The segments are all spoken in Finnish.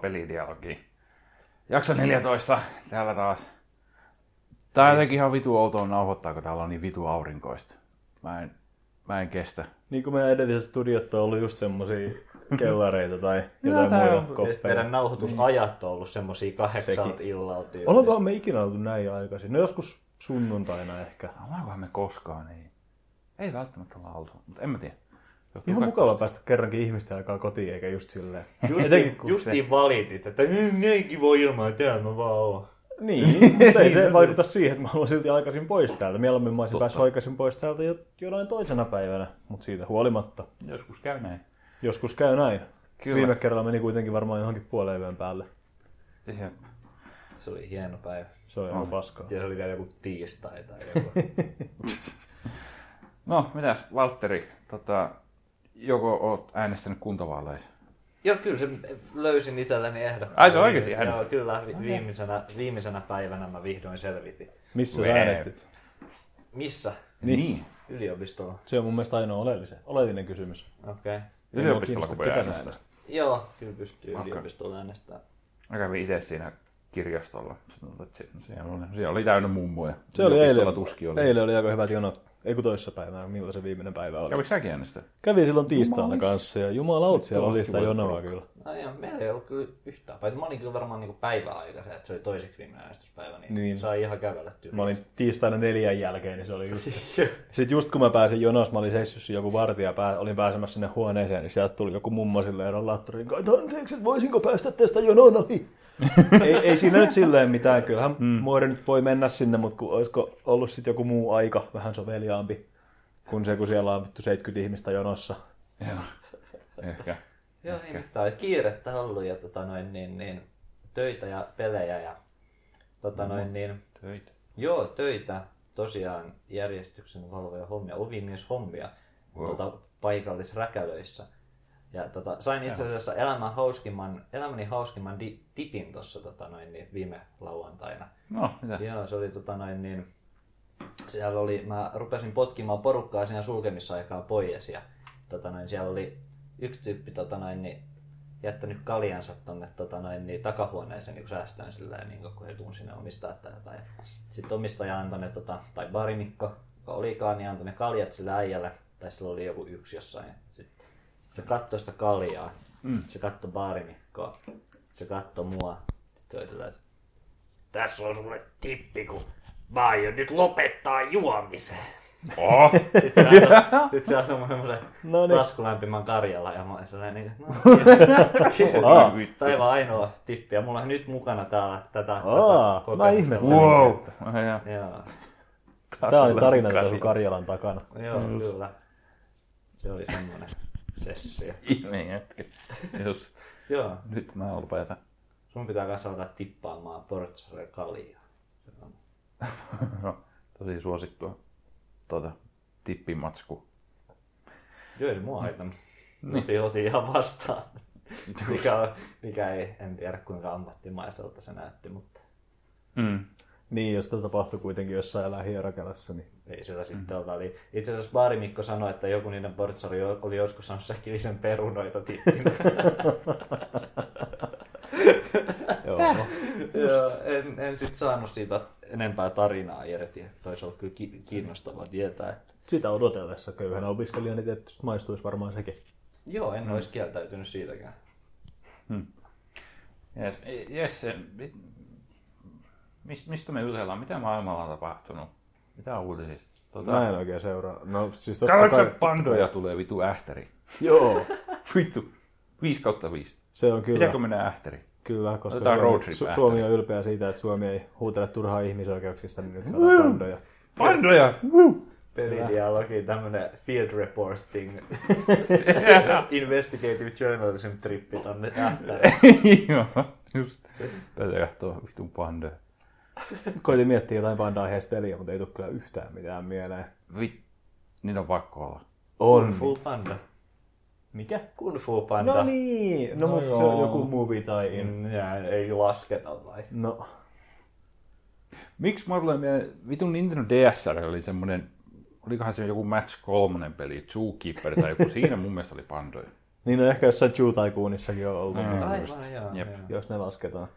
Pelidialogiin. Jakso 14, täällä taas. Tää on jotenkin ihan vitu outoa nauhoittaa, kun täällä on niin vitu aurinkoista. Mä en, mä en kestä. Niin kuin meidän edelliset studiot on ollut just semmosia kellareita tai jotain tää muita on- Ja sitten koppeja. meidän nauhoitusajat on ollut semmosia kahdeksalta Sekin. illalta. Ollaankohan me ikinä oltu näin aikaisin? No joskus sunnuntaina ehkä. Ollaankohan me koskaan, ei. Ei välttämättä olla oltu, mutta en mä tiedä. Johtuu Ihan mukava päästä kerrankin ihmisten aikaa kotiin, eikä just silleen. Justiin, justiin valitit, että "Mm, näin kiva ilma, ja täällä mä vaan oon. Niin, mutta ei se vaikuta siihen, että mä haluan silti aikaisin pois täältä. Mieluummin mä olisin Totta. päässyt aikaisin pois täältä jo, jonain toisena päivänä, mutta siitä huolimatta. Joskus käy näin. Joskus käy näin. Kyllä. Viime kerralla meni kuitenkin varmaan johonkin puoleen yön päälle. Ja se- Se oli hieno päivä. Se oli ihan paskaa. Ja se oli vielä joku tiistai tai joku. No, mitäs Valtteri, tota, joko oot äänestänyt kuntavaaleissa? Joo, kyllä se löysin itselleni ehdokkaan. Ai, se oikeesti Joo, äänestit? kyllä. Vi- viimeisenä, viimeisenä päivänä mä vihdoin selvitin. Missä sä Wee. äänestit? Missä? Niin. Yliopistolla. Se on mun mielestä ainoa oleellinen, oleellinen kysymys. Okei. Okay. Yliopistolla kun voi äänestää. Joo, kyllä pystyy Okei. yliopistolla äänestämään. Mä kävin itse siinä kirjastolla. Siellä oli, siellä oli täynnä mummoja. Se oli eilen. Tuskin oli. Eilen oli aika hyvät jonot. Ei kun toissa päivänä, milloin se viimeinen päivä oli. Kävikö säkin äänestää? Kävin silloin tiistaina kanssa ja jumalaut siellä oli sitä jonoa porukka. kyllä. No joo, meillä ei ollut kyllä yhtään päivää. Mä olin kyllä varmaan niinku päiväaikaisen, että se oli toiseksi viimeinen äänestyspäivä, niin, Niin. sai ihan kävellä tyyliin. Mä olin tiistaina neljän jälkeen, niin se oli just... Sitten just kun mä pääsin jonossa, mä olin seissyt joku vartija, pää, olin pääsemässä sinne huoneeseen, niin sieltä tuli joku mummo silleen rollaattoriin, että anteeksi, että voisinko päästä tästä jonon ohi? ei, ei siinä nyt silleen mitään, kyllähän mm. muori nyt voi mennä sinne, mutta kun olisiko ollut sitten joku muu aika vähän soveliaampi kuin se, kun siellä on vittu 70 ihmistä jonossa. Joo. Ehkä. Joo, ei mitään. Kiirettä ollut ja tota noin, niin, niin, töitä ja pelejä ja tota noin, niin, Töitä. joo, töitä tosiaan järjestyksen valvoja hommia, ovimies hommia Wow. tota, paikallisräkälöissä. Ja tota, sain itse asiassa elämän hauskimman, elämäni hauskimman di, tipin tuossa tota noin, niin, viime lauantaina. No, mitä? Joo, se oli tota noin niin... Siellä oli, mä rupesin potkimaan porukkaa siinä sulkemisaikaa pois ja tota noin, siellä oli yksi tyyppi tota noin, niin, jättänyt kaljansa tonne tota noin, niin, takahuoneeseen niin säästöön silleen, niin kun he tunsi ne omistajat tai jotain. Sitten omistaja antoi ne, tota, tai barimikko, joka olikaan, niin antoi ne kaljat sille äijälle, tai sillä oli joku yksi jossain. Sitten se katsoi sitä kaljaa, mm. se katsoi baarimikkoa, se katsoi mua. Sitten se oli sillä, että tässä on sulle tippi, kun mä aion nyt lopettaa juomisen. Oh! Sitten se mun semmoisen No niin. taskulämpimän Karjala ja mä olin sellainen, niin, no, Aa. Päivä ainoa tippi ja mulla on nyt mukana täällä tätä, Aa, tätä mä ihmettelin. Wow! Joo, Tää oli tarina Karjala. tässä Karjalan takana. joo kyllä. Se oli semmoinen sessio. Ihmeen jätkä. Just. Joo, Nyt mä lopetan. sun pitää kanssa alkaa tippaamaan portsare kaljaa. Se No, tosi suosittua tuota, tippimatsku. Joo, ei mua haitannut. Otin, otin ihan vastaan. mikä, on, mikä ei, en tiedä kuinka ammattimaiselta se näytti, mutta Mm. Niin, jos tämä tapahtui kuitenkin jossain lähiörakelassa, niin ei sillä sitten mm. oli. Itse asiassa Baarimikko sanoi, että joku niiden portsari oli joskus saanut säkillisen perunoita tippinä. joo. Joo, en, en sitten saanut siitä enempää tarinaa irti. Toisaalta kyllä ki- kiinnostavaa tietää. Että... Sitä odotellessa köyhänä opiskelijana tietysti maistuisi varmaan sekin. Joo, en mm. olisi kieltäytynyt siitäkään. Yes, yes, se- mi- mist, mistä me ylhäällä Mitä maailmalla on tapahtunut? Mitä on uutisissa? Tota, Mä en oikein seuraa. No siis totta Galaxy kai... Pandoja tulee vitu ähtäri. Joo, Vittu. 5 kautta 5. se on kyllä. Pitääkö mennä ähtäri? Kyllä, koska Otetaan Suomi, road trip Su- ähtäri. Suomi on ylpeä siitä, että Suomi ei huutele turhaa ihmisoikeuksista, niin nyt saadaan pandoja. Pandoja! Woo! Pelidialogi, tämmönen field reporting, investigative journalism trippi tonne ähtäälle. Joo, just. Päätä katsoa vitun pandoja. Koitin miettiä jotain panda-aiheista peliä, mutta ei tule kyllä yhtään mitään mieleen. Vit, niin on pakko olla. On. Kung Fu Panda. Mikä? Kung Fu Panda. No niin, no, No mutta se on joku movie tai in. Mm, Ja ei lasketa vai? No, Miksi mulla tulee mieleen, vitun Nintendo DSR oli semmonen, olikohan se joku Match 3 peli, Zookeeper tai joku, siinä mun mielestä oli pandoja. Niin no ehkä jossain Chew Tycoonissakin on ollut, Mm. Aivan, joo. Jep. joo. jos ne lasketaan.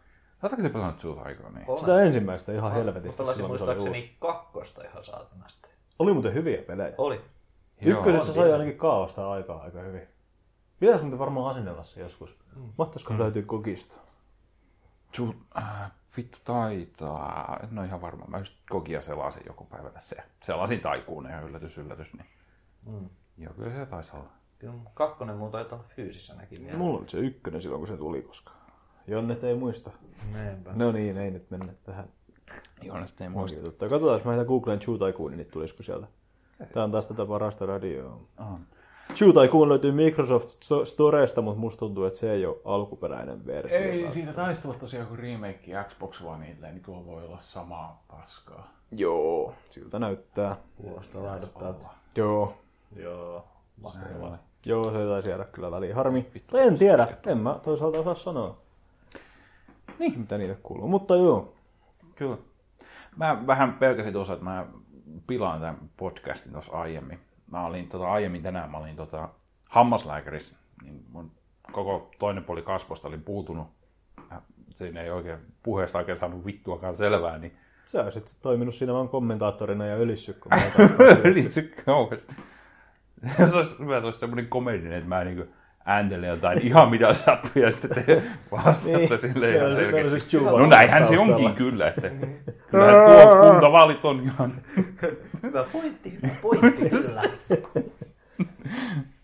Oletteko te pelannut Zoo Tycoon? Niin? Olen. Sitä ensimmäistä ihan Mä helvetistä pelasin se oli uusi. muistaakseni kakkosta ihan saatanasti. Oli muuten hyviä pelejä. Oli. Ykkösessä sai ainakin kaaosta aikaa aika hyvin. Pitäisi muuten varmaan asennella se joskus. Mm. Mahtaisiko löytyä kokista? Zoo, äh, vittu taitaa. En ole ihan varma. Mä just Kogia selasin joku päivä tässä. Selasin taikuun ja yllätys, yllätys. Niin. Mm. Joo, kyllä se taisi olla. Kyllä kakkonen muuta taitaa olla fyysissäkin vielä. Mulla oli se ykkönen silloin, kun se tuli, koska Jonnet ei muista. Niinpä. No niin, ei nyt mennä tähän Joo, nyt ei muista. muista. Katsotaan, jos mä heitän Googleen Chew Tycoonin, niin tulisiko sieltä. Tää on taas tätä parasta radioa. On. Chew Tycoon löytyy Microsoft Sto- Storesta, mutta musta tuntuu, että se ei ole alkuperäinen versio. Ei, siitä taisi tulla tosiaan joku remake Xbox Oneille, niin tuo voi olla samaa paskaa. Joo, siltä näyttää. Kuulostaa laadukkaalta. Joo. Joo. Mahtavaa. Joo, se taisi jäädä kyllä väliin. Harmi. Tai en tiedä, en mä toisaalta osaa sanoa. Niin. Mitä niille kuuluu. Mutta joo. Kyllä. Mä vähän pelkäsin tuossa, että mä pilaan tämän podcastin tuossa aiemmin. Mä olin tota, aiemmin tänään, mä olin tota, hammaslääkärissä. Niin mun koko toinen puoli kasvosta oli puutunut. Ja siinä ei oikein puheesta oikein saanut vittuakaan selvää, niin Sä olisit sit toiminut siinä vaan kommentaattorina ja otan Eli se olisi hyvä, se olisi semmoinen komedinen, että mä niin ääntelen jotain ihan mitä sattuu ja sitten te vastaatte Niin. sille ihan meillä olisi selkeästi. No näinhän se onkin kyllä, että kyllähän tuo kuntavaalit on ihan Hyvä pointti, hyvä pointti kyllä.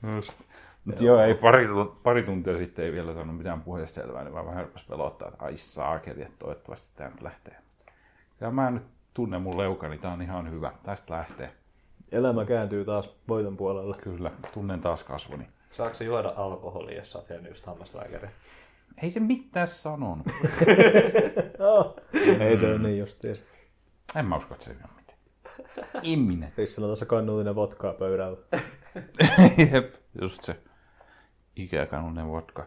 just. Mutta joo, ei pari, pari tuntia sitten ei vielä saanut mitään puheesta selvää, niin mä vähän rupesi pelottaa, että ai saakeli, että toivottavasti tämä nyt lähtee. Ja mä nyt tunne mun leukani, tää on ihan hyvä. Tästä lähtee. Elämä kääntyy taas voiton puolella. Kyllä, tunnen taas kasvoni. Saatko se juoda alkoholia, jos sä oot vienyt just hammaslääkäri? Ei se mitään sanonut. Oh. Ei se ole niin justiis. En mä usko, että se ei ole mitään. Imminen. Rissillä on tuossa kannullinen vodkaa pöydällä. Jep, just se. Ikea-kannunen vodka.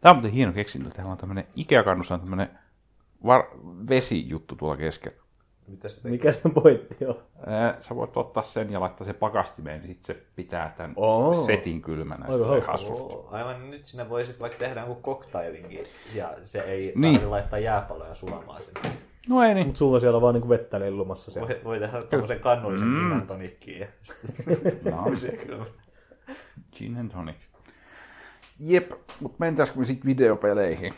Tämä on muuten hieno keksintö. Täällä on tämmönen Ikea-kannussa on tämmönen var- vesijuttu tuolla keskellä. Mitä se Mikä sen pointti on? Ää, Sä voit ottaa sen ja laittaa se pakastimeen, niin sit se pitää tämän Oo. setin kylmänä. Aika hauska. hassusti. Oo, aivan nyt sinne voisit vaikka tehdä jonkun koktailinkin ja se ei Niin. tarvitse laittaa jääpaloja sulamaan sinne. No ei niin. Mut sulla on siellä vaan niinku vettä lillumassa siellä. Voi, voi tehdä tommosen kannullisen mm. gin tonikkiin. Ja... No, se kyllä. gin and tonic. Jep, mutta mentäisikö me sitten videopeleihin?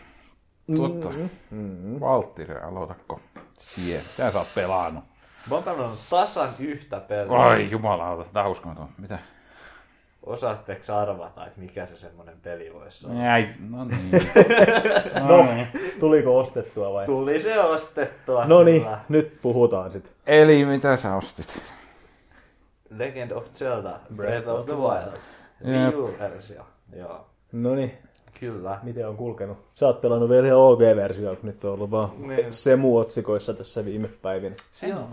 Totta. Mm-hmm. Valtteri, aloitatko? Sie. Tää sä oot pelannut. Mä oon pelannut tasan yhtä peliä. Ai jumalauta, tää on uskomaton. Mitä? Osaatteko arvata, että mikä se semmonen peli voisi olla? Ei, no niin. No, tuliko ostettua vai? Tuli se ostettua. No niin, kyllä. nyt puhutaan sit. Eli mitä sä ostit? Legend of Zelda, Breath of the Wild. Wii U-versio. Joo, No niin, kyllä. miten on kulkenut? Sä oot pelannut vielä ihan OG-versio, kun nyt on ollut vaan Niin. Semu-otsikoissa tässä viime päivinä. Joo.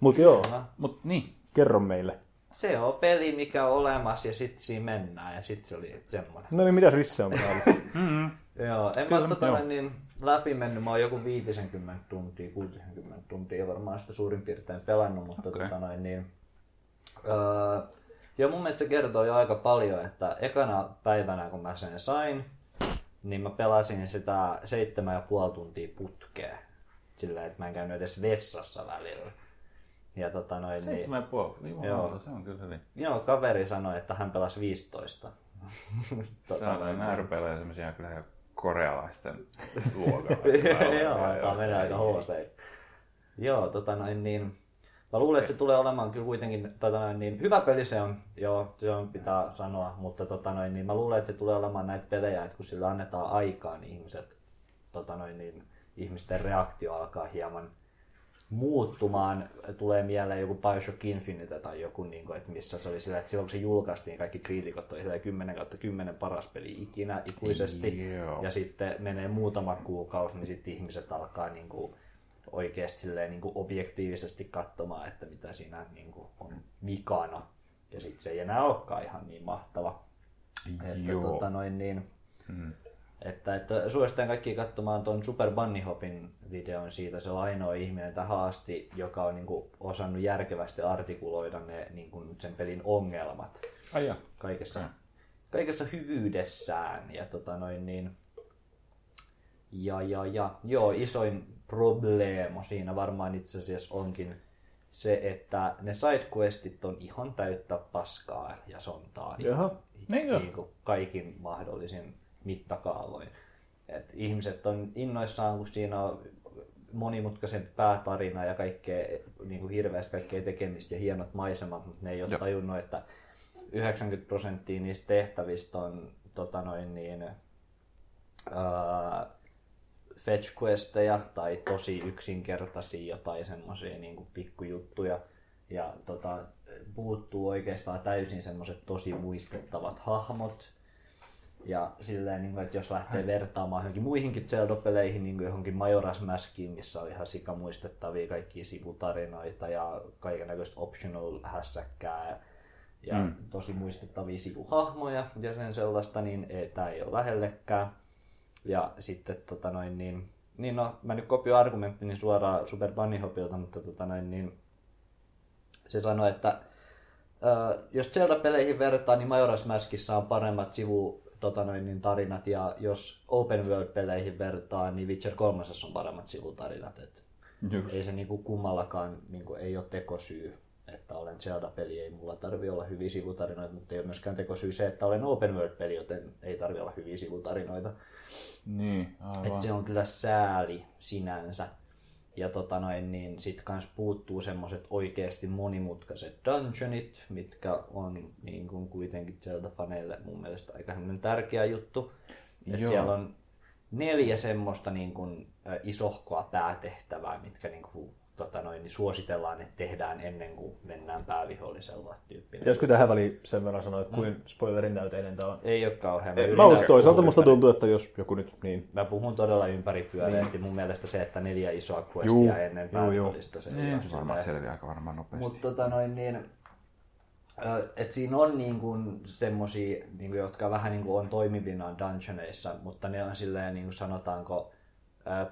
Mut joo, Mut niin. kerro meille. Se on peli, mikä on olemassa ja sit siinä mennään ja sit se oli semmonen. No niin, mitäs Risse on pelannut? Joo, en Kyllä, mä tota niin läpi mennyt, mä oon joku 50 tuntia, 60 tuntia varmaan sitä suurin piirtein pelannut, mutta okay. tota noin niin, öö, ja mun mielestä se kertoo jo aika paljon, että ekana päivänä kun mä sen sain, niin mä pelasin sitä seitsemän ja puoli tuntia putkea. Sillä että mä en käynyt edes vessassa välillä. Ja tota noin, niin, Seitsemän ja puoli. Jumalauta, se on kyllä se. joo, kaveri sanoi, että hän pelasi 15. Se on nämä rupeaa semmosia kyllä korealaisten luokalla. Joo, tämä menee aika HC. Joo, tota noin niin. Mä luulen, että se tulee olemaan kyllä kuitenkin tota noin, niin, hyvä peli se on, joo, se on pitää sanoa, mutta tota noin, niin, mä luulen, että se tulee olemaan näitä pelejä, että kun sillä annetaan aikaa, niin ihmiset, tota noin, niin, ihmisten reaktio alkaa hieman muuttumaan. Tulee mieleen joku Bioshock Infinite tai joku, niin kuin, että missä se oli sillä, että silloin kun se julkaistiin, kaikki kriitikot oli sillä 10 kautta 10 paras peli ikinä, ikuisesti. Joo. Ja sitten menee muutama kuukausi, niin sitten ihmiset alkaa niin kuin, oikeasti silleen, niin kuin objektiivisesti katsomaan, että mitä siinä niin kuin, on vikana. Ja sitten se ei enää olekaan ihan niin mahtava. Että, Joo. tota, noin, niin, että, että suosittelen kaikki katsomaan tuon Super Bunny Hopin videon siitä. Se on ainoa ihminen tähän asti, joka on niin kuin, osannut järkevästi artikuloida ne niin kuin, sen pelin ongelmat Ai kaikessa, kaikessa hyvyydessään. Ja tota noin niin, ja, ja, ja, joo, isoin probleemo siinä varmaan itse asiassa onkin se, että ne sidequestit on ihan täyttä paskaa ja sontaa. Jaha, niinkö? niin kuin kaikin mahdollisin mittakaavoin. Et ihmiset on innoissaan, kun siinä on monimutkaisen päätarina ja kaikkea, niin kuin hirveästi kaikkea tekemistä ja hienot maisemat, mutta ne ei ole Joo. tajunnut, että 90 prosenttia niistä tehtävistä on tota noin niin, ää, fetch questeja tai tosi yksinkertaisia jotain semmoisia niin pikkujuttuja. Ja tota, puuttuu oikeastaan täysin semmoiset tosi muistettavat hahmot. Ja silleen, niin kuin, että jos lähtee vertaamaan johonkin muihinkin Zelda-peleihin, niin kuin johonkin Majora's Maskiin, missä on ihan sikamuistettavia kaikkia sivutarinoita ja kaikenlaista optional hässäkkää ja mm. tosi muistettavia sivuhahmoja ja sen sellaista, niin ei, tämä ei ole lähellekään. Ja sitten tota noin, niin, niin no, mä nyt kopioin argumenttini suoraan Super Bunny Hopilta, mutta tota noin, niin, se sanoi, että ö, jos Zelda-peleihin vertaa, niin Majora's Maskissa on paremmat sivu tota noin, niin tarinat, ja jos Open World-peleihin vertaa, niin Witcher 3 on paremmat sivutarinat. Et Just. ei se niinku kummallakaan niinku, ei ole tekosyy, että olen Zelda-peli, ei mulla tarvi olla hyviä sivutarinoita, mutta ei ole myöskään tekosyy se, että olen Open World-peli, joten ei tarvi olla hyviä sivutarinoita. Niin, aivan. Et se on kyllä sääli sinänsä. Ja tota noin, niin sit kans puuttuu semmoset oikeasti monimutkaiset dungeonit, mitkä on niin kuin kuitenkin Zelda-faneille mun mielestä aika tärkeä juttu. Et Joo. siellä on neljä semmoista niin kuin, isohkoa päätehtävää, mitkä niin kuin, tota noin, niin suositellaan, että tehdään ennen kuin mennään päävihollisella tyyppinen. Pitäisikö tähän väliin sen verran sanoa, että kuin spoilerin täyteinen tämä on? Ei ole kauhean. Mä yritän uskon, toisaalta musta tuntuu, että jos joku nyt niin... Mä puhun todella ympäripyöreästi. Mun mielestä se, että neljä isoa Juu, questia ennen juu, juu. päävihollista. Se Niin, on se varmaan selviää aika varmaan nopeasti. Mutta tota noin niin, että siinä on niin kuin semmosia, niin kuin, jotka vähän niin kuin on toimivina dungeoneissa, mutta ne on silleen niin kuin sanotaanko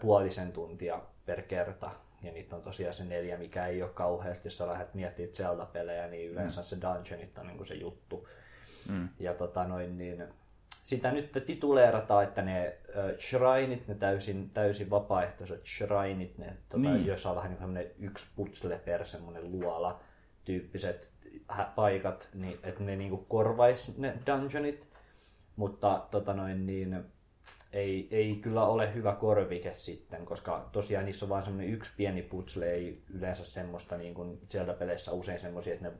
puolisen tuntia per kerta. Ja niitä on tosiaan se neljä, mikä ei ole kauheasti. Jos sä lähdet miettimään Zelda-pelejä, niin yleensä mm. se dungeonit on niin kuin se juttu. Mm. Ja tota noin niin, sitä nyt tituleerataan, että ne äh, shrineit, ne täysin, täysin vapaaehtoiset shrineit, ne, tota, Niin. niin. joissa on vähän niin yksi putsle per semmoinen luola tyyppiset paikat, niin, että ne niinku korvais ne dungeonit, mutta tota noin, niin, ei, ei kyllä ole hyvä korvike sitten, koska tosiaan niissä on vain semmoinen yksi pieni putsle, ei yleensä semmoista niin kuin sieltä peleissä usein semmoisia, että ne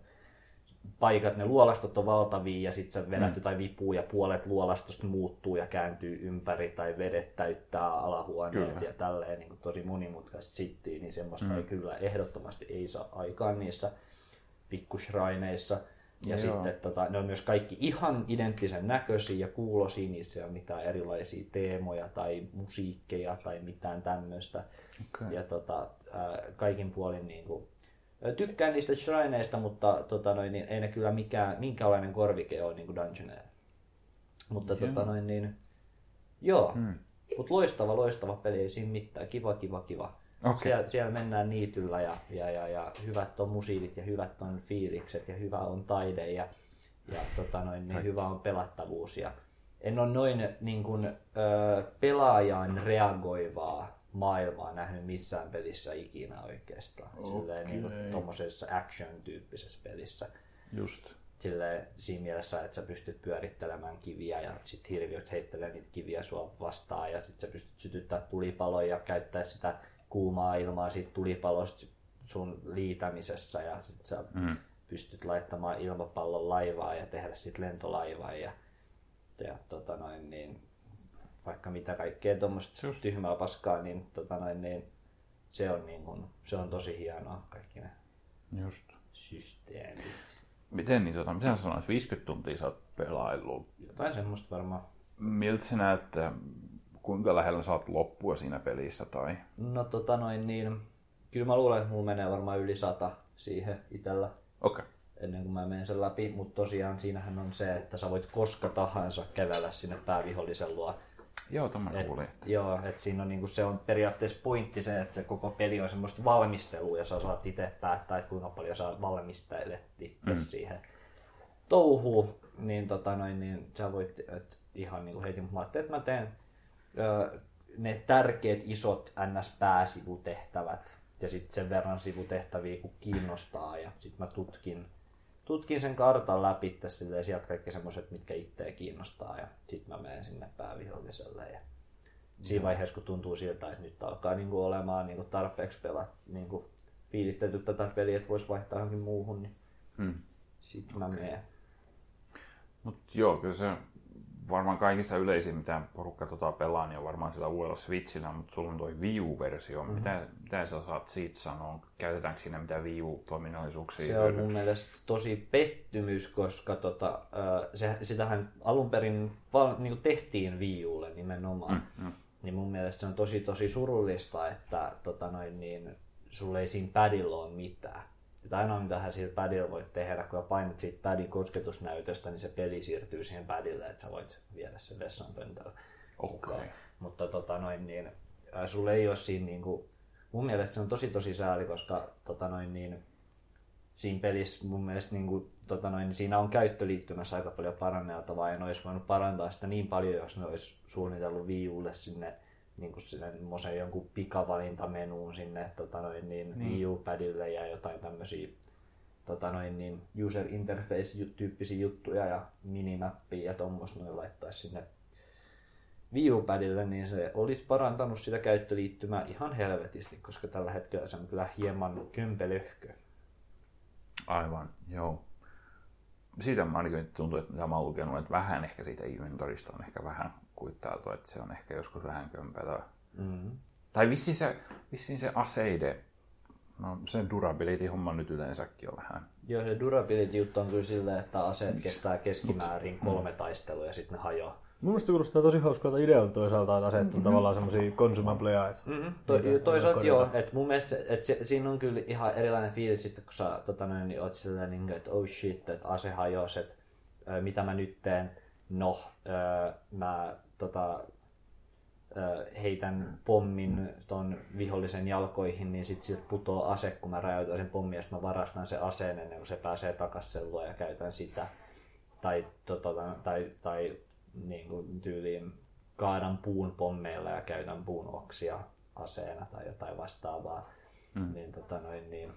paikat, ne luolastot on valtavia ja sitten sä vedät mm. jotain vipua ja puolet luolastosta muuttuu ja kääntyy ympäri tai vedet täyttää alahuoneet Kyllä. ja tälleen niin kuin tosi monimutkaista sittiä, niin semmoista mm. ei kyllä ehdottomasti ei saa aikaan niissä pikkushrineissa. Ja Joo. sitten tota, ne on myös kaikki ihan identtisen näköisiä ja kuulosia, niissä ei ole mitään erilaisia teemoja tai musiikkeja tai mitään tämmöistä. Okei. Ja tota, ää, kaikin puolin niin kuin, ää, tykkään niistä shrineista, mutta tota, noin, niin ei ne kyllä mikään, minkäänlainen korvike ole niin kuin dungeoneille. Mutta tota, noin, niin, joo, hmm. mutta loistava, loistava peli, ei siinä mitään. Kiva, kiva, kiva. Okei. Siellä, siellä mennään niityllä ja, ja, ja, ja hyvät on musiikit ja hyvät on fiilikset ja hyvä on taide ja, ja tota noin, niin hyvä on pelattavuus. Ja en ole noin niin kuin, ö, pelaajaan reagoivaa maailmaa nähnyt missään pelissä ikinä oikeastaan. Silleen, niin kuin, tommosessa action-tyyppisessä pelissä. Just. Silleen, siinä mielessä, että sä pystyt pyörittelemään kiviä ja sit hirviöt heittelee niitä kiviä sua vastaan ja sit sä pystyt sytyttämään tulipaloja ja käyttää sitä kuumaa ilmaa siitä tulipalosta sun liitämisessä ja sit sä mm. pystyt laittamaan ilmapallon laivaa ja tehdä sit lentolaivaa ja, ja tota noin, niin, vaikka mitä kaikkea tuommoista tyhmää paskaa, niin, tota noin, niin se on, niin kun, se on tosi hienoa kaikki ne Just. systeemit. Miten niin, tota, mitä sä sanoit, 50 tuntia sä oot pelaillut. Jotain semmoista varmaan. Miltä se näyttää, kuinka lähellä oot loppua siinä pelissä tai... No tota noin niin, kyllä mä luulen, että mulla menee varmaan yli sata siihen itellä Okei. Okay. ennen kuin mä menen sen läpi, mutta tosiaan siinähän on se, että sä voit koska tahansa kävellä sinne päävihollisen luo. Joo, tämän Et, kuulin. joo, että siinä on, niinku, se on periaatteessa pointti se, että se koko peli on semmoista valmistelua ja sä saat itse päättää, että kuinka paljon sä valmistelet itse mm. siihen. touhuu, niin, tota noin, niin sä voit et ihan niin kuin heti, mutta mä ajattelin, että mä teen ne tärkeät isot NS-pääsivutehtävät ja sitten sen verran sivutehtäviä, kun kiinnostaa ja sitten mä tutkin, tutkin sen kartan läpi tässä ja sieltä kaikki semmoiset, mitkä itseä kiinnostaa ja sitten mä menen sinne pääviholliselle ja siinä vaiheessa, kun tuntuu siltä, että nyt alkaa niinku olemaan niinku tarpeeksi pelat, niinku fiilittelty tätä peliä, että voisi vaihtaa johonkin muuhun, niin Hmm. sitten mä menen. Mutta joo, kyllä se varmaan kaikista yleisin, mitä porukka tota pelaa, niin on varmaan sillä uudella Switchillä, mutta sulla on toi Wii U-versio. Mm-hmm. Mitä, mitä sä saat siitä sanoa? Käytetäänkö siinä mitään Wii U-toiminnallisuuksia? Se on mun mielestä tosi pettymys, koska tota, se, sitähän alun perin val, niin tehtiin Wii Ulle nimenomaan. Mm, mm. Niin mun mielestä se on tosi tosi surullista, että tota noin, niin, sulle ei siinä padilla ole mitään. Et ainoa mitä hän sillä padilla voit tehdä, kun painat siitä padin kosketusnäytöstä, niin se peli siirtyy siihen padille, että sä voit viedä sen vessanpöntöllä. Okei. Mutta tota noin, niin, ää, sulle ei ole siinä niinku, mun mielestä se on tosi tosi sääli, koska tota noin, niin, siinä pelissä mun mielestä niinku, tota noin, siinä on käyttöliittymässä aika paljon paranneltavaa ja ne olisi voinut parantaa sitä niin paljon, jos ne olisi suunnitellut Wii Ulle sinne niin kuin sinne jonkun pikavalintamenuun sinne tota noin, niin, niin. Wii U-padille ja jotain tämmöisiä tota noin, niin user interface-tyyppisiä juttuja ja minimappia ja tuommoista noin laittaisi sinne Wii U-padille, niin se olisi parantanut sitä käyttöliittymää ihan helvetisti, koska tällä hetkellä se on kyllä hieman kömpelöhkö. Aivan, joo. Siitä mä ainakin tuntuu, että mitä mä oon lukenut, että vähän ehkä siitä inventorista on ehkä vähän kuittailtu, että se on ehkä joskus vähän kömpelöä. Mm. Tai vissiin se, vissiin se aseide, no sen durability-homma nyt yleensäkin on vähän. Joo, se durability-juttu on kyllä silleen, että aseet kestää keskimäärin kolme taistelua ja sitten ne hajoaa. Mun mielestä kuulostaa tosi hauskalta idealta toisaalta, että aseet on tavallaan semmosia consumableja. Että... Mm-hmm. To, toisaalta joo, että mun mielestä se, että se, siinä on kyllä ihan erilainen fiilis sitten, kun sä tota noin, niin oot silleen, niin, että oh shit, että ase hajosi, että mitä mä nyt teen. No, ö, mä tota, heitän pommin ton vihollisen jalkoihin, niin sit siltä putoo ase, kun mä räjäytän sen pommin, ja sit mä varastan sen aseen ennen kuin se pääsee takas sen luo ja käytän sitä. Tai, tota, tai, tai niin kuin tyyliin kaadan puun pommeilla ja käytän puun oksia aseena tai jotain vastaavaa. Mm. Niin, tota noin, niin,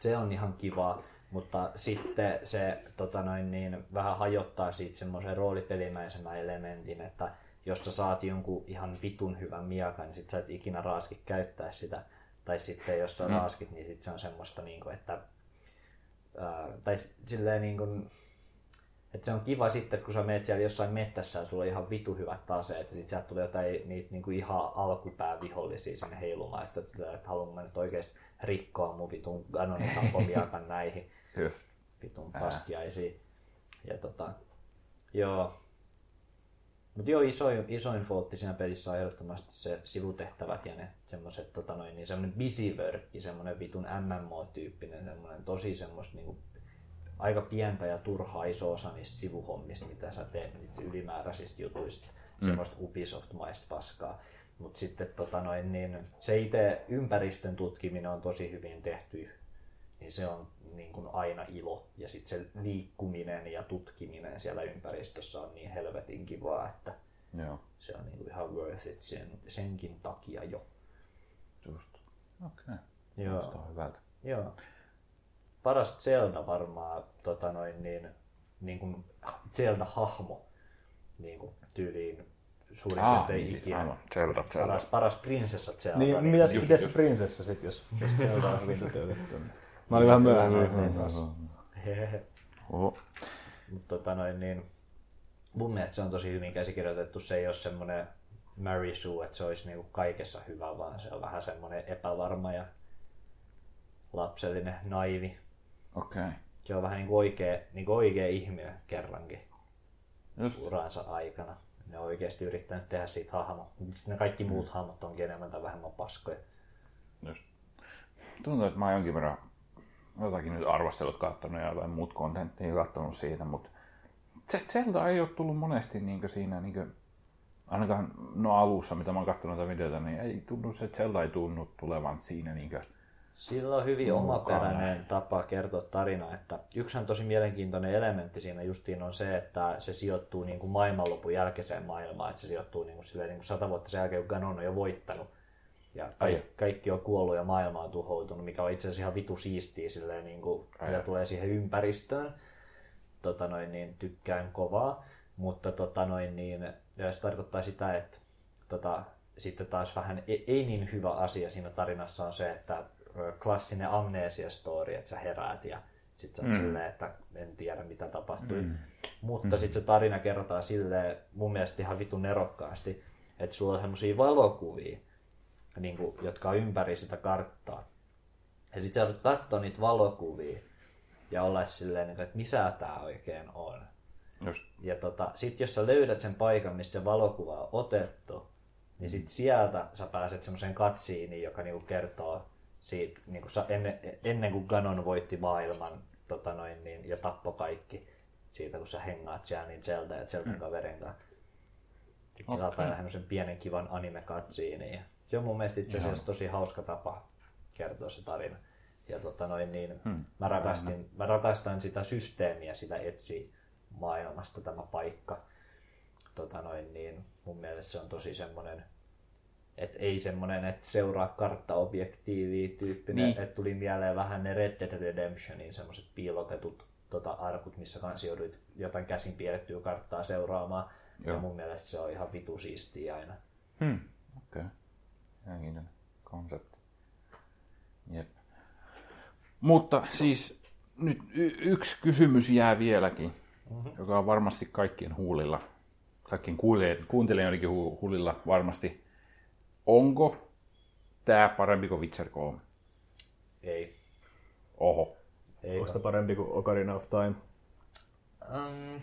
se on ihan kivaa, mutta sitten se tota noin, niin, vähän hajottaa siitä semmoisen roolipelimäisemmän elementin, että jos sä saat jonkun ihan vitun hyvän miakan, niin sit sä et ikinä raaski käyttää sitä. Tai sitten jos sä mm. raaskit, niin sit se on semmoista, niin kuin, että ää, tai silleen niin kuin, että se on kiva sitten, kun sä menet siellä jossain mettässä ja sulla on ihan vitu hyvät aseet, ja sitten sieltä tulee jotain niitä niinku ihan alkupäävihollisia sinne heilumaan, ja sitten että, haluan mä nyt oikeasti rikkoa mun vitun anonitapomiakan näihin Just. vitun paskiaisiin. Ja tota, joo. Mutta joo, isoin, isoin faultti siinä pelissä on ehdottomasti se sivutehtävät ja ne semmoset, tota noin, niin semmoinen busy work, semmoinen vitun MMO-tyyppinen, semmoinen tosi semmoista niinku aika pientä ja turhaa iso osa niistä sivuhommista, mitä sä teet niistä ylimääräisistä jutuista, mm. semmoista Ubisoft-maista paskaa. Mutta sitten tota noin, niin se itse ympäristön tutkiminen on tosi hyvin tehty, niin se on niin kuin aina ilo. Ja sitten se liikkuminen ja tutkiminen siellä ympäristössä on niin helvetin kivaa, että Joo, se on niin kuin ihan worth it sen, senkin takia jo. just. Okei. Okay. Joo. Kuulostaa hyvältä. Joo. Paras Zelda varmaan tota noin, niin, niin kuin Zelda-hahmo niin kuin tyyliin suurin Ah, piirtein niin siis ikinä. aivan. Zelda, Zelda. Paras, paras prinsessa Zelda. Niin, mitäs, just- mitäs se just. prinsessa sit, jos, jos Zelda on hyvin toteutettu? niin- Mä olin vähän myöhässä. kanssa. Oho. Mutta tota noin, niin, mun mielestä se on tosi hyvin käsikirjoitettu. Se ei ole semmoinen Mary Sue, että se olisi niinku kaikessa hyvä, vaan se on vähän semmoinen epävarma ja lapsellinen, naivi. Okei. Okay. Se on vähän niin kuin oikea, niin kuin oikea ihminen kerrankin Just. uransa aikana. Ne on oikeasti yrittänyt tehdä siitä hahmo. Sitten ne kaikki muut hahmot onkin enemmän tai vähemmän paskoja. Just. Tuntuu, että mä oon jonkin verran jotakin nyt arvostelut kattonut ja jotain muut kontenttia kattonut siitä, mutta Zelda ei ole tullut monesti niin siinä, niin ainakaan no alussa, mitä mä oon katsonut näitä videoita, niin ei tunnu, se Zelda ei tunnu tulevan siinä niin Sillä on hyvin omaperäinen tapa kertoa tarina, että yksihän tosi mielenkiintoinen elementti siinä justiin on se, että se sijoittuu niin kuin maailmanlopun jälkeiseen maailmaan, että se sijoittuu niin kuin, silleen, niin kuin sata vuotta sen jälkeen, kun Ganon on jo voittanut. Ja Ai. ka- kaikki on kuollut ja maailma on tuhoutunut, mikä on itse asiassa ihan vitu siistiä silleen, niin kuin, mitä tulee siihen ympäristöön. Tota noin, niin tykkään kovaa, mutta tota noin, niin, se tarkoittaa sitä, että tota, sitten taas vähän ei, ei niin hyvä asia siinä tarinassa on se, että klassinen amnesia-story, että sä heräät ja sitten sä oot mm. silleen, että en tiedä mitä tapahtui. Mm. Mutta mm. sitten se tarina kerrotaan silleen mun mielestä ihan vitun nerokkaasti, että sulla on semmosia valokuvia, niin kuin, jotka on ympäri sitä karttaa. Ja sitten sä joudut katsoa niitä valokuvia ja olla silleen, niin kuin, että missä tämä oikein on. Just. Ja tota, sit jos sä löydät sen paikan, mistä se valokuva on otettu, niin sit sieltä sä pääset semmoiseen katsiiniin, joka niinku kertoo siitä, niinku sa, ennen, ennen kuin Ganon voitti maailman tota noin, niin, ja tappoi kaikki siitä, kun sä hengaat siellä niin Zelda ja Zeldan kaverin kanssa. Sitten okay. saa semmoisen pienen kivan anime-katsiiniin. Ja se on mun mielestä itse asiassa tosi hauska tapa kertoa se tarina. Ja tota noin, niin, hmm. mä, rakastin, mä rakastan sitä systeemiä, sitä etsi maailmasta tämä paikka. Tota noin, niin mun mielestä se on tosi semmoinen, että ei semmoinen, että seuraa karttaobjektiiviä tyyppinen, Niin. että tuli mieleen vähän ne Red Dead Redemptionin semmoiset piilotetut tota, arkut, missä kanssa jouduit jotain käsin piirrettyä karttaa seuraamaan. Joo. Ja mun mielestä se on ihan vitu siistiä aina. Hmm. Okei. Okay. Mielenkiintoinen konsepti. Jep. Mutta siis nyt y- yksi kysymys jää vieläkin, mm-hmm. joka on varmasti kaikkien huulilla, kaikkien kuulijoiden- kuuntelijoidenkin hu- huulilla varmasti. Onko tämä parempi kuin Witcher 3? Ei. Oho. Ei Onko sitä parempi kuin Ocarina of Time? Um,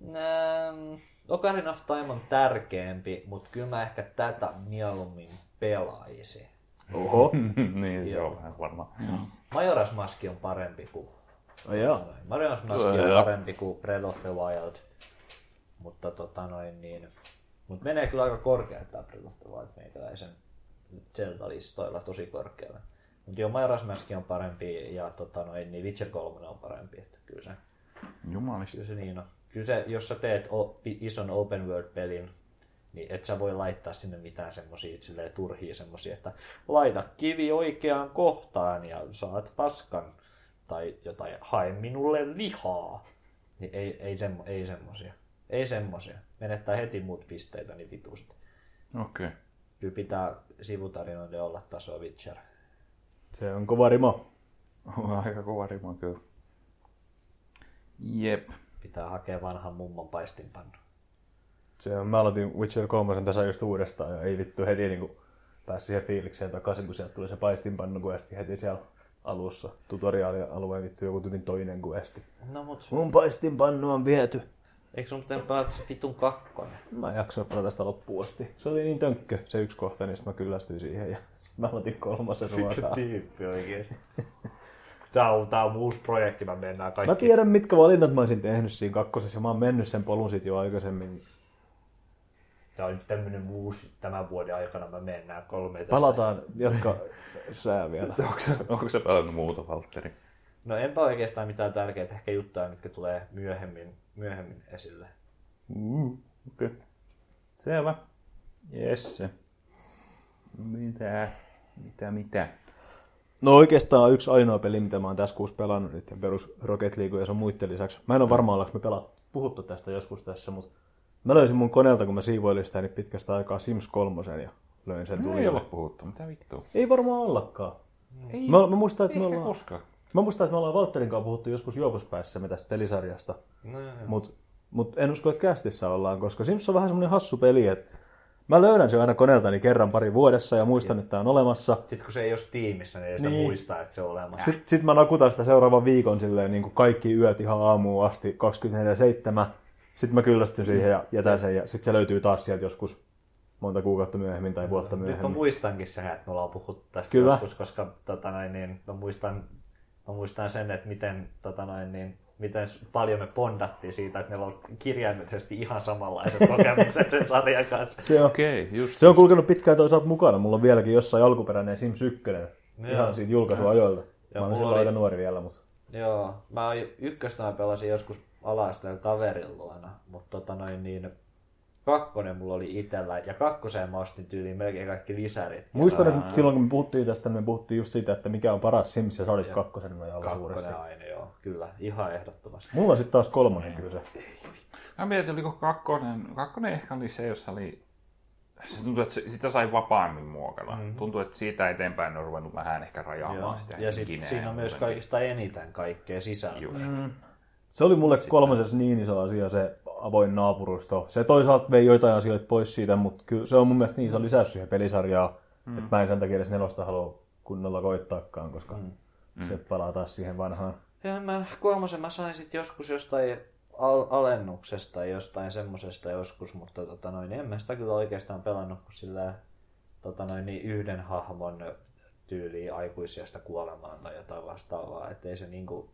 um, Ocarina of Time on tärkeämpi, mutta kyllä mä ehkä tätä mieluummin pelaisin. Oho. niin, joo, vähän varmaan. Majora's Mask on parempi kuin... Ai jaa. Majora's Mask on Joo. parempi kuin Breath of the Wild. Mutta tota noin niin... Mut menee kyllä aika korkealle tää Breath of the Wild meikäläisen Zelda-listoilla tosi korkealle. Mutta joo, Majora's Mask on parempi ja tota noin, niin Witcher 3 on parempi. Että kyllä se Jumalista. Kyllä se niin on. Kyllä se, jos sä teet o, ison open world-pelin, niin et sä voi laittaa sinne mitään semmosia silleen turhia semmosia, että laita kivi oikeaan kohtaan ja saat paskan. Tai jotain, hae minulle lihaa. Niin ei, ei, semmo, ei semmosia. Ei semmosia. Menettää heti muut pisteitä niin vitusti. Okei. Okay. Kyllä pitää sivutarinoiden olla taso Witcher. Se on kova rimo. On aika kova rima kyllä. Jep. Pitää hakea vanhan mummon paistinpannu. Se on, mä aloitin Witcher 3 tässä just uudestaan ja ei vittu heti niin pääsi siihen fiilikseen takaisin, kun sieltä tuli se paistinpannu kuesti heti siellä alussa. Tutoriaalialueen vittu joku tyylin toinen kuesti. No mut, Mun paistinpannu on viety. eikö sun pitänyt pelata se vitun kakkonen? Mä en jaksoin pelata sitä loppuun asti. Se oli niin tönkkö se yksi kohta, niin sit mä kyllästyin siihen ja mä aloitin kolmasen ruokaa. tyyppi oikeesti. Tää on, tää on uusi projekti, mä mennään kaikki. Mä tiedän, mitkä valinnat mä olisin tehnyt siinä kakkosessa ja mä oon mennyt sen polun sit jo aikaisemmin. Tää on nyt tämmönen uusi tämän vuoden aikana, mä mennään kolme tästä. Palataan, jatka sää vielä. Onko se, onko se pelannut muuta, Valtteri? No enpä oikeastaan mitään tärkeitä, ehkä juttuja, mitkä tulee myöhemmin, myöhemmin esille. Mm, okei. Okay. Selvä. Jesse. Mitä? Mitä, mitä? No oikeastaan yksi ainoa peli, mitä mä oon tässä kuussa pelannut, nyt ja perus Rocket League ja sun muiden lisäksi. Mä en ole varma, ollaanko me pela, puhuttu tästä joskus tässä, mutta mä löysin mun koneelta, kun mä siivoilin sitä niin pitkästä aikaa Sims 3 ja löin sen Ei tuli. ole puhuttu. Mitä vittua? Ei varmaan ollakaan. Ei, Mä, mä, muistan, että me ollaan, koskaan. mä muistan, että me ollaan Valtterin kanssa puhuttu joskus juopuspäissämme tästä pelisarjasta. No, Mutta mut en usko, että kästissä ollaan, koska Sims on vähän semmoinen hassu peli, että mä löydän sen aina koneeltani kerran pari vuodessa ja muistan, että tämä on olemassa. Sitten kun se ei ole tiimissä, niin ei sitä Niin. muista, että se on olemassa. Sitten sit mä nakutan sitä seuraavan viikon silleen niin kuin kaikki yöt ihan aamuun asti 24-7. Sitten mä kyllästyn siihen ja jätän sen ja sitten se löytyy taas sieltä joskus monta kuukautta myöhemmin tai vuotta Nyt mä myöhemmin. muistankin sen, että me ollaan puhuttu tästä Kyllä. joskus, koska tota noin, niin, mä, muistan, mä muistan sen, että miten tota noin, niin, miten paljon me bondattiin siitä, että meillä on kirjaimellisesti ihan samanlaiset kokemukset sen sarjan kanssa. Se on, Okei, okay, just. se on kulkenut pitkään toisaalta mukana. Mulla on vieläkin jossain alkuperäinen Sims 1. Joo. Ihan siitä julkaisuajoilta. Ja Mä olen mulla silloin oli- aika nuori vielä, mutta... Joo, mä oon ykköstä mä pelasin joskus ala kaverin luona, mutta tota noin niin, kakkonen mulla oli itellä, ja kakkoseen mä ostin tyyliin melkein kaikki lisärit. Muistan, että silloin kun me puhuttiin tästä, niin me puhuttiin just siitä, että mikä on paras Sims, ja se olisi kakkosen nojalla suuresti. Kakkonen aina, joo, kyllä, ihan ehdottomasti. Mulla on sitten taas kolmonen kyllä se. Mä mietin, oliko kakkonen, kakkonen ehkä oli se, jossa oli, se tuntui, että sitä sai vapaammin muokata. Mm-hmm. Tuntuu, että siitä eteenpäin on ruvennut vähän ehkä rajaamaan Joo. sitä Ja henkineä siinä on myös kaikista eniten kaikkea sisältöä. Just. Se oli mulle kolmosessa niin iso asia, se avoin naapurusto. Se toisaalta vei joitain asioita pois siitä, mutta kyllä se on mun mielestä niin iso lisäys siihen pelisarjaan, mm. että mä en sen takia edes nelosta halua kunnolla koittaakaan, koska mm. se palaa taas siihen vanhaan. Ja mä kolmosen mä sain sitten joskus jostain al- alennuksesta tai jostain semmosesta joskus, mutta tota noin, en mä sitä kyllä oikeastaan pelannut kuin sillä tota noin, niin yhden hahmon tyyliin aikuisiasta kuolemaan tai jotain vastaavaa, ettei se niinku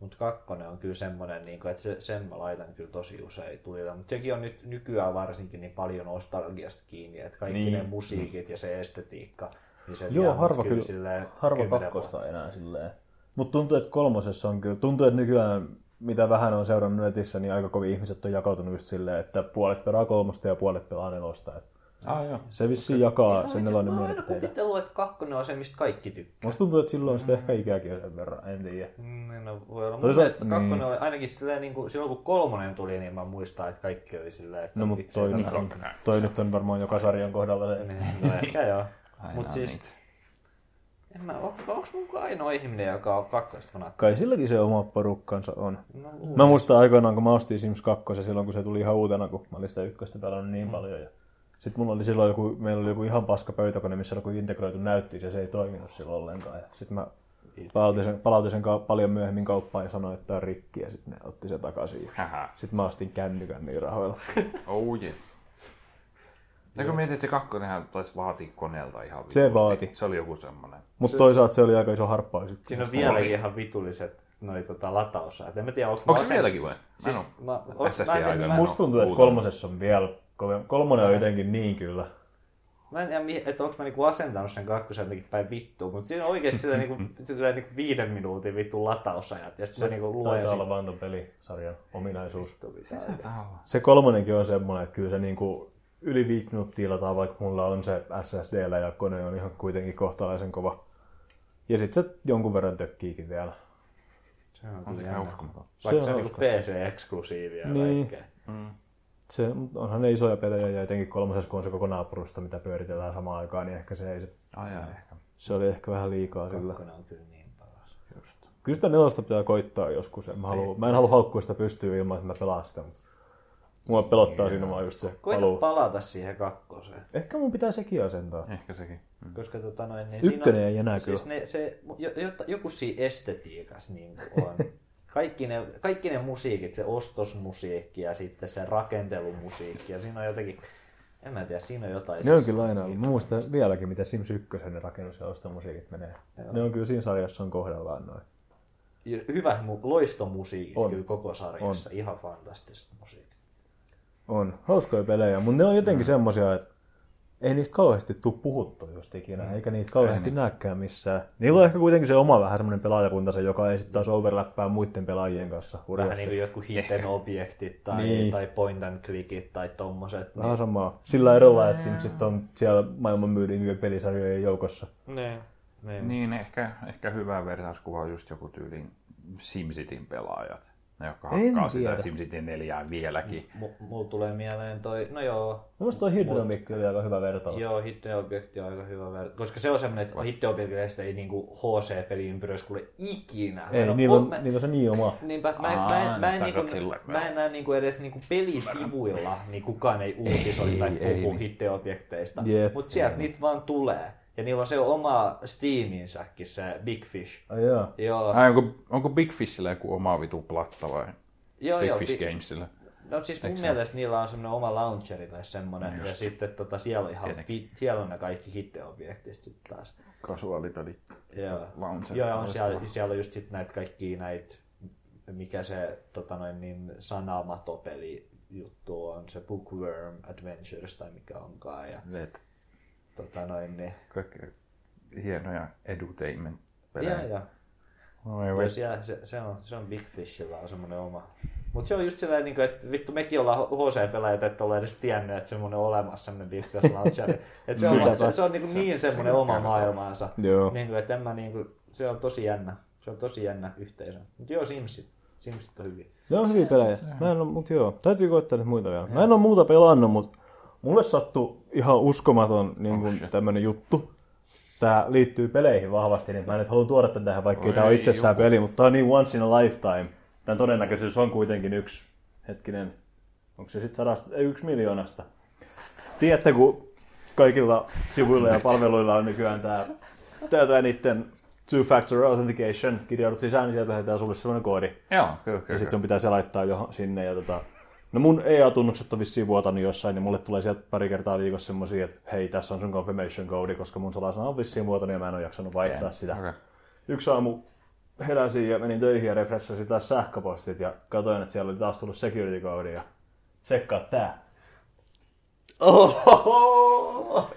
mutta kakkonen on kyllä semmoinen, niinku, että se, sen mä laitan kyllä tosi usein tulilla. Mutta sekin on nyt nykyään varsinkin niin paljon nostalgiasta kiinni, että kaikki Niin. ne musiikit ja se estetiikka, niin se Joo, harva kyllä kyllä, silleen harva kakkosta enää silleen. Mutta tuntuu, että kolmosessa on kyllä, tuntuu, että nykyään mitä vähän on seurannut netissä, niin aika kovin ihmiset on jakautunut just silleen, että puolet pelaa kolmosta ja puolet pelaa nelosta. Et Ah, joo. se vissiin jakaa Mä sen nelonen aina mielipiteitä. kuvitellut, että kakkonen on se, mistä kaikki tykkää. Musta tuntuu, että silloin sitten ehkä ikäkin on sen verran, en tiedä. Mm, no, voi olla. Mun Toisaalta- mielestä kakkonen niin. oli ainakin silleen, niin kuin, silloin kun kolmonen tuli, niin mä muistan, että kaikki oli silleen, että No mutta toi, nyt on, toi nyt on varmaan joka sarjan kohdalla se. Niin, No ehkä joo. Aina Mutta siis, niitä. en mä, on, onks mun ainoa ihminen, joka on kakkosta fanaatti? Kai silläkin se oma porukkansa on. No, Mä muistan aikoinaan, kun mä ostin Sims 2 silloin, kun se tuli ihan uutena, kun mä olin sitä ykköstä pelannut niin paljon. Ja sitten mulla oli silloin joku, meillä oli joku ihan paska pöytäkone, missä oli joku integroitu näyttöys ja se ei toiminut silloin ollenkaan. Ja sitten mä palautin sen, palautin sen ka- paljon myöhemmin kauppaan ja sanoin, että tämä on rikki ja sitten ne otti sen takaisin. Ja Hähä. sitten mä ostin kännykän niin rahoilla. Oh yeah. Ja kun mietit, että se kakkonenhan taisi vaatia koneelta ihan Se vitusti. vaati. Se oli joku semmoinen. Mutta toisaalta se oli aika iso harppaus. Siinä on vieläkin ihan vitulliset noi tota, latausajat. En mä tiedä, onko Onko se vieläkin vai? Siis, mä, onks, mä, en, aikana. tiedä, mä, Musta tuntuu, että kolmosessa on vielä Kolmonen on jotenkin niin kyllä. mä en tiedä, että onko mä niinku asentanut sen kakkosen jotenkin päin vittuun, mutta siinä on oikeesti sillä niinku, sillä niinku viiden minuutin vittu latausajat. Ja sitten mä niinku luen Taitaa sit- olla vaan ton pelisarjan ominaisuus. se. Se kolmonenkin on semmoinen, että kyllä se niinku yli viisi minuuttia lataa, vaikka mulla on se SSDllä ja kone on ihan kuitenkin kohtalaisen kova. Ja sitten se jonkun verran tökkiikin vielä. Se on On se uskomaton. Vaikka Se se on on niinku PC-eksklusiivia ja Niin. kaikkea. Se, onhan ne isoja pelejä ja etenkin kolmosessa, kun on se koko naapurusta, mitä pyöritellään samaan aikaan, niin ehkä se ei se, ai, ehkä. se oli ehkä vähän liikaa sillä. Kakkonen on kyllä niin paras. Just. Kyllä sitä nelosta pitää koittaa joskus. En mä, halua, mä en halua haukkua sitä pystyä ilman, että mä pelaan sitä, mutta mua pelottaa siinä vaan just se Koita paluu. palata siihen kakkoseen. Ehkä mun pitää sekin asentaa. Ehkä sekin. Mm. Koska tota noin, niin Ykkönen ei enää siis ne, se, jo, jotta, joku siinä estetiikassa niin on. Kaikki ne, kaikki ne musiikit, se ostosmusiikki ja sitten se rakentelumusiikki ja siinä on jotenkin, en mä tiedä, siinä on jotain. Ne on siis- kyllä aina ollut. Mä muistan vieläkin, mitä Sims 1 ne rakennus- ja ostomusiikit menee. Ne on kyllä siinä sarjassa on kohdallaan noin. Hyvät mu- loistomusiikit On. kyllä koko sarjassa, on. ihan fantastista musiikkia. On. Hauskoja pelejä, mutta ne on jotenkin mm. semmosia, että ei niistä kauheasti tuu puhuttu just ikinä, mm. eikä niitä kauheasti näkään missään. Niillä on ehkä kuitenkin se oma vähän semmoinen pelaajakuntansa, joka ei sitten taas overlappaa muiden pelaajien kanssa Vähän hurjasti. niin kuin joku hidden objektit tai, Niin. tai point and clickit tai tommoset. Vähän samaa. Sillä erolla, että Simsit on siellä maailman myydin pelisarjojen joukossa. Niin. niin. Niin, ehkä, ehkä hyvä vertauskuva on just joku tyylin SimCityn pelaajat. Ne, jotka En hakkaa sitä tiedä. SimCity 4 vieläkin. M- mulla tulee mieleen toi, no joo, Mielestäni toi Hydromikki oli aika hyvä vertaus. Joo, hitteobjekti on aika hyvä ver... Koska se on semmoinen, että hitteobjekteista ei niinku HC-peliympyrös kuule ikinä. Ei, Mä en niillä on, mä, niillä on se niin oma. Niinpä, mä, Aa, mä, en- mä, en, niinku, sillä mä en näe niinku edes niinku pelisivuilla, niin kukaan ei uutisoi tai Ei, puhu niin. hitteobjekteista. Jep. Mutta sieltä niitä vaan tulee. Ja niillä on se oma Steaminsäkin, se Big Fish. Ai jaa. Joo, Ai, onko, onko Big Fishillä joku oma vitu platta vai? joo, Big joo. Fish Bi- Gamesillä. No siis mun Eikö se- mielestä niillä on semmoinen oma launcheri tai semmoinen, ja sitten tota, siellä, on ihan fi- siellä on ne kaikki hitteobjektit sitten taas. Kasuaalipelit. Joo, Launcher. Joo, ja on siellä, siellä on just sit näitä kaikkia näitä mikä se tota noin, niin, sanamatopeli juttu on, se Bookworm Adventures tai mikä onkaan. Ja, Let. Tota noin, niin, Kaikki hienoja edutainment ja, pelejä. ja. Oi, Ja voi. siellä, se, se, on, se on Big Fishilla on semmoinen oma. Mutta se on just sellainen, niin kuin, että vittu mekin ollaan HC-pelaajat, että ollaan edes tiennyt, että semmoinen on olemassa semmoinen Discus Launcher. että se on, Sitäpä. se, se on niin, kuin niin semmoinen sekin oma kertoo. maailmansa. Joo. Niin kuin, että en mä niin kuin, se on tosi jännä. Se on tosi jännä yhteisö. Mutta joo, Simsit. Simsit on hyviä. Ne on hyviä pelejä. Mä en oo, mut joo, täytyy koittaa nyt muita vielä. Mä en oo muuta pelannut, mut mulle sattui ihan uskomaton niin kun, shit. tämmönen juttu. Tää liittyy peleihin vahvasti, niin mä en nyt halua tuoda tätä tähän, vaikka tää ole itsessään juhu. peli, mutta tää on niin once in a lifetime. Tän todennäköisyys on kuitenkin yksi, hetkinen, onko se sitten sadasta, ei yksi miljoonasta. Tiedätte, kun kaikilla sivuilla ja palveluilla on nykyään tää, tää niitten two-factor authentication, kirjaudut sisään, niin sieltä lähetetään sulle semmoinen koodi. Joo, kyllä, Ja kyllä. sitten sun pitää se laittaa johon sinne. Ja tota, no mun EA-tunnukset on vissiin vuotanut jossain, niin mulle tulee sieltä pari kertaa viikossa semmosia, että hei, tässä on sun confirmation code, koska mun salasana on vissiin vuotanut ja mä en ole jaksanut vaihtaa sitä. Okei. Yksi aamu heräsin ja menin töihin ja refreshasin taas sähköpostit ja katsoin, että siellä oli taas tullut security code ja tsekkaa tää. Ohoho!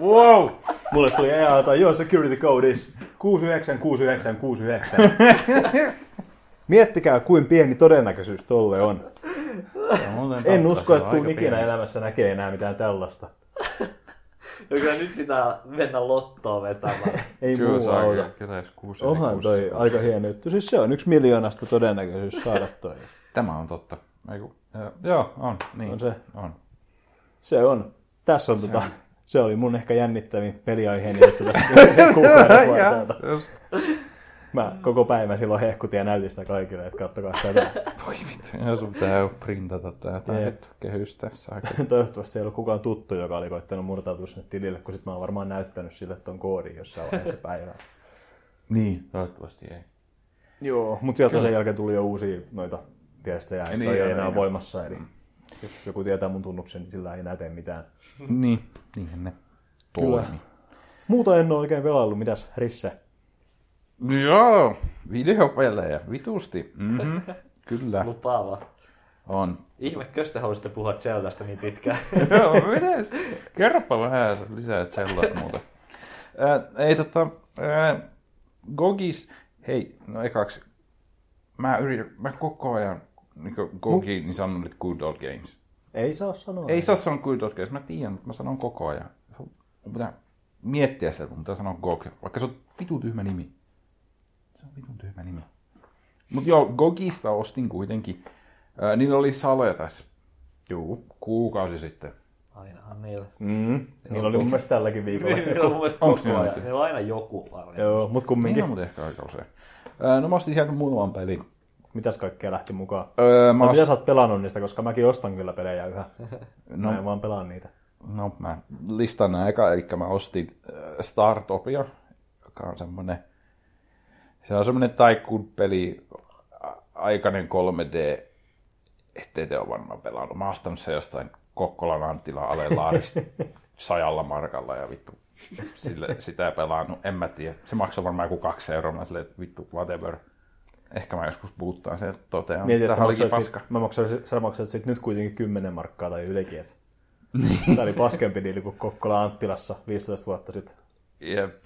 Wow! Mulle tuli EA, joo, security code is 696969. Miettikää, kuin pieni todennäköisyys tolle on. Se on En usko, se että on tuun ikinä pieni. elämässä näkee enää mitään tällaista. Ja kyllä nyt pitää mennä lottoon vetämään. Ei Kyllä muu saa auta. kuusi Onhan kuusi- toi aika hieno juttu. Siis se on yksi miljoonasta todennäköisyys saada toi. Tämä on totta. Ei kun, joo, on. Niin. On se. On. Se on. Tässä on tota, se oli mun ehkä jännittävin peliaiheeni juttu tässä kuukauden. Mä koko päivän silloin hehkutin ja näytin sitä kaikille, että kattokaa tätä. Voi vittu, ja sun pitää jo printata tää tää Jep. vittu kehys tässä aika. Toivottavasti ei ollut kukaan tuttu, joka oli koittanut murtautua sinne tilille, kun sit mä oon varmaan näyttänyt sille ton koodin jossain vaiheessa päivää. Niin, toivottavasti ei. Joo, mutta sieltä sen jälkeen tuli jo uusia noita viestejä, että Niin, ei enää niin, voimassa. Eli jos joku tietää mun tunnuksen, niin sillä ei enää tee mitään. Niin, niinhän ne Kyllä. toimii. Muuta en ole oikein pelaillut. Mitäs, Risse? Joo, videopelejä, vitusti. Mm-hmm. Kyllä, Lupaava. on. Ihme, te haluaisitte puhua Zeldasta niin pitkään. Joo, mites? Kerropa vähän lisää sellaista muuta. Ää, ei tota, ää, Gogis, hei, no ekaksi, mä yritän, mä koko ajan, niin Gogi, niin sanon nyt Good Old Games. Ei saa sanoa. Ei saa sanoa Good Old Games, mä tiedän, mutta mä sanon koko ajan. Mun pitää miettiä sitä, mun pitää sanoa Gog, vaikka se on vitun tyhmä nimi. Se on vitun tyhmä nimi. Mut joo, Gogista ostin kuitenkin. Ää, niillä oli sale tässä. Juu. Kuukausi sitten. Ainahan niillä. Mm. Niillä oli mun mielestä tälläkin viikolla. Niillä on mun mielestä Onks koko niillä ajan. Niillä on aina joku paljon. Joo, mut kumminkin. on muuten ehkä aika usein? Ää, no mä ostin sieltä muutaman pelin. Mitäs kaikkea lähti mukaan? Öö, mä No, mitä ost... sä oot pelannut niistä, koska mäkin ostan kyllä pelejä yhä. no, Mä en vaan pelaa niitä. no, mä listaan nää eka, eli mä ostin äh, Startopia, joka on semmonen, se on semmonen Tycoon-peli, aikainen 3D, ettei te ole varmaan pelannut. Mä oon ostanut se jostain Kokkolan Anttila Alelaarista sajalla markalla ja vittu sille, sitä pelannut. En mä tiedä. Se maksaa varmaan joku kaksi euroa. Mä silleen, että vittu, whatever. Ehkä mä joskus puuttaan sen totean. Mietin, että sä olikin maksat, sit, paska. mä maksan, sä maksat sit nyt kuitenkin 10 markkaa tai ylikin. Et. Tää oli paskempi diili kuin Kokkola Anttilassa 15 vuotta sitten. Jep.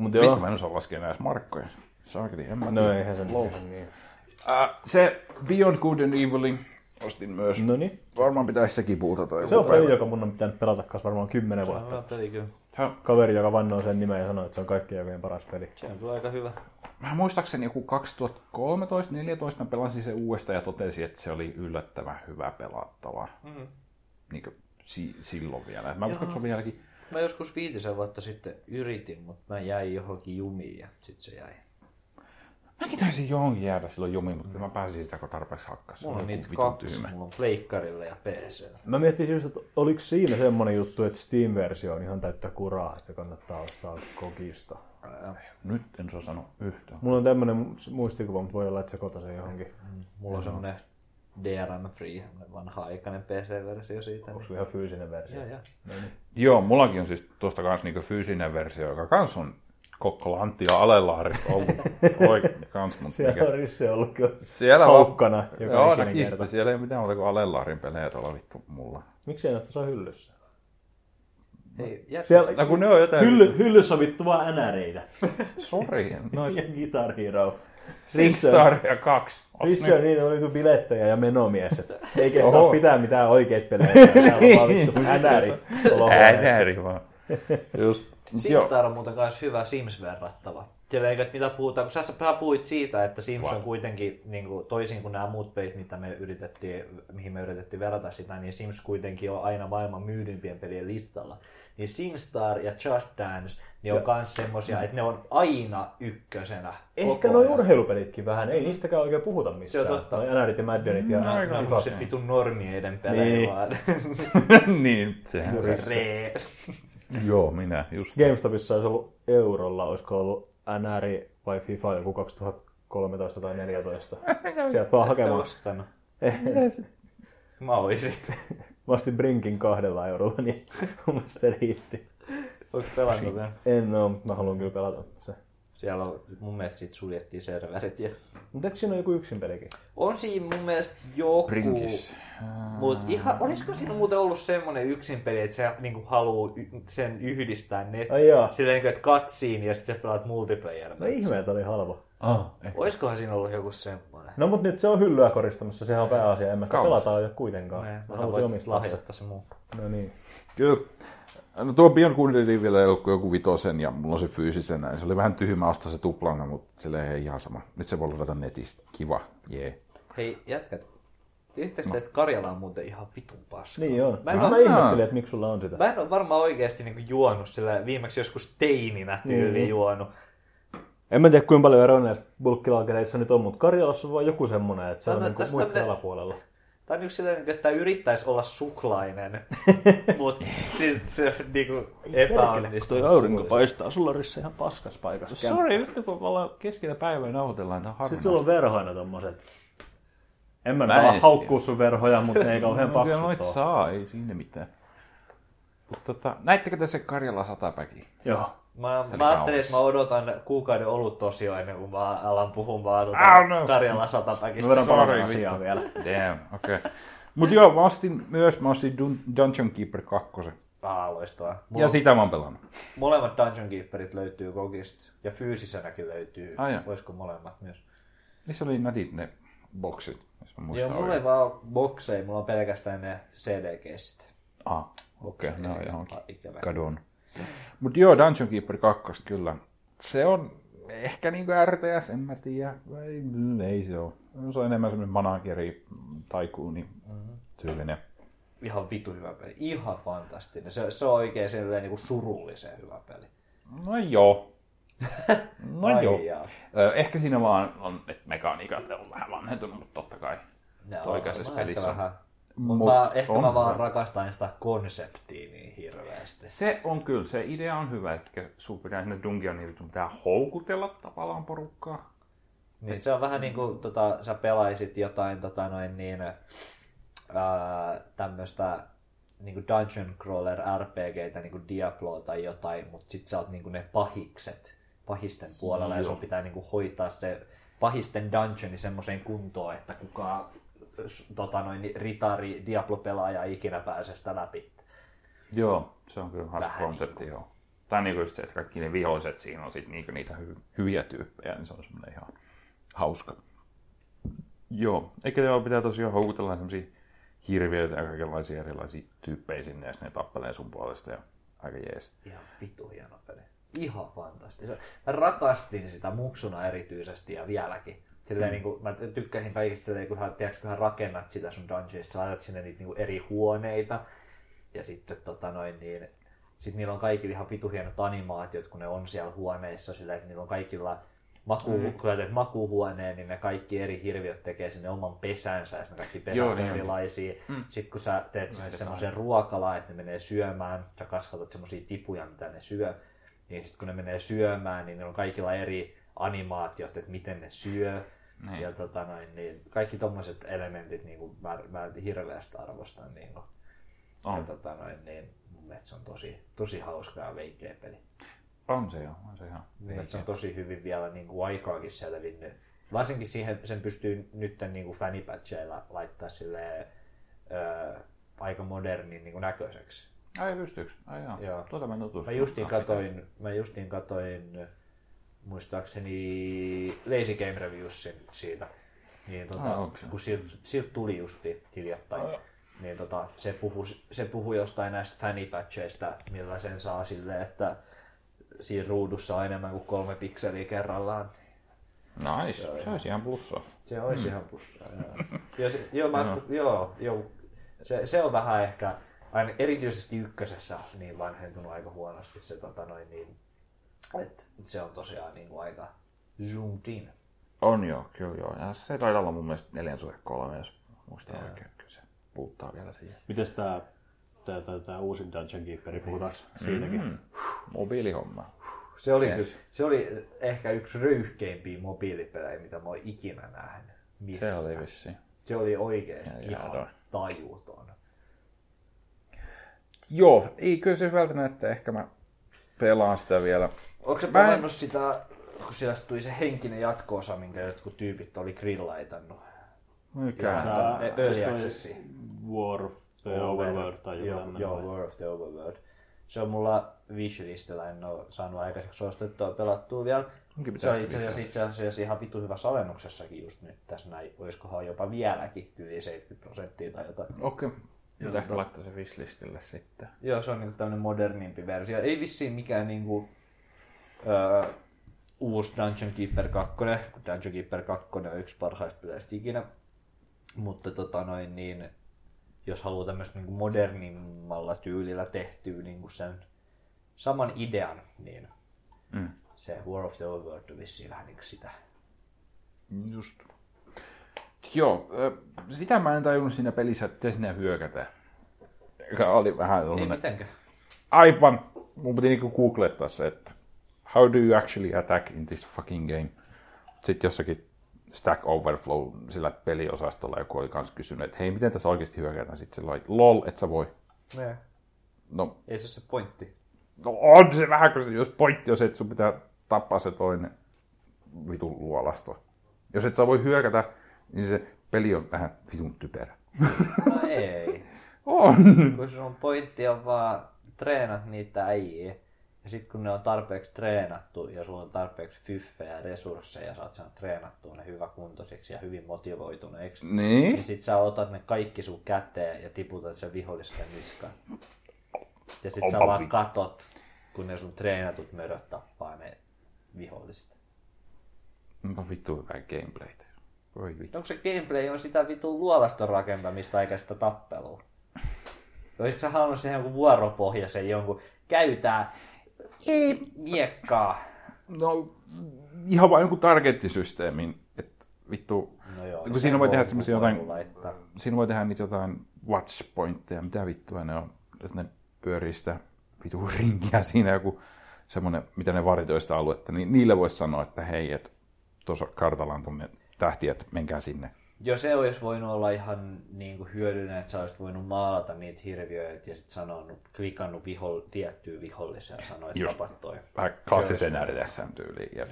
Mut Vittu, joo, mä en osaa laskea näissä markkoja. Saakeli, en mä no tiedä. eihän se niin. Äh, se Beyond Good and Evilin ostin myös. No niin. Varmaan pitäisi sekin puutata. Se on peli, joka mun on pitänyt pelata kanssa varmaan 10 vuotta. Hyvä peli kyllä. Se, Kaveri, joka vannoo sen nimen ja sanoi, että se on kaikkien aikojen paras peli. Se on kyllä aika hyvä. mä muistaakseni joku 2013-2014 mä pelasin se uudestaan ja totesin, että se oli yllättävän hyvä pelattava. Mm-hmm. Niin kuin si- silloin vielä. Mä uskon, että se on vieläkin... Mä joskus viitisen vuotta sitten yritin, mutta mä jäin johonkin jumiin ja sit se jäi. Mäkin taisin johonkin jäädä silloin jumiin, mutta kyllä mä pääsin sitä, kun tarpeeksi hakkas. Mulla on niitä kaksi. tyhmä. Mulla on pleikkarille ja PC. Mä miettisin just, että oliko siinä semmonen juttu, että Steam-versio on ihan täyttä kuraa, että se kannattaa ostaa kokista. Nyt en saa sanoa yhtään. Mulla on tämmönen muistikuva, mutta voi olla, että se kota sen johonkin. Mulla on semmonen DRM Free, vanha-aikainen PC-versio siitä. Onko Niin... ihan fyysinen versio? Joo, joo. No niin. Joo, mullakin on siis tuosta kanssa niinku fyysinen versio, joka kans on Kokkola Antti ja Alelaarista ollut. Oikein. kans, mutta Siellä mikä... on Risse ollut kyllä Siellä haukkana joka Joo, ikinen näkisitte. kerta. Siellä ei ole mitään muuta kuin Alellaarin pelejä tuolla vittu mulla. Miksi ei tuossa hyllyssä? Jätkä, Siellä, No kun ne on jotain... hylly, hyllyssä on vittu vaan NRitä. Sori. Nois Ja Guitar Hero. Sistaria kaksi. Risse on niin, on niinku bilettäjä ja menomies. Ei kehtaa pitää mitään oikeita pelejä. Täällä on vaan vittu olohuoneessa. Äänääri vaan. Just. SimStar on muuten myös hyvä Sims-verrattava. Siellä eikö, että mitä puhutaan, kun sä, puhuit siitä, että Sims on kuitenkin niin kuin, toisin kuin nämä muut pelit, mitä me yritettiin, mihin me yritettiin verrata sitä, niin Sims kuitenkin on aina maailman myydyimpien pelien listalla. Niin SimStar ja Just Dance, niin on myös semmosia, että ne on aina ykkösenä. Ehkä ajan. urheilupelitkin vähän, ei niistäkään oikein puhuta missään. Se on totta. NRit ja Maddenit ja Nämä FIFA. on se vitun normieiden pelejä Niin. vaan. niin, sehän se. Ree. Joo, minä just. se. GameStopissa olisi ollut eurolla, olisiko ollut NR vai FIFA joku 2013 tai 2014. Sieltä vaan hakemaan. Ostanut. Mä olisin. Mä ostin Brinkin kahdella eurolla, niin mun se riitti. Onko pelannut vielä? En oo, mä haluan kyllä pelata. Siellä on, mun mielestä sit suljettiin serverit. Ja... Mutta eikö siinä ole joku yksin pelikin? On siinä mun mielestä joku... Brinkis. Mut ihan, olisiko siinä muuten ollut semmonen yksin peli, että se niinku haluu y- sen yhdistää net... Ai jaa. Silleen, niinku, että katsiin ja sitten pelaat multiplayer. No ihme, että oli halva. Ah, eh. Oiskohan siinä ollut joku semmonen? No mut nyt se on hyllyä koristamassa, sehän on pääasia. En mä sitä Kauas. pelata jo kuitenkaan. Ne, Mä voin omistaa se. lahjoittaa se muu. No niin. Kyllä. No tuo Beyond Good and Evil ei ollut joku vitosen ja mulla on se fyysisenä. Se oli vähän tyhmä ostaa se tuplana, mutta sille ei ihan sama. Nyt se voi ladata netistä. Kiva. Jee. Hei, jätkät. Tiedättekö te, että Karjala on muuten ihan vitun paska? Niin on. Mä en mä ihmettelin, että miksi sulla on sitä. Mä en ole varmaan oikeasti niinku juonut sillä viimeksi joskus teininä tyyliin Niin. juonut. En mä tiedä kuinka paljon eroja näissä bulkkilaakereissa nyt on, mutta Karjalassa on vaan joku semmonen, että se on Tämä- niinku muiden me- alapuolella. Tämä on yksi sellainen, että tämä yrittäisi olla suklainen, mutta se, se on niinku epäonnistunut. suklaa. paistaa, sulla on Risse ihan paskas paikassa. Sori, nyt kun me ollaan keskellä päivää nauhoitellaan, tämä on Sitten sulla on verhoina tommoset. En mä, edes haukkuu sun verhoja, mutta ne ei kauhean No, kyllä noit saa, ei siinä mitään. Mut tota, näittekö tässä Karjala satapäkiä? Joo. Mä, mä ajattelin, että mä odotan kuukauden olutosio ennen kuin mä alan puhumaan Oh, tuota no. Karjala Mä satapäkistä. palata vittu. asiaan vielä. Damn, okei. Okay. Mut joo, mä ostin myös, mä ostin Dun- Dungeon Keeper 2. Ah, loistoa. Mulla Ja sitä mä oon pelannut. Molemmat Dungeon Keeperit löytyy Gogista ja fyysisenäkin löytyy. Ai jaa. Olisiko molemmat myös? Niissä oli nätit ne boksit, jos mä Joo, muistan mulla ei vaan bokseja, mulla on pelkästään ne CD-keissit. Ah, okei, okay, ne on johonkin Ikävä. kadon. Mut joo, Dungeon Keeper 2 kyllä. Se on ehkä niinku RTS, en mä tiedä. Ei, ei se ole. Se on enemmän semmoinen manageri, taikuuni tyylinen. Ihan vitu hyvä peli. Ihan fantastinen. Se, se on oikein silleen niin surullisen hyvä peli. No joo. No Ai joo. jaa. Ehkä siinä vaan on, että mekaniikat on vähän vanhentunut, mutta totta kai. Varmaan pelissä. Vähän. Mut Mut mä, ehkä on mä vaan hyvä. rakastan sitä konseptia niin hirveästi. Se on kyllä, se idea on hyvä, että sun pitää sinne dungeonille, sun pitää houkutella tavallaan porukkaa. Niin, se on vähän niin kuin tota, sä pelaisit jotain tota, noin niin, ää, tämmöistä niin kuin dungeon crawler RPGtä, niin kuin Diablo tai jotain, mutta sit sä oot niin kuin ne pahikset pahisten puolella ja sun pitää niin kuin hoitaa se pahisten dungeoni semmoiseen kuntoon, että kukaan tota, noin, ritari Diablo-pelaaja ikinä pääse sitä läpi. Joo, se on kyllä hauska konsepti, joo. Tai niinku just se, että kaikki ne viholliset siinä on sit niinku niitä hy- hyviä tyyppejä, niin se on semmoinen ihan hauska. Joo, eikä teillä pitää tosiaan houkutella semmosia hirviöitä ja kaikenlaisia erilaisia tyyppejä sinne, ja sitten ne tappelee sun puolesta ja aika jees. Ihan vitu hieno peli. Ihan fantastinen. Mä rakastin sitä muksuna erityisesti ja vieläkin. Silleen, mm. niin kuin, mä tykkäsin kaikista silleen, kun, tiedätkö, rakennat sitä sun dungeonista, sä laitat sinne niitä niin kuin eri huoneita. Ja sitten tota noin, niin, sit niillä on kaikilla ihan vitu hienot animaatiot, kun ne on siellä huoneissa, sillä että niillä on kaikilla maku, mm. kun teet makuuhuoneen, niin ne kaikki eri hirviöt tekee sinne oman pesänsä, ja ne kaikki pesät Joo, niin erilaisia. Mm. Sitten kun sä teet sinne semmoisen ruokalaan, että ne menee syömään, sä kasvatat semmoisia tipuja, mitä ne syö, niin sitten kun ne menee syömään, niin ne on kaikilla eri animaatiot, että miten ne syö. Niin. Ja tota noin, niin kaikki tommoset elementit niin kuin mä, mä hirveästi arvostan. Niin kuin. Ja On. tota noin, niin mun mielestä se on tosi, tosi hauska ja veikeä peli. On se joo, on se ihan. Että se on tosi hyvin vielä niin kuin aikaakin selvinnyt. Varsinkin siihen sen pystyy nyt niin kuin fanipatcheilla laittaa silleen, ö, aika modernin niin kuin näköiseksi. Ai pystyykö? Ai joo. Joo. Tuota mä Mä justiin Ah, katoin, mä justiin katoin muistaakseni Lazy Game Reviewsin siitä. Niin, tota, onko se? kun siltä silt tuli justi hiljattain, niin tota, se, puhui, se puhui jostain näistä fanipatcheista, millä sen saa silleen, että siinä ruudussa on enemmän kuin kolme pikseliä kerrallaan. Nice. Se olisi ihan plussaa. Se olisi ihan pussaa. Joo, ja se, joo, mä, joo, joo se, se, on vähän ehkä, aina erityisesti ykkösessä, niin vanhentunut aika huonosti se, tota noin, niin, että se on tosiaan niin kuin aika zoomed in. On joo, kyllä joo. Ja se taitaa olla mun mielestä neljän suhde kolme, jos muistan oikein. Kyllä se puuttaa vielä siihen. Mites tää, tää, tää, tää uusin Dungeon Keeperi, puhutaan siitäkin? Mm. Mobiilihomma. Se oli, Yes. se oli ehkä yksi röyhkeimpiä mobiilipelejä, mitä mä oon ikinä nähnyt. Missä. Se oli vissiin. se oli oikeesti Ja ihan jäädä. tajuton. Joo, ei kyllä se välttämättä ehkä mä pelaan sitä vielä. Onko se Mä en- pelannut sitä, kun siellä tuli se henkinen jatko-osa, minkä jotkut tyypit oli grillaitannut? Mikä? Accessi. War of the Overworld tai joku joo? War of the Overworld. Se on mulla wishlistillä, en ole saanut aikaiseksi suosittua pelattua vielä. Onkin Se pitää on itse asiassa, itse asiassa ihan vitu hyvässä alennuksessakin just nyt tässä näin. Olisikohan jopa vieläkin yli 70 prosenttia tai jotain. Okei. Pitää ehkä laittaa se wishlistille sitten. Joo, se on niinku tämmönen modernimpi versio. Ei vissiin mikään niinku, öö, uusi Dungeon Keeper 2, kun Dungeon Keeper 2 on yksi parhaista peleistä ikinä. Mutta tota noin niin, jos haluaa tämmöistä niinku modernimmalla tyylillä tehtyä niinku sen saman idean, niin Mm. se War of the Overworld on vissiin vähän niinku sitä. Just. Joo, sitä mä en tajunnut siinä pelissä, että miten sinne hyökätään. Joka oli vähän Ei mitenkään. Aivan. Mun piti niinku googlettaa se, että how do you actually attack in this fucking game? Sitten jossakin Stack Overflow sillä peliosastolla joku oli kans kysynyt, että hei, miten tässä oikeasti hyökätään? Sitten se lait, lol, et sä voi. Ne. No, Ei se ole se pointti. no on se vähän, kun se, jos pointti on se, että sun pitää tappaa se toinen vitun luolasto. Jos et sä voi hyökätä, niin se peli on vähän vitun typerä. No ei. On! kun sun pointti on vaan treenat niitä äijiä. Ja sitten kun ne on tarpeeksi treenattu ja sulla on tarpeeksi fyffejä ja resursseja ja sä oot saanut treenattua ne hyväkuntoisiksi ja hyvin motivoituneiksi. Niin? Niin sit sä otat ne kaikki sun käteen ja tiputat sen vihollisten niskaan. Ja sit sä Onpa vaan katot, kun ne sun treenatut möröt tappaa ne viholliset. Onpa vittu hyvää gameplaytä. Voi vittu. Onko se gameplay on sitä vitun luolaston rakentamista eikä sitä tappelua? Olisitko sä halunnut siihen jonkun vuoropohjaisen jonkun käytää miekkaa? No, ihan vain jonkun targettisysteemin, että vittu, No joo, kun siinä voi tehdä semmoisia voi jotain, laittaa. siinä voi tehdä niitä jotain watchpointteja, mitä vittua ne on, että ne pyörii sitä vittu ringiä siinä joku semmoinen, mitä ne varitoi sitä aluetta, niin niille voisi sanoa, että hei, että tuossa kartalla on tuonne tähti, että menkää sinne. Jo se olisi voinut olla ihan niin kuin hyödyllinen, että sä olisit voinut maalata niitä hirviöitä ja sitten sanonut, klikannut viholl, tiettyä vihollisia ja sanoa, että tapat toi. Vähän klassisen RDSM-tyyliin. Ja...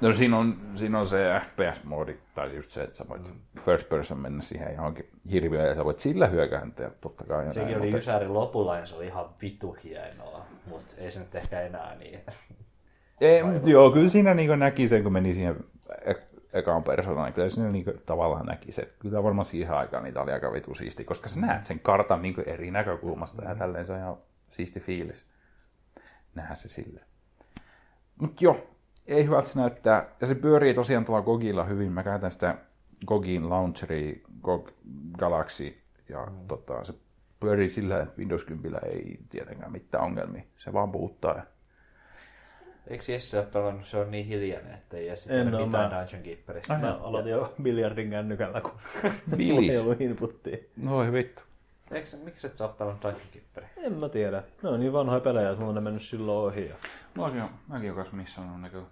No siinä on, siinä on se FPS-moodi, tai just se, että sä voit first person mennä siihen johonkin hirviöön ja sä voit sillä hyökääntä ja totta kai. Sekin näin, oli mutta- Ysärin lopulla ja se oli ihan vitu hienoa, mutta ei se nyt ehkä enää niin. Ei, mutta joo, kyllä siinä niin näki sen, kun meni siihen ekaan persoonaan, niin kyllä siinä niin tavallaan näki se. että Kyllä varmaan siihen aikaan niitä oli aika vitu siisti, koska sä näet sen kartan niin eri näkökulmasta ja tälleen se on ihan siisti fiilis. Nähdä se sille. Mutta joo, ei hyvältä se näyttää. Ja se pyörii tosiaan tuolla Gogilla hyvin. Mä käytän sitä Gogin launcheria, Gog Galaxy, ja mm. tota, se pyörii sillä, että Windows 10 ei tietenkään mitään ongelmia. Se vaan puuttaa. Ja Eikö Jesse ole pelannut, se on niin hiljainen, että ei edes En oo, mitään mä- Dungeon Keeperistä. Mä aloitin jo biljardin kännykällä, kun Bilis. ei ollut inputtia. Noi vittu. Eikö, miksi et sä ole pelannut Dungeon Keeperia? En mä tiedä. Ne on niin vanhoja pelejä, että mulla on ne mennyt silloin ohi. Ja... Mäkin on, mäkin on kanssa missannut näkyy.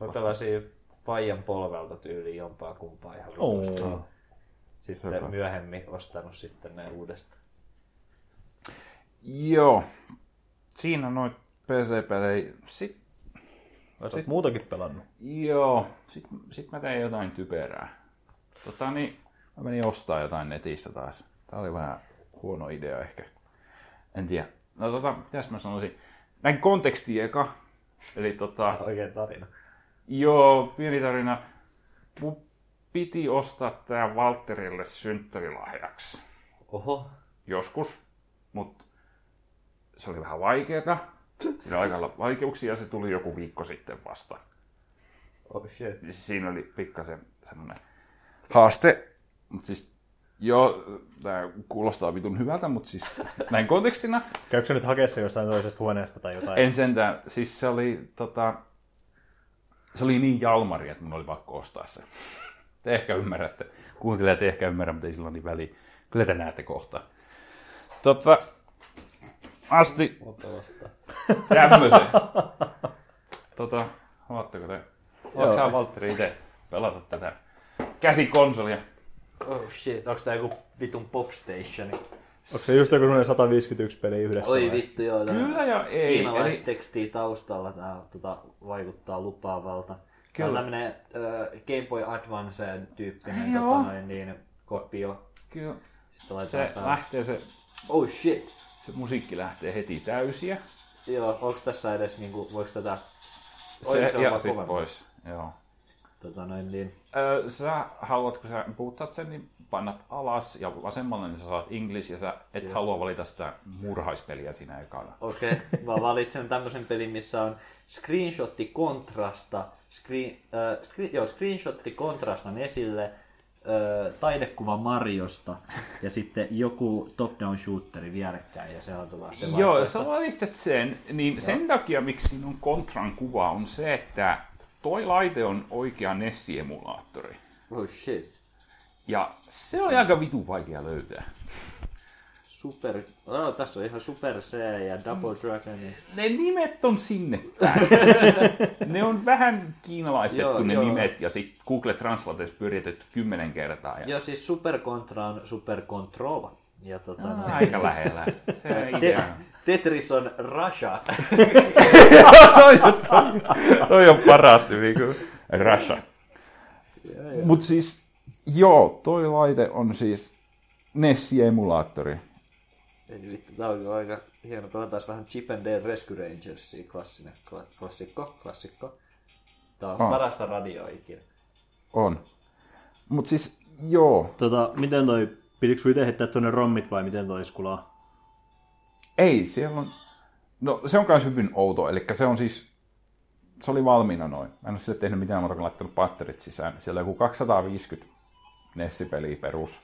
Mä pelasin Fajan polvelta tyyliin jompaa kumpaa ihan vitusti. Sitten Sepä. myöhemmin ostanut sitten ne uudestaan. Joo. Siinä noit PC-pelejä. Sitten, Olet muutakin pelannut. joo, sitten sit mä tein jotain typerää. Tota niin, mä menin ostaa jotain netistä taas. Tää oli vähän huono idea ehkä. En tiedä. No tota, mitäs mä sanoisin? Näin konteksti eka. Eli tota, Oikein tarina. joo, pieni tarina. Piti ostaa tää Valterille synttärilahjaksi. Oho. joskus, mutta se oli vähän vaikeeta. Siinä oli aika vaikeuksia ja se tuli joku viikko sitten vasta. Oh shit. Siinä oli pikkasen semmoinen haaste. Mutta siis, joo, tämä kuulostaa vitun hyvältä, mutta siis näin kontekstina. Käykö se nyt hakea se jostain toisesta huoneesta tai jotain? En sentään, siis se oli tota, se oli niin jalmari, että mun oli pakko ostaa se. Te ehkä ymmärrätte. Kuuntelijat ehkä ymmärrä, mutta ei sillä ole niin väliä. Kyllä te näette kohta. Tota, asti Ota vastaan. tämmöisen. tota, haluatteko te? Sä Valtteri itse pelata tätä käsikonsolia? Oh shit, onks tää joku vitun popstationi? Onko se just joku semmoinen 151 peli yhdessä? Oi vai? vittu joo. Kyllä ja ei. Eli, Kiinalaistekstiä taustalla tää tota, vaikuttaa lupaavalta. Kyllä. Tämä on tämmönen äh, Game Boy Advance tyyppinen Joo. tota, noin, niin, kopio. kyllä, Sitten se lähtee se, Oh shit. Se musiikki lähtee heti täysiä. Joo, onks tässä edes niinku, voiko tätä... Se, se ja sit pois. Joo. Tota noin niin. Ö, sä haluat, kun sä puutat sen, niin pannat alas ja vasemmalle, niin sä saat English ja sä et Joo. halua valita sitä murhaispeliä siinä ekana. Okei, okay. mä valitsen tämmöisen pelin, missä on screenshotti kontrasta, screen, äh, screen, joo, screenshotti kontrastan esille, taidekuva Mariosta ja sitten joku top-down shooteri vierekkäin ja se on tota, se Joo, vaihtoehto. sä valitset sen, niin sen takia, miksi siinä on Contran kuva, on se, että toi laite on oikea Nessi-emulaattori. Oh shit. Ja se oli aika vitu vaikea löytää. Super, oh, tässä on ihan Super C ja Double Dragon. Ja... Ne nimet on sinne päin. ne on vähän kiinalaistettu Joo, ne joo. nimet ja sitten Google Translateissa pyöritetty kymmenen kertaa. Ja... Joo, siis Super Contra on Super Control. Ja tota, no, Aika lähellä. Se Te-. Tetris on Russia. toi, toi, toi on parasti niinku Russia. Mut siis, joo, toi laite on siis Nessi-emulaattori. Ei vittu, tää on aika hieno. Pelataan vähän Chip and Dale Rescue Rangersia, klassinen, kla- klassikko, klassikko. Tää on Ah. parasta radioa ikinä. On. Mut siis, joo. Tota, miten toi, pitikö sun itse heittää tuonne rommit vai miten toi skulaa? Ei, siellä on... No, se on myös hyvin outo. Eli se on siis... Se oli valmiina noin. Mä en ole sille tehnyt mitään muuta kuin laittanut patterit sisään. Siellä on joku 250 Nessipeliä perus.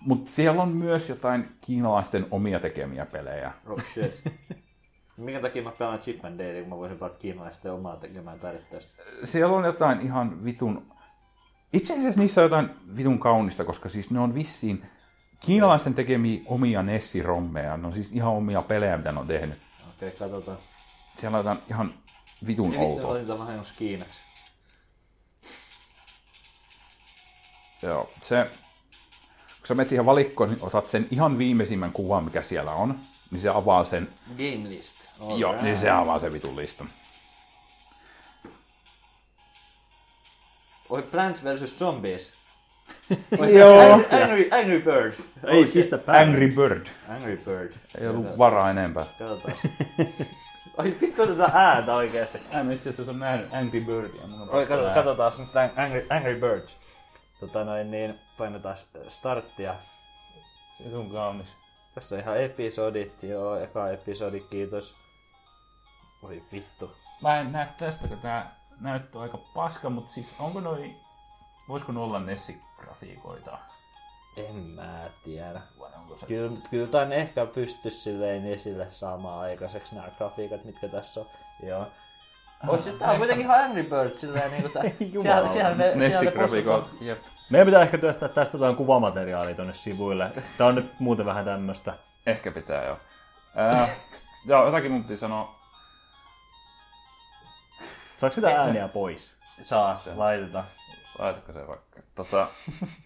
Mutta siellä on myös jotain kiinalaisten omia tekemiä pelejä. Oh shit. Minkä takia mä pelaan Chip and Dale, kun mä voisin pelata kiinalaisten omaa tekemään taidetta. Siellä on jotain ihan vitun... Itse asiassa niissä on jotain vitun kaunista, koska siis ne on vissiin kiinalaisten tekemiä omia Nessi-rommeja. Ne on siis ihan omia pelejä, mitä ne on tehnyt. Okei, okay, katsotaan. Siellä on jotain ihan vitun vittu, outoa. otin vähän jos kiinaksi. Joo, se... Kun sä menet siihen valikkoon, niin otat sen ihan viimeisimmän kuvan, mikä siellä on, niin se avaa sen, Game list. joo, niin se avaa sen vitun listan. Oi, Plants vs. Zombies. Joo. Angry, Angry, Bird. Ei, pistä päälle. Angry Bird. Angry Bird. Ei ollut varaa enempää. Katsotaan. Oi vittu tätä ääntä oikeesti. Mä itse asiassa on nähnyt Angry Birdia. Oi, katsotaan nyt tän Angry, Angry Birds. Tota noin niin, painetaan starttia. Se on kaunis. Tässä on ihan episodit, joo, eka episodi, kiitos. Oi vittu. Mä en näe tästä, kun tää näyttää aika paska, mutta siis onko noi... Voisiko ne olla Nessi-grafiikoita? En mä tiedä. Vai onko se... Kyllä, kyllä tän ehkä pysty silleen esille saamaan aikaiseksi nämä grafiikat, mitkä tässä on. Joo. Ois se, tää on kuitenkin ihan Angry Birds silleen niinku tää. siellä, siellä ne, siellä ne Jep. Meidän pitää ehkä työstää tästä jotain kuvamateriaalia tonne sivuille. Tää on nyt muuten vähän tämmöstä. Ehkä pitää joo. Ää, joo, jotakin mun piti sanoa. Saako sitä ääniä pois? Saa, laitetaan. Laitatko se vaikka? Tota,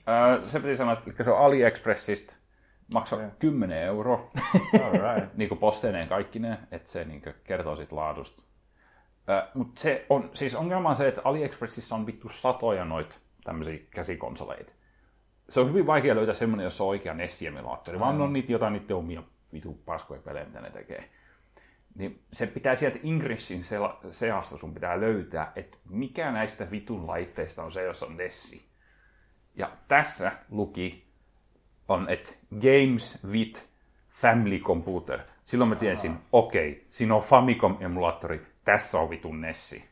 ää, se piti sanoa, että se on AliExpressistä. Maksaa 10 euroa. Alright. niin kuin posteineen kaikkineen, että se niin kertoo siitä laadusta. Mutta se on, siis ongelma on se, että AliExpressissä on vittu satoja noita tämmöisiä käsikonsoleita. Se on hyvin vaikea löytää semmoinen, jossa on oikea NES-emulaattori, vaan on niitä jotain niiden omia vitu paskoja pelejä, mitä ne tekee. Niin se pitää sieltä Ingressin seasta sun pitää löytää, että mikä näistä vitun laitteista on se, jossa on Nessi. Ja tässä luki on, että Games with Family Computer. Silloin mä tiesin, okei, okay, siinä on Famicom-emulaattori, tässä on vitun Nessi.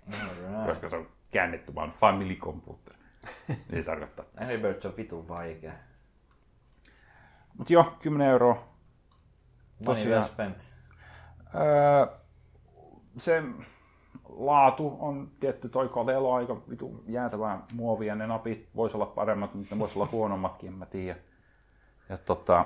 Koska se on käännetty vaan Family Computer. Niin se tarkoittaa. Angry Birds on vitun vaikea. Mutta joo, 10 euroa. Money well spent. Öö, se laatu on tietty, toi Kodelo on aika vitu jäätävää muovia, ne napit voisi olla paremmat, mutta ne voisi olla huonommatkin, en mä tiedä. Ja tota,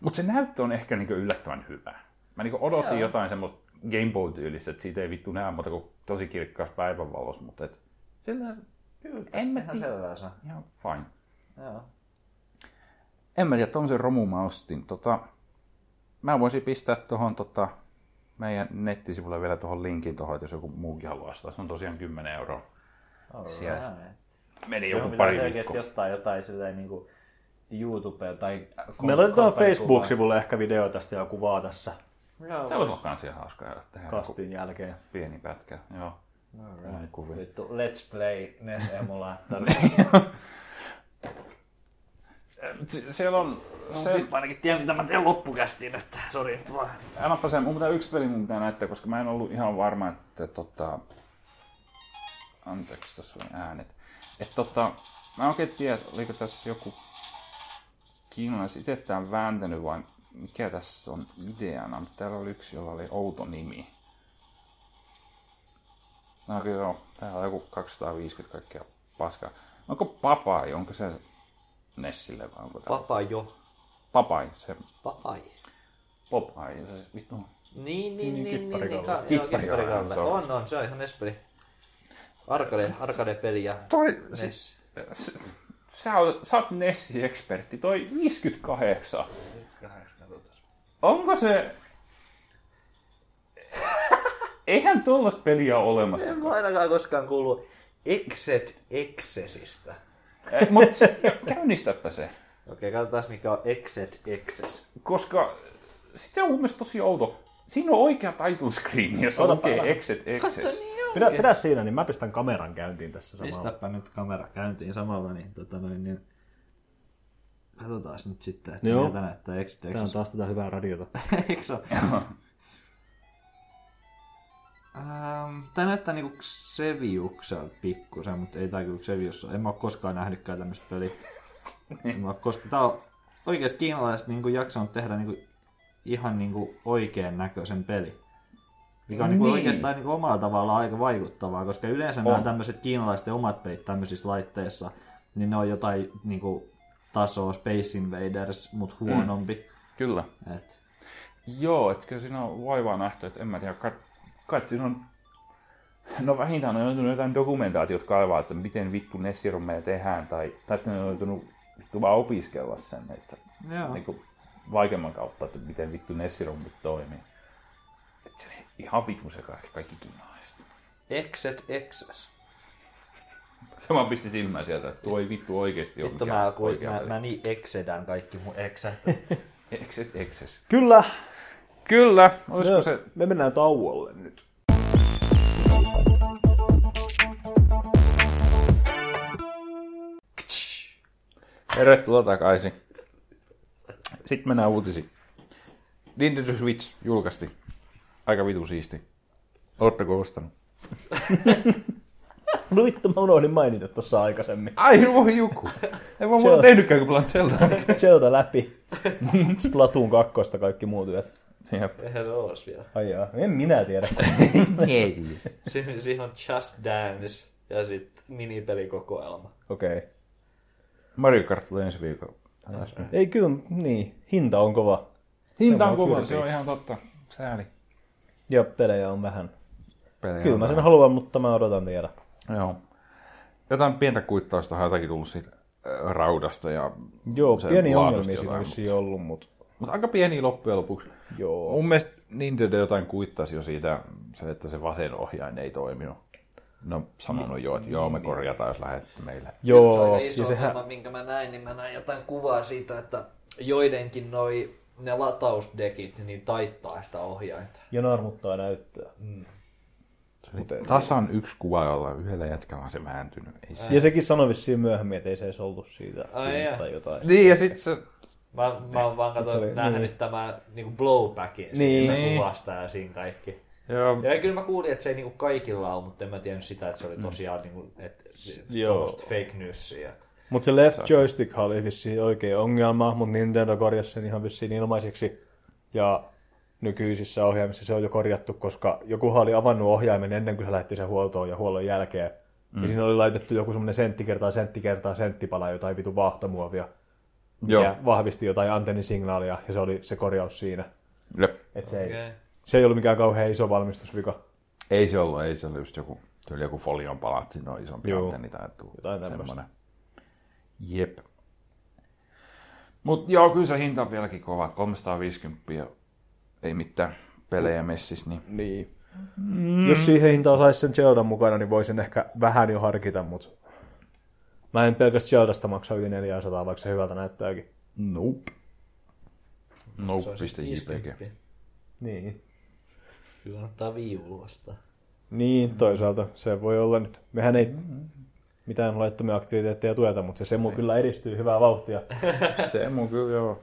mutta se näyttö on ehkä niinku yllättävän hyvä. Mä niinku odotin Joo. jotain semmoista Game Boy-tyylistä, että siitä ei vittu näe muuta kuin tosi kirkkaassa päivänvalossa, mutta et, sillä Kyllä, En mä tästä ihan tiedä. selvää saa. ihan fine. Joo. En mä tiedä, tommosen romu mä ostin. Tota, mä voisin pistää tuohon tota, meidän nettisivulle vielä tuohon linkin tuohon, että jos joku muukin haluaa ostaa. Se on tosiaan 10 euroa. Siellä Alright. meni Joo, joku pitää pari viikkoa. ottaa jotain silleen niinku YouTubeen tai... Me laitetaan komparikuvaa. Facebook-sivulle ehkä video tästä ja kuvaa tässä Joo, Se voisi olla kans ihan hauskaa tehdä kastin jälkeen. pieni pätkä. Joo. Näin kuvia. Vittu, let's play NES emulaattori. Se- Siellä on... Se, Nyt mä ainakin tiedän, mitä mä teen loppukästiin, että sori nyt vaan. annapa sen, mun pitää yksi peli mun pitää näyttää, koska mä en ollut ihan varma, että tota... Anteeksi, tässä oli äänet. Että tota, mä en oikein tiedä, oliko tässä joku kiinalais itse tämän vääntänyt vai mikä tässä on ideana, mutta täällä oli yksi, jolla oli outo nimi. No kyllä joo, täällä on joku 250 kaikkea paskaa. Onko Papai, onko se Nessille vai onko tää? Papa jo. Papai, se Papai. Popeye, se vittu. Niin, niin, niin, niin, niin, Kipparikalle. ka- se on. On, on, se on ihan NES-peli. Arcade, arcade-peli ja Toi, NES. sä, oot, sä oot Nessi-ekspertti, toi 58. Onko se... Eihän tuollaista peliä ole olemassa. En mä ainakaan koskaan kuullut Exed Excessistä. Mutta käynnistäpä se. Okei, katsotaan mikä on Exed Excess. Koska sit se on mun mielestä tosi outo. Siinä on oikea title screen, jossa Ota lukee päällä. Exit Access. Pidä, pidä siinä, niin mä pistän kameran käyntiin tässä samalla. Pistäpä nyt kamera käyntiin samalla, niin, tota noin, niin katsotaan nyt sitten, että Joo. miltä näyttää Exit Tää on taas tätä hyvää radiota. Eikö se ole? Ähm, Tää näyttää niinku Xeviukselta pikkusen, mutta ei tää kyllä Xevius ole. En mä oo koskaan nähnytkään tämmöstä peliä. en mä oo koskaan. Tää on oikeesti kiinalaiset niinku jaksanut tehdä niinku ihan niinku oikean näköisen peli. Mikä on niinku Niin. oikeastaan niinku omalla tavallaan aika vaikuttavaa, koska yleensä nämä On. tämmöiset kiinalaisten omat pelit tämmöisissä laitteissa, niin ne on jotain niinku tasoa Space Invaders, mutta huonompi. Kyllä. Et, Joo, että kyllä siinä on vaivaa nähty, että en mä tiedä, kai, kai siinä on... No vähintään on joutunut jotain dokumentaatiot kaivaa, että miten vittu Nessirummeja tehdään, tai, tai sitten on joutunut vittu vaan opiskella sen, että Joo. niin kuin, vaikeamman kautta, että miten vittu Nessirummit toimii. Et se ihan vittu se kaikki, kaikki kiinalaiset. Exet Excess. Se vaan pisti silmään sieltä, että tuo ei vittu oikeesti ole Vittu mä, mä, mä niin exedän kaikki mun exät. Exes, exes. Kyllä! Kyllä, olisiko Me, se... me mennään tauolle nyt. Tervetuloa takaisin. Sitten mennään uutisiin. Nintendo Switch julkaisti. Aika vitu siisti. Ootteko ostanut? No vittu, mä unohdin mainita tuossa aikaisemmin. Ai voi joku. Ei muuta on- tehnytkään, kun pelaan Zeldaa. Zelda läpi. Splatoon 2 kaikki muut työt. Jep. Eihän se ois vielä. Ai jaa, en minä tiedä. Si- siihen on Just Dance ja sitten minipelikokoelma. Okei. Okay. Mario Kart tulee ensi viikolla. Ei kyllä, niin. Hinta on kova. Hinta on on kova, se on ihan totta. Sääli. Ja pelejä on vähän. Pelejä Kyllä on mä sen vähän. haluan, mutta mä odotan vielä. Joo. Jotain pientä kuittausta on jotakin tullut siitä äh, raudasta ja Joo, pieni ongelmia siinä on ollut, mutta Mutta aika pieni loppujen lopuksi. Joo. Mun mielestä Nintendo jotain kuittasi jo siitä, se, että se vasen ohjain ei toiminut. No sanonut jo, että joo, me korjataan, jos lähette meille. se Joo, aika iso ja sehän, ongelma, minkä mä näin, niin mä näin jotain kuvaa siitä, että joidenkin noi, ne latausdekit, niin taittaa sitä ohjainta. ja narmuttaa näyttöä. Tasan yksi kuva, jolla yhdellä jätkällä on se vääntynyt. Ei se... Ja sekin sanoi vissiin myöhemmin, että ei se edes ollut siitä Ai jaa. tai jotain. Niin, ja sit se... Mä, mä oon vaan kato, oli- nähnyt niin. tämän niin blowbackin Niin. siitä Niin. kuvasta ja siinä kaikki. Joo, Ja kyllä mä kuulin, että se ei niinku kaikilla ole, mutta en mä tiennyt sitä, että se oli tosiaan niinku, et, Joo. tuommoista fake newsia. Mutta se left joystick oli vissiin oikein ongelma, mutta Nintendo korjasi sen ihan vissiin ilmaiseksi. Ja nykyisissä ohjaimissa se on jo korjattu, koska joku oli avannut ohjaimen ennen kuin se lähti sen huoltoon ja huollon jälkeen. Mm. Ja siinä oli laitettu joku semmoinen sentti kertaa sentti kertaa senttipala, jotain vitu vaahtomuovia, mikä Joo. Joo. vahvisti jotain antennisignaalia, ja se oli se korjaus siinä. Jep. Et se, ei, Okay. se ei ollut mikään kauhean iso valmistusvika. Ei se ollut, ei se ollut just joku, tyyli joku folion palat, siinä on isompi Joo. antenni tai tuu, Jotain tämmöistä. semmonen. Jep. Mut joo, kyllä se hinta on vieläkin kova, 350 ja ei mitään pelejä messissä, niin Niin. Mm. Jos siihen hintaan saisi sen Zeldan mukana, niin voisin ehkä vähän jo harkita, mutta mä en pelkästään Zeldasta maksa yli 400, vaikka se hyvältä näyttääkin. nope. Se on Nope, siis piste 50. JPG. Niin. Kyllä kannattaa viivulu vastaan. Niin, toisaalta se voi olla nyt. Mehän ei mitään laittomia aktiviteetteja tueta, mutta se Semu kyllä edistyy hyvää vauhtia. Se mun kyllä joo.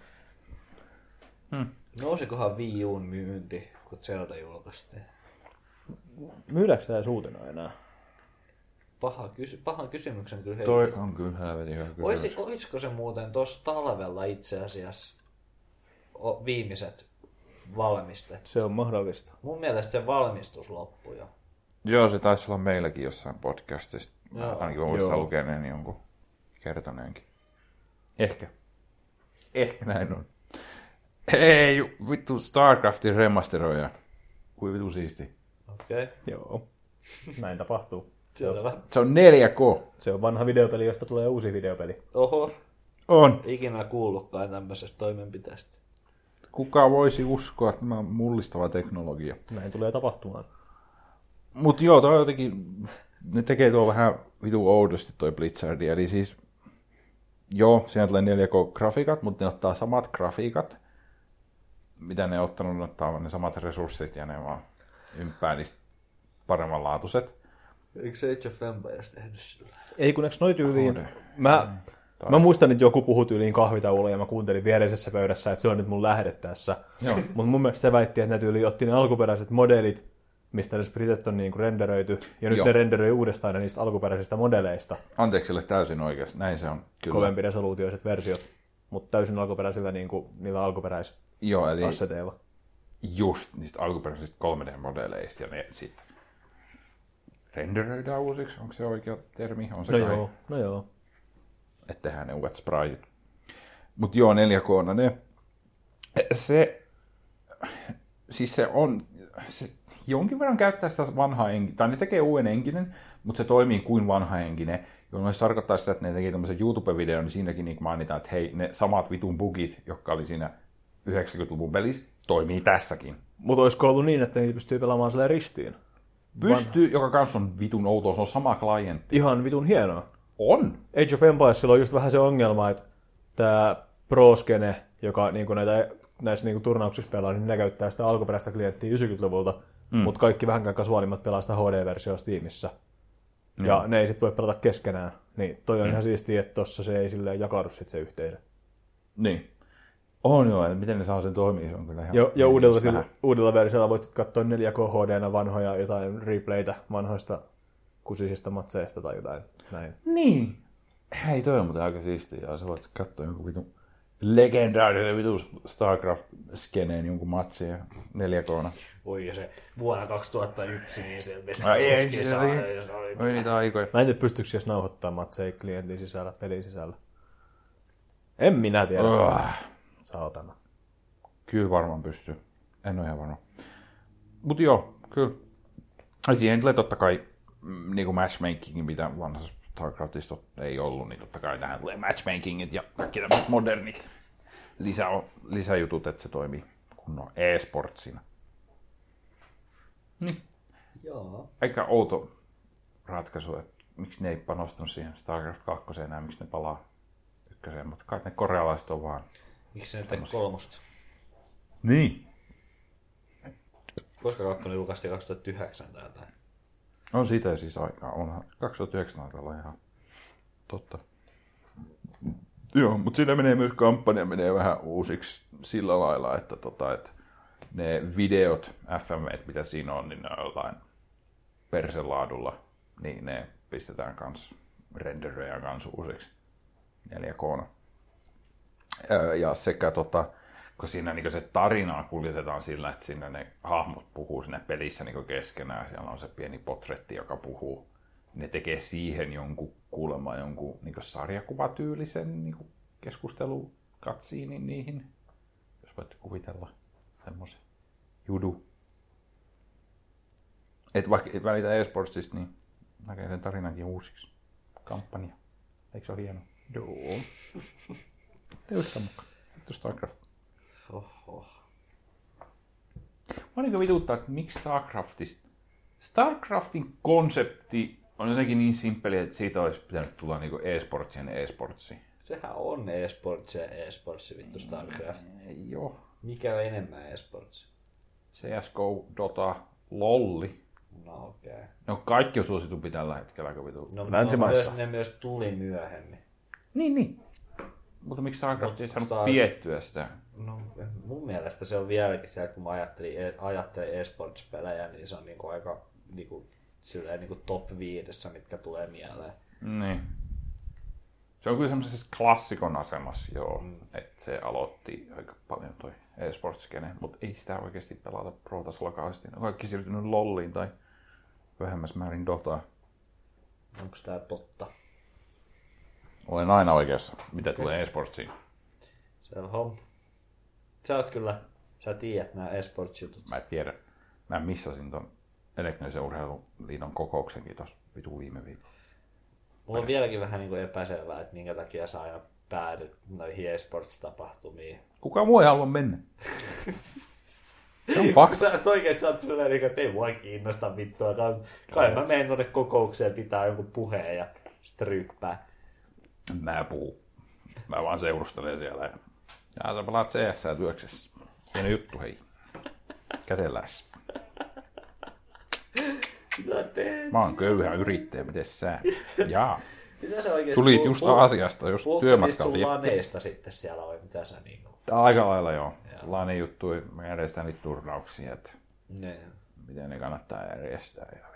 Nousikohan Wii Uun myynti, kun Zelda julkaistiin? Myydäänkö tämä uutena enää? Paha kysy- pahan kysymyksen kyllä Toi heitit. on kyllä helvetin hyvä kysymys. Oisi, olisiko se muuten tuossa talvella itse asiassa o, viimeiset valmistet? Se on mahdollista. Mun mielestä se valmistus loppui jo. Joo, se taisi olla meilläkin jossain podcastissa. Joo. Ainakin mä muistan Joo. lukeneeni jonkun kertoneenkin. Ehkä. Ehkä näin on. Hei, vittu Starcraftin remasteroija. Kuin vittu siisti. Okei. Okay. Joo. Näin tapahtuu. Selvä. Se on 4K. Se on vanha videopeli, josta tulee uusi videopeli. Oho. On. Ikinä kuullutkaan tämmöisestä toimenpiteestä. Kuka voisi uskoa, että tämä on mullistava teknologia. Näin tulee tapahtumaan. Mut joo, toi on jotenkin, ne tekee tuo vähän vitu oudosti toi Blizzard, eli siis, joo, siinä tulee 4K-grafiikat, mutta ne ottaa samat grafiikat, mitä ne on ottanut, ne ottaa ne samat resurssit ja ne vaan ympää niistä paremmanlaatuiset. Eikö se Age of Empires tehnyt sillä? Ei kun eikö noi tyyliin... HD. Mä, mä muistan, että joku puhui tyyliin kahvitaululla ja mä kuuntelin viereisessä pöydässä, että se on nyt mun lähde tässä. Mutta mun mielestä se väitti, että ne tyyliin otti ne alkuperäiset modelit, mistä ne spritet on niinku renderöity, ja nyt Joo. ne renderöi uudestaan ne niistä alkuperäisistä modeleista. Anteeksi sille täysin oikeasti, näin se on. Kyllä. Kovempi resoluutioiset versiot, mutta täysin alkuperäisillä niinku, niillä Joo, eli alkuperäisasseteilla. just niistä alkuperäisistä 3D-modeleista ja ne sitten renderöidään uusiksi, onko se oikea termi? On se No kai. joo, no joo. että tehdään ne uudet spriteit. Mutta joo, 4K, ne, se, siis se on, se jonkin verran käyttää sitä vanhaa enkinen, tai ne tekee uuden enkinen, mutta se toimii kuin vanha enkinen, jolloin se tarkoittaa sitä, että ne teki tämmöisen YouTube-videon, niin siinäkin niin mainitaan, että hei, ne samat vitun bugit, jotka oli siinä 90-luvun pelissä, toimii tässäkin. Mutta olisiko ollut niin, että niitä pystyy pelaamaan silleen ristiin? Pystyy, joka kanssa on vitun outoa, se on sama klientti. Ihan vitun hienoa. On! Age of Empiresilla on just vähän se ongelma, että tämä pro-skene, joka niinku näitä, näissä niinku turnauksissa pelaa, niin ne käyttää sitä alkuperäistä klienttiä 90-luvulta, mm. mutta kaikki vähänkään kasuaalimmat pelaa sitä HD-versioa Steamissa. Mm. Ja ne ei sitten voi pelata keskenään. Niin toi on mm. ihan siistiä, että tossa se ei silleen jakaudu sit se yhteisö. Niin. On joo, että miten ne saa sen toimii, se on kyllä ihan... Jo, jo uudella, sillä, uudella versiolla voit katsoa 4K HD vanhoja jotain replaytä vanhoista kusisista matseista tai jotain näin. Niin. Hei, toi on muuten aika siistiä. Ja sä voit katsoa jonkun vitun legendaarisen vitun Starcraft-skeneen jonkun matsin ja 4K. Voi ja se vuonna 2001, niin se Ai ei, se oli- Oi niitä aikoja. Mä en tiedä, pystyykö edes nauhoittaa matseja klientin sisällä, pelin sisällä. En minä tiedä. Oh, Saatana. kyllä varmaan pystyy. En ole ihan varma. Mutta joo, kyllä. Ja siihen tulee totta kai mm, niin kuin matchmakingin, mitä vanhassa StarCraftissa ei ollut, niin totta kai tähän tulee matchmakingit ja kaikki tämmöiset modernit lisä, lisäjutut, että se toimii kunnon e-sportsina. Joo. Aika outo ratkaisu, että miksi ne ei panostanut siihen StarCraft 2 enää, miksi ne palaa ykköseen, mutta kai ne korealaiset on vaan... Miksi se nyt kolmosta? Niin. Koska kakkonen julkaistiin 2009 tai jotain. On siitä siis aikaa. Onhan 2009 taitaa olla ihan totta. Joo, mutta siinä menee myös kampanja menee vähän uusiksi sillä lailla, että, tota, että ne videot, FM, mitä siinä on, niin ne on jotain perselaadulla, niin ne pistetään kans rendereja kans uusiksi 4K. Ja sekä tota, kun siinä niin se tarinaa kuljetetaan sillä, että siinä ne hahmot puhuu siinä pelissä niin keskenään. Siellä on se pieni potretti, joka puhuu. Ne tekee siihen jonkun kuulemma jonkun niin sarjakuvatyylisen niin keskustelukatsiinin niihin. Jos voitte kuvitella semmoisen judu. Et vaikka et välitä eSportsista, niin näkee sen tarinankin uusiksi. Kampanja. Eikö se ole hieno? Joo. Teusta mukaan. Vittu StarCraft. Oho. Mä niin vituttaa, että miksi StarCraftista... StarCraftin konsepti on jotenkin niin simppeli, että siitä olisi pitänyt tulla niinku e-sportsien e-sportsi. Sehän on e-sports ja e-sports vittu StarCraft. Ei oo. Mikä on enemmän e-sports? CSGO, Dota, Lolli. No okei. Okay. Ne on kaikki suositumpi tällä hetkellä, kun vitu. No, Länsimaissa. No, myös, ne myös tuli myöhemmin. Niin, niin. Mutta miksi StarCraft ei saanut Star- piettyä sitä? No, mun mielestä se on vieläkin se, että kun mä ajattelin, e- ajattelen e-sports-pelejä, niin se on niinku aika niinku, silleen niinku top viidessä, mitkä tulee mieleen. Niin. Se on kyllä semmoisessa klassikon asemassa, joo. Mm. Että se aloitti aika paljon toi e-sports-skene, mutta ei sitä oikeasti pelata pro-tasolla kauheasti. Ne on kaikki siirtynyt lolliin tai vähemmässä määrin Dotaan. Onko tää totta? Olen aina oikeassa, mitä tulee e-sportsiin. Selvä homma. Sä oot kyllä, sä tiedät nämä e-sports-jutut. Mä en tiedä. Mä missasin ton elektronisen urheiluliiton kokouksenkin tuossa vitu viime viikolla. Mulla on vieläkin vähän niinku epäselvää, että minkä takia sä aina päädyt noihin e-sports-tapahtumiin. Kuka muu ei halua mennä? Se on fakta. Sä oot oikein, sä oot sellainen, niinku, että ei mua kiinnosta vittua. Kai, kai mä menen tuonne kokoukseen pitää jonkun puheen ja sitten Mä puhun. Mä vaan seurustelen siellä. Ja, ja sä pelaat CS työksessä. Hieno juttu, hei. Kätelläs. Mitä teet? Mä oon köyhä yrittäjä, miten sä? Jaa. Mitä sä oikeesti Tulit just puhut- asiasta, just puhutko työmatkalta. sun laneista sitten siellä vai mitä sä niinku? Aika lailla joo. Lainen juttu, mä järjestän niitä turnauksia, että Ne, miten ne kannattaa järjestää ja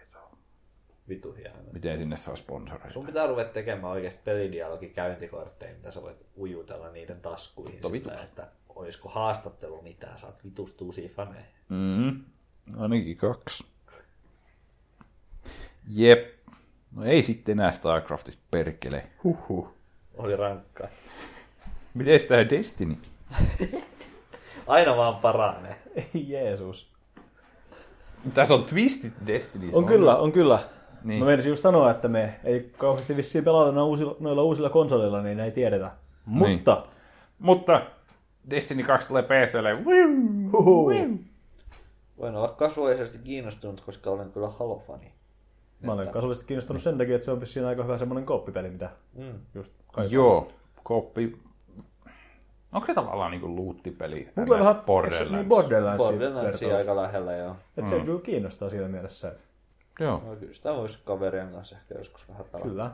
vitu. hieno. Miten sinne saa sponsoreita. Sun pitää ruveta tekemään oikeasti pelidialogi käyntikortteja, mitä sä voit ujutella niiden taskuihin. Sillä, että olisiko haastattelu mitään, saat vitustuusia faneja. Mm, ainakin kaksi. Jep. No ei sitten enää StarCraftista perkele. Huhhuh. Oli rankkaa. Miten tää Destiny? Aina vaan paranee. Ei Jeesus. Tässä on twistit Destiny. On kyllä, on kyllä. Niin. Niin. Mä menisin just sanoa, että me ei kauheasti vissiin pelata noilla uusilla, noilla uusilla konsoleilla, niin ei tiedetä. Mutta, Mutta Destiny 2 tulee PClle. Voin olla kasuaalisesti kiinnostunut, koska olen kyllä Halo-fani. mä olen kasvallisesti kiinnostunut sen takia, että se on vissiin aika hyvä semmoinen kooppipeli, mitä Mm. just kaipaa. Joo, koppi. Onko se tavallaan niinku luuttipeli? Mulla on vähän Borderlands. Niin Borderlands. Borderlandsia aika lähellä, joo. Että se kyllä kiinnostaa siinä mielessä, että Joo. No, kyllä sitä voisi kaverien kanssa ehkä joskus vähän pelata. kyllä.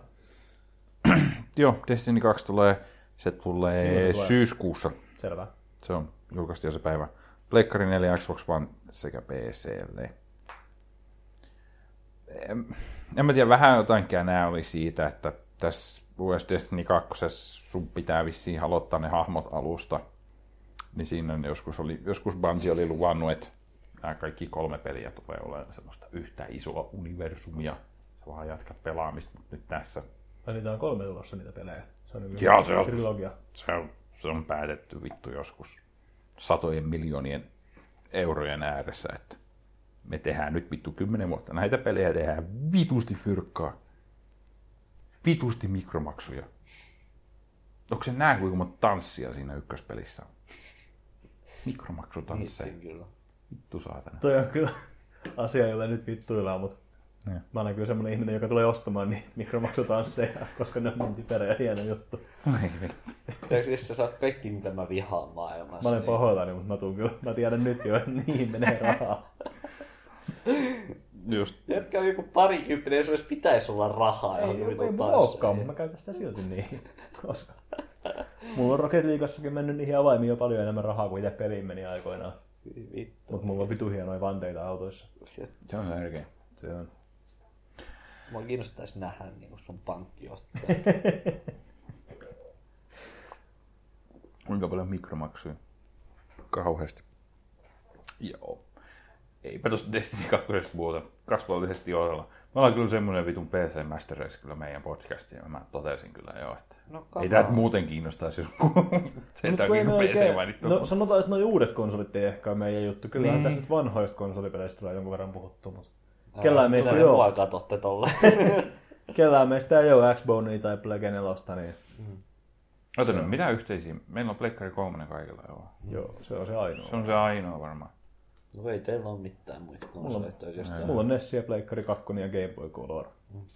Joo, Destiny 2 tulee, se tulee Milloin se tulee? syyskuussa. Selvä. Se on julkaistu jo se päivä. Pleikkari 4, Xbox One sekä PClle. En, en mä tiedä, vähän jotain känää oli siitä, että tässä US Destiny 2 sun pitää vissiin aloittaa ne hahmot alusta. Niin siinä joskus, oli, joskus Bungie oli luvannut, että nämä kaikki kolme peliä tulee olemaan semmoista yhtä isoa universumia. Sä vaan jatkat pelaamista, mutta nyt tässä Ja niitä on kolme tulossa niitä pelejä. Se on niin Joo, se on. trilogia. se on, se on päätetty vittu joskus satojen miljoonien eurojen ääressä, että me tehdään nyt vittu kymmenen vuotta näitä pelejä, tehdään vitusti fyrkkaa, vitusti mikromaksuja. Onko se näe, kuinka monta tanssia siinä ykköspelissä on? Mikromaksutansseja. Kyllä. Vittu saatana. Toi on kyllä asia, jolla nyt vittuillaan, mutta Niin. mä olen kyllä semmoinen ihminen, joka tulee ostamaan niitä mikromaksutansseja, koska ne on niin typerä ja hieno juttu. Ai vittu. Jos sä saat kaikki, mitä mä vihaan maailmassa. Mä olen niin- pahoillani, mutta mä, tuun kyllä, mä tiedän nyt jo, että niihin menee rahaa. Just. Jätkä joku parikymppinen, jos olisi pitäisi olla rahaa. Ei, ei, ei mulla tansseihin. olekaan, mutta mä käytän sitä silti niin. Koska mulla on Rocket Leagueassakin mennyt niihin avaimiin jo paljon enemmän rahaa kuin itse peliin meni aikoinaan. Vittu. Mutta mulla on vitu hienoja vanteita autoissa. Se on tärkeä. Se on. Mua kiinnostaisi nähdä niin kuin sun pankki ottaa. Kuinka paljon mikromaksuja? Kauheasti. Joo. Eipä tosta Destiny 2 puhuta. Kasvallisesti johdella. Me ollaan kyllä semmoinen vitun PC Master Race kyllä meidän podcastiin. ja Mä totesin kyllä jo, että No, ei tämä muuten kiinnostaisi, jos sen kun takia kun ne PC oikein- mainittu. No sanotaan, että noi uudet konsolit ei ehkä ole meidän juttu. Kyllä Niin. tässä nyt vanhoista konsolipeleistä tulee jonkun verran puhuttu, mutta kellään meistä ei ole. katsotte tolle? Kellään meistä ei ole Xbonea tai Plege 4, niin Ota nyt, mitä yhteisiä? Meillä on Pleikkari 3 kaikilla, joo. joo, se on se ainoa. Se on se ainoa varmaan. No ei teillä ole mitään muita konsoleita oikeastaan. Mulla on Nessia, Pleikkari 2 ja Game Boy Color.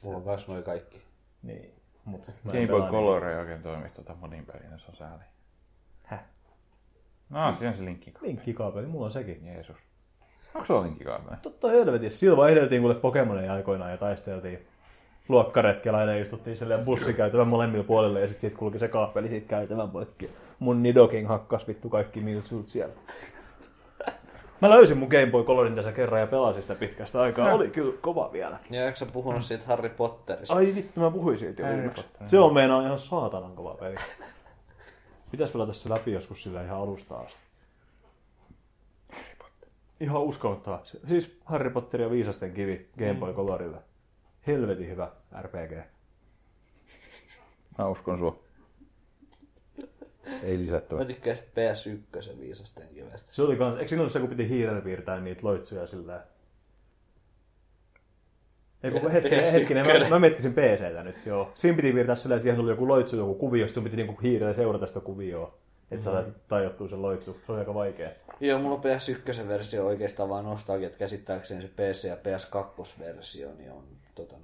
Mulla on kans noi kaikki. Niin, mut Game Boy Color ei oikein toimi tota monin pelinä, se on sääli. Häh? No, siinä on se linkki. niitä. Linkkikaapeli, mulla on sekin. Jeesus. Onko sulla linkkikaapeli? Totta helvetissä. Silva ehdeltiin kuule Pokemonia aikoinaan ja taisteltiin luokkaretkellä aina istuttiin silleen bussikäytävän molemmilla puolilla ja sitten siitä kulki se kaapeli siitä käytävän poikki. Mun Nidoking hakkas vittu kaikki Mewtwo't siellä. Mä löysin mun Game Boy Colorin tässä kerran ja pelasin sitä pitkästä aikaa. Oli kyllä kova vielä. Ja eikö sä puhunut siitä Harry Potterista? Ai vittu, mä puhuin siitä jo Harry viimeksi. Potter. Se on meinaa ihan saatanan kova peli. Pitäis pelata se läpi joskus sillä ihan alusta asti. Ihan uskomattavaa. Se- Siis Harry Potter ja Viisasten kivi Game Boy Colorille. Helvetin hyvä RPG. Mä uskon sua. Ei Mä lisättävä. tykkään sit PS1 viisasten kivestä. Se oli kans, eikö ollut se, kun piti hiirellä piirtää niitä loitsuja sillä ei, kun hetkinen, PS1. hetkinen, mä, mä miettisin PCtä nyt, joo. Siinä piti piirtää sillä, että siihen tuli joku loitsu, joku kuvio, sitten sun piti niinku hiirellä seurata sitä kuvioa. Että sä mm. tajottuu sen loitsu. Se oli aika vaikea. Joo, mulla on PS1-versio oikeastaan vaan nostalgia, että käsittääkseni se PC- ja PS2-versio niin on tota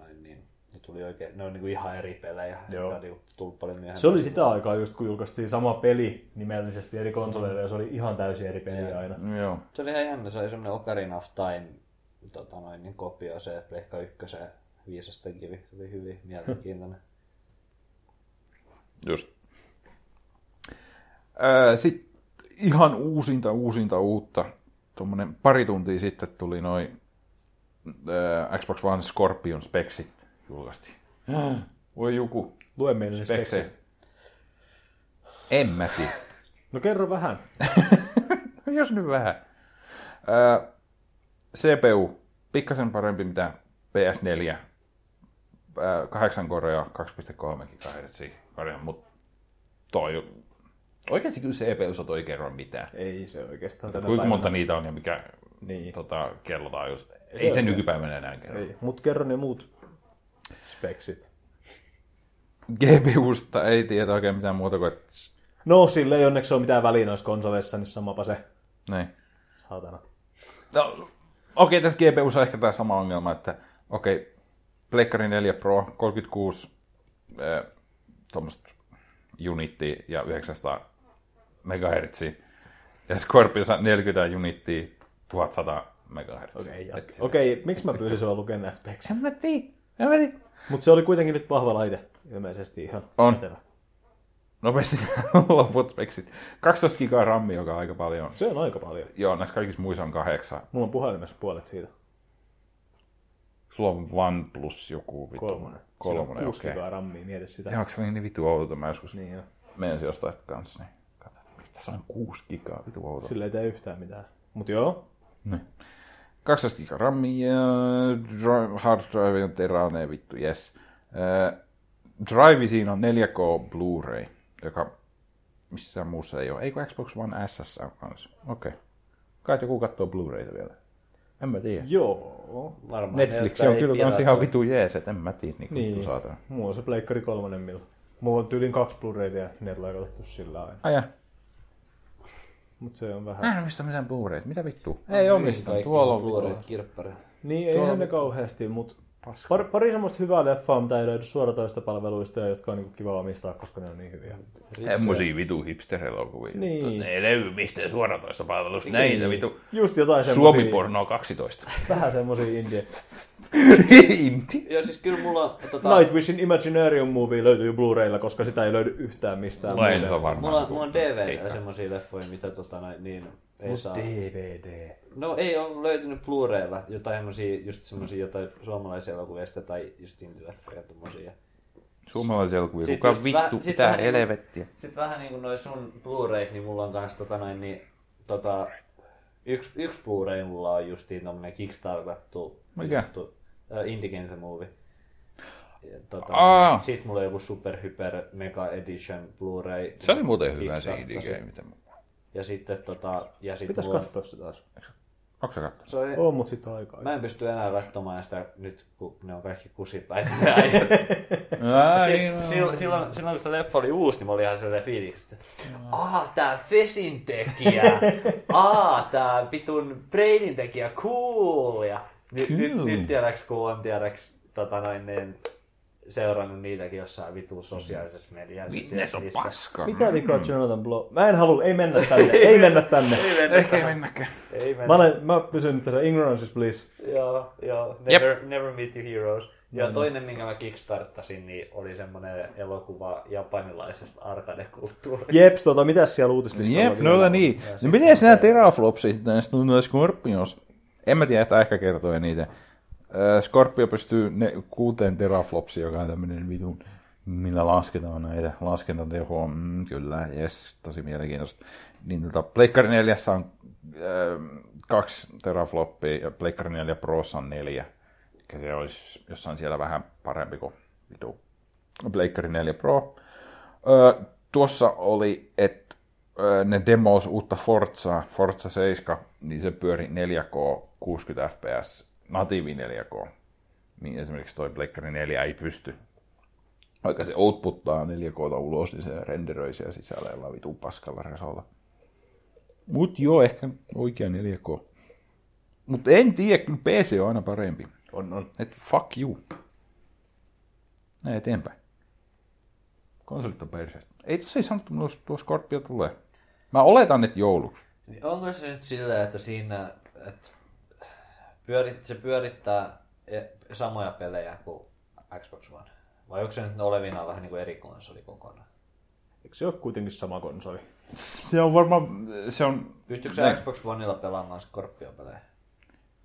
tuli oikein, ne on niinku ihan eri pelejä. Joo. On niinku tullut paljon myöhemmin. Se oli sitä aikaa just, kun julkaistiin sama peli nimellisesti eri konsoleilla, ja se oli ihan täysin eri peli Joo. aina. Joo. Se oli ihan jännä, se oli semmoinen Ocarina of Time tota noin, niin kopio se Pleikka 1 viisasten kivi. Se oli hyvin mielenkiintoinen. Just. Sitten ihan uusinta, uusinta uutta. Tuommoinen pari tuntia sitten tuli noin Xbox One Scorpion speksit julkaistiin. Voi joku. Lue meille Speksit. En mä tiedä. No kerro vähän. No Jos nyt vähän. Öö, CPU, pikkasen parempi mitä PS4. Öö, 8 korea, 2.3 GHz mutta toi... Oikeasti kyllä CPU toi ei kerro mitään. Ei se oikeastaan tänä Kuinka monta niitä on ja mikä Niin. tota, kellotaajuus. Ei Se se, nykypäivänä enää kerro. Ei, mut kerro ne muut speksit. GPUsta ei tiedä oikein mitään muuta kuin, että... No, sille ei onneksi ole mitään väliä noissa konsoleissa, niin samapa se. Niin. Saatana. No, okei, tässä GPUssa on ehkä tämä sama ongelma, että okei, Pleikkari 4 Pro 36 äh, tuommoista unittia ja 900 MHz ja Scorpio 40 unittia 1100 MHz. Okei, okay, Okei, okay, miksi mä pyysin sua lukemaan näitä speksit? En mä tiedä. Mutta se oli kuitenkin nyt vahva laite. Ilmeisesti ihan On. pätevä. Nopeasti loput speksit. 12 gigaa RAM, joka on aika paljon. Se on aika paljon. Joo, näissä kaikissa muissa on kahdeksan. Mulla on puhelimessa puolet siitä. Sulla on OnePlus joku vittu. Kolmonen. Kolmonen, Siinä on 6 okei. gigaa rammia, mieti sitä. Joo, se oli niin vittu outo. Mä joskus Niin jo. meidän ostaa kanssa. Niin. Kato, tässä on 6 gigaa vittu outo. Sille ei tee yhtään mitään. Mut joo. Niin. 12 gigaa rammia, dri- hard drive on teräinen vittu, yes. Äh, drive siinä on 4K Blu-ray, joka missään muussa ei ole. Eikö Xbox One SS on kanssa? Okei. Okay. Kai joku katsoo Blu-rayta vielä. En mä tiedä. Joo. Varmaan Netflix ne, on kyllä kans ihan vitu jees, et en mä tiedä, niin, Niin. saatana. Mulla on se Pleikkari kolmonen mil. Mulla on tyylin kaksi Blu-rayta ja ne tulee katsottu sillä aina. Aja. Mutta se on vähän... Mä en omista mitään Blu-rayt. Mitä vittu? Ei omista. Tuolla on Blu-rayt vittu. kirppari. Niin, eihän ne kauheasti, mutta pari, pari semmoista hyvää leffaa, mitä ei löydy suoratoista palveluista ja jotka on niin kiva omistaa, koska ne on niin hyviä. Semmosia vitu hipster-elokuvia. Niin. Ne ei löydy mistään suoratoista palvelusta. Näitä vitu. Just jotain semmoisia. Suomi porno 12. Vähän semmoisia indie. Inti. Ja siis kyllä mulla tota, Nightwishin Imaginarium movie löytyy Blu-raylla, koska sitä ei löydy yhtään mistään Lain on varmaan. mulla, on- mulla on DVD keikka. semmosia leffoja, mitä tota, niin ei Mut saa. DVD. No ei ole löytynyt Blu-raylla jotain semmosia, just semmosia jotain suomalaisia elokuvista tai just indie-leffoja tommosia. Suomalaisia elokuvia. Sit Kuka vittu vähän- sit pitää vähän niinku- helvettiä? Sitten vähän niinku noin sun Blu-rayt, niin mulla on kans tota noin, niin tota, yksi, yksi Blu-ray mulla on justiin tommonen kickstartattu Mikä? juttu, uh, Indie Games Movie. Ja, tota, Aa. Sit mulla on joku Super Hyper Mega Edition Blu-ray. Se oli muuten hyvä se indie game. Ja sitten tota, ja sit Pitäis mulla, katsoa se taas. Onko kattonut? se oli, On, mut sitten aikaa. Mä en pysty enää katsomaan sitä nyt, kun ne on kaikki kusipäitä. Ai, no. silloin, silloin, silloin, kun se leffa oli uusi, niin mä olin ihan sellainen fiiliksi, että Aa, tää Fesin tekijä. Aa, tää vitun Brainin tekijä, cool. Ja nyt, nyt, nyt tiedäks, kun on tiedäks, tota noin, niin, seurannut niitäkin jossain vitun sosiaalisessa mediassa. Vitnes on missä. paska. Mitä vikaa Jonathan Blow? Mä en halua, ei mennä tänne, ei mennä tänne. Ei mennä. Ehkä ei mennäkään. Ei mennä. Mä, olen, mä pysyn nyt tässä ignorance is bliss. Joo, joo. Never, never meet your heroes. Ja toinen, minkä mä kickstarttasin, niin oli semmonen elokuva japanilaisesta arcade-kulttuurista. Jeps, tota, mitäs siellä uutislistalla Jep, no on? niin. No miten nämä teraflopsit näistä näistä Scorpions? En mä tiedä, että ehkä kertoo eniten. Äh, Scorpio pystyy ne, kuuteen teraflopsiin, joka on tämmöinen vitun, millä lasketaan näitä laskentatehoa. Mm, kyllä, jes, tosi mielenkiintoista. Niin tota, Pleikkari 4 on äh, kaksi terafloppia ja Pleikkari 4 Prossa on neljä. Eli se olisi jossain siellä vähän parempi kuin vitu Pleikkari 4 Pro. Öö, tuossa oli, että öö, ne demos uutta Forza, Forza 7, niin se pyöri 4K 60 fps, natiivi 4K. Niin esimerkiksi toi Pleikkari 4 ei pysty. Vaikka se outputtaa 4K ulos, niin se renderöi siellä sisällä jollain vitun paskalla resolla. Mut joo, ehkä oikea 4K. Mut en tiedä, kyllä PC on aina parempi. On, on. Et fuck you. Näin eteenpäin. Konsolit on perseestä. Ei tosi sanottu, että tuo Scorpio tulee. Mä oletan, että jouluksi. Niin Onko se nyt silleen, että siinä että pyörit, se pyörittää e- samoja pelejä kuin Xbox One? Vai onko se nyt olevinaan vähän niin kuin eri konsoli kokonaan? Eikö se ole kuitenkin sama konsoli? Se on varmaan, se on... Pystyykö se. Xbox Oneilla pelaamaan Scorpio-pelejä?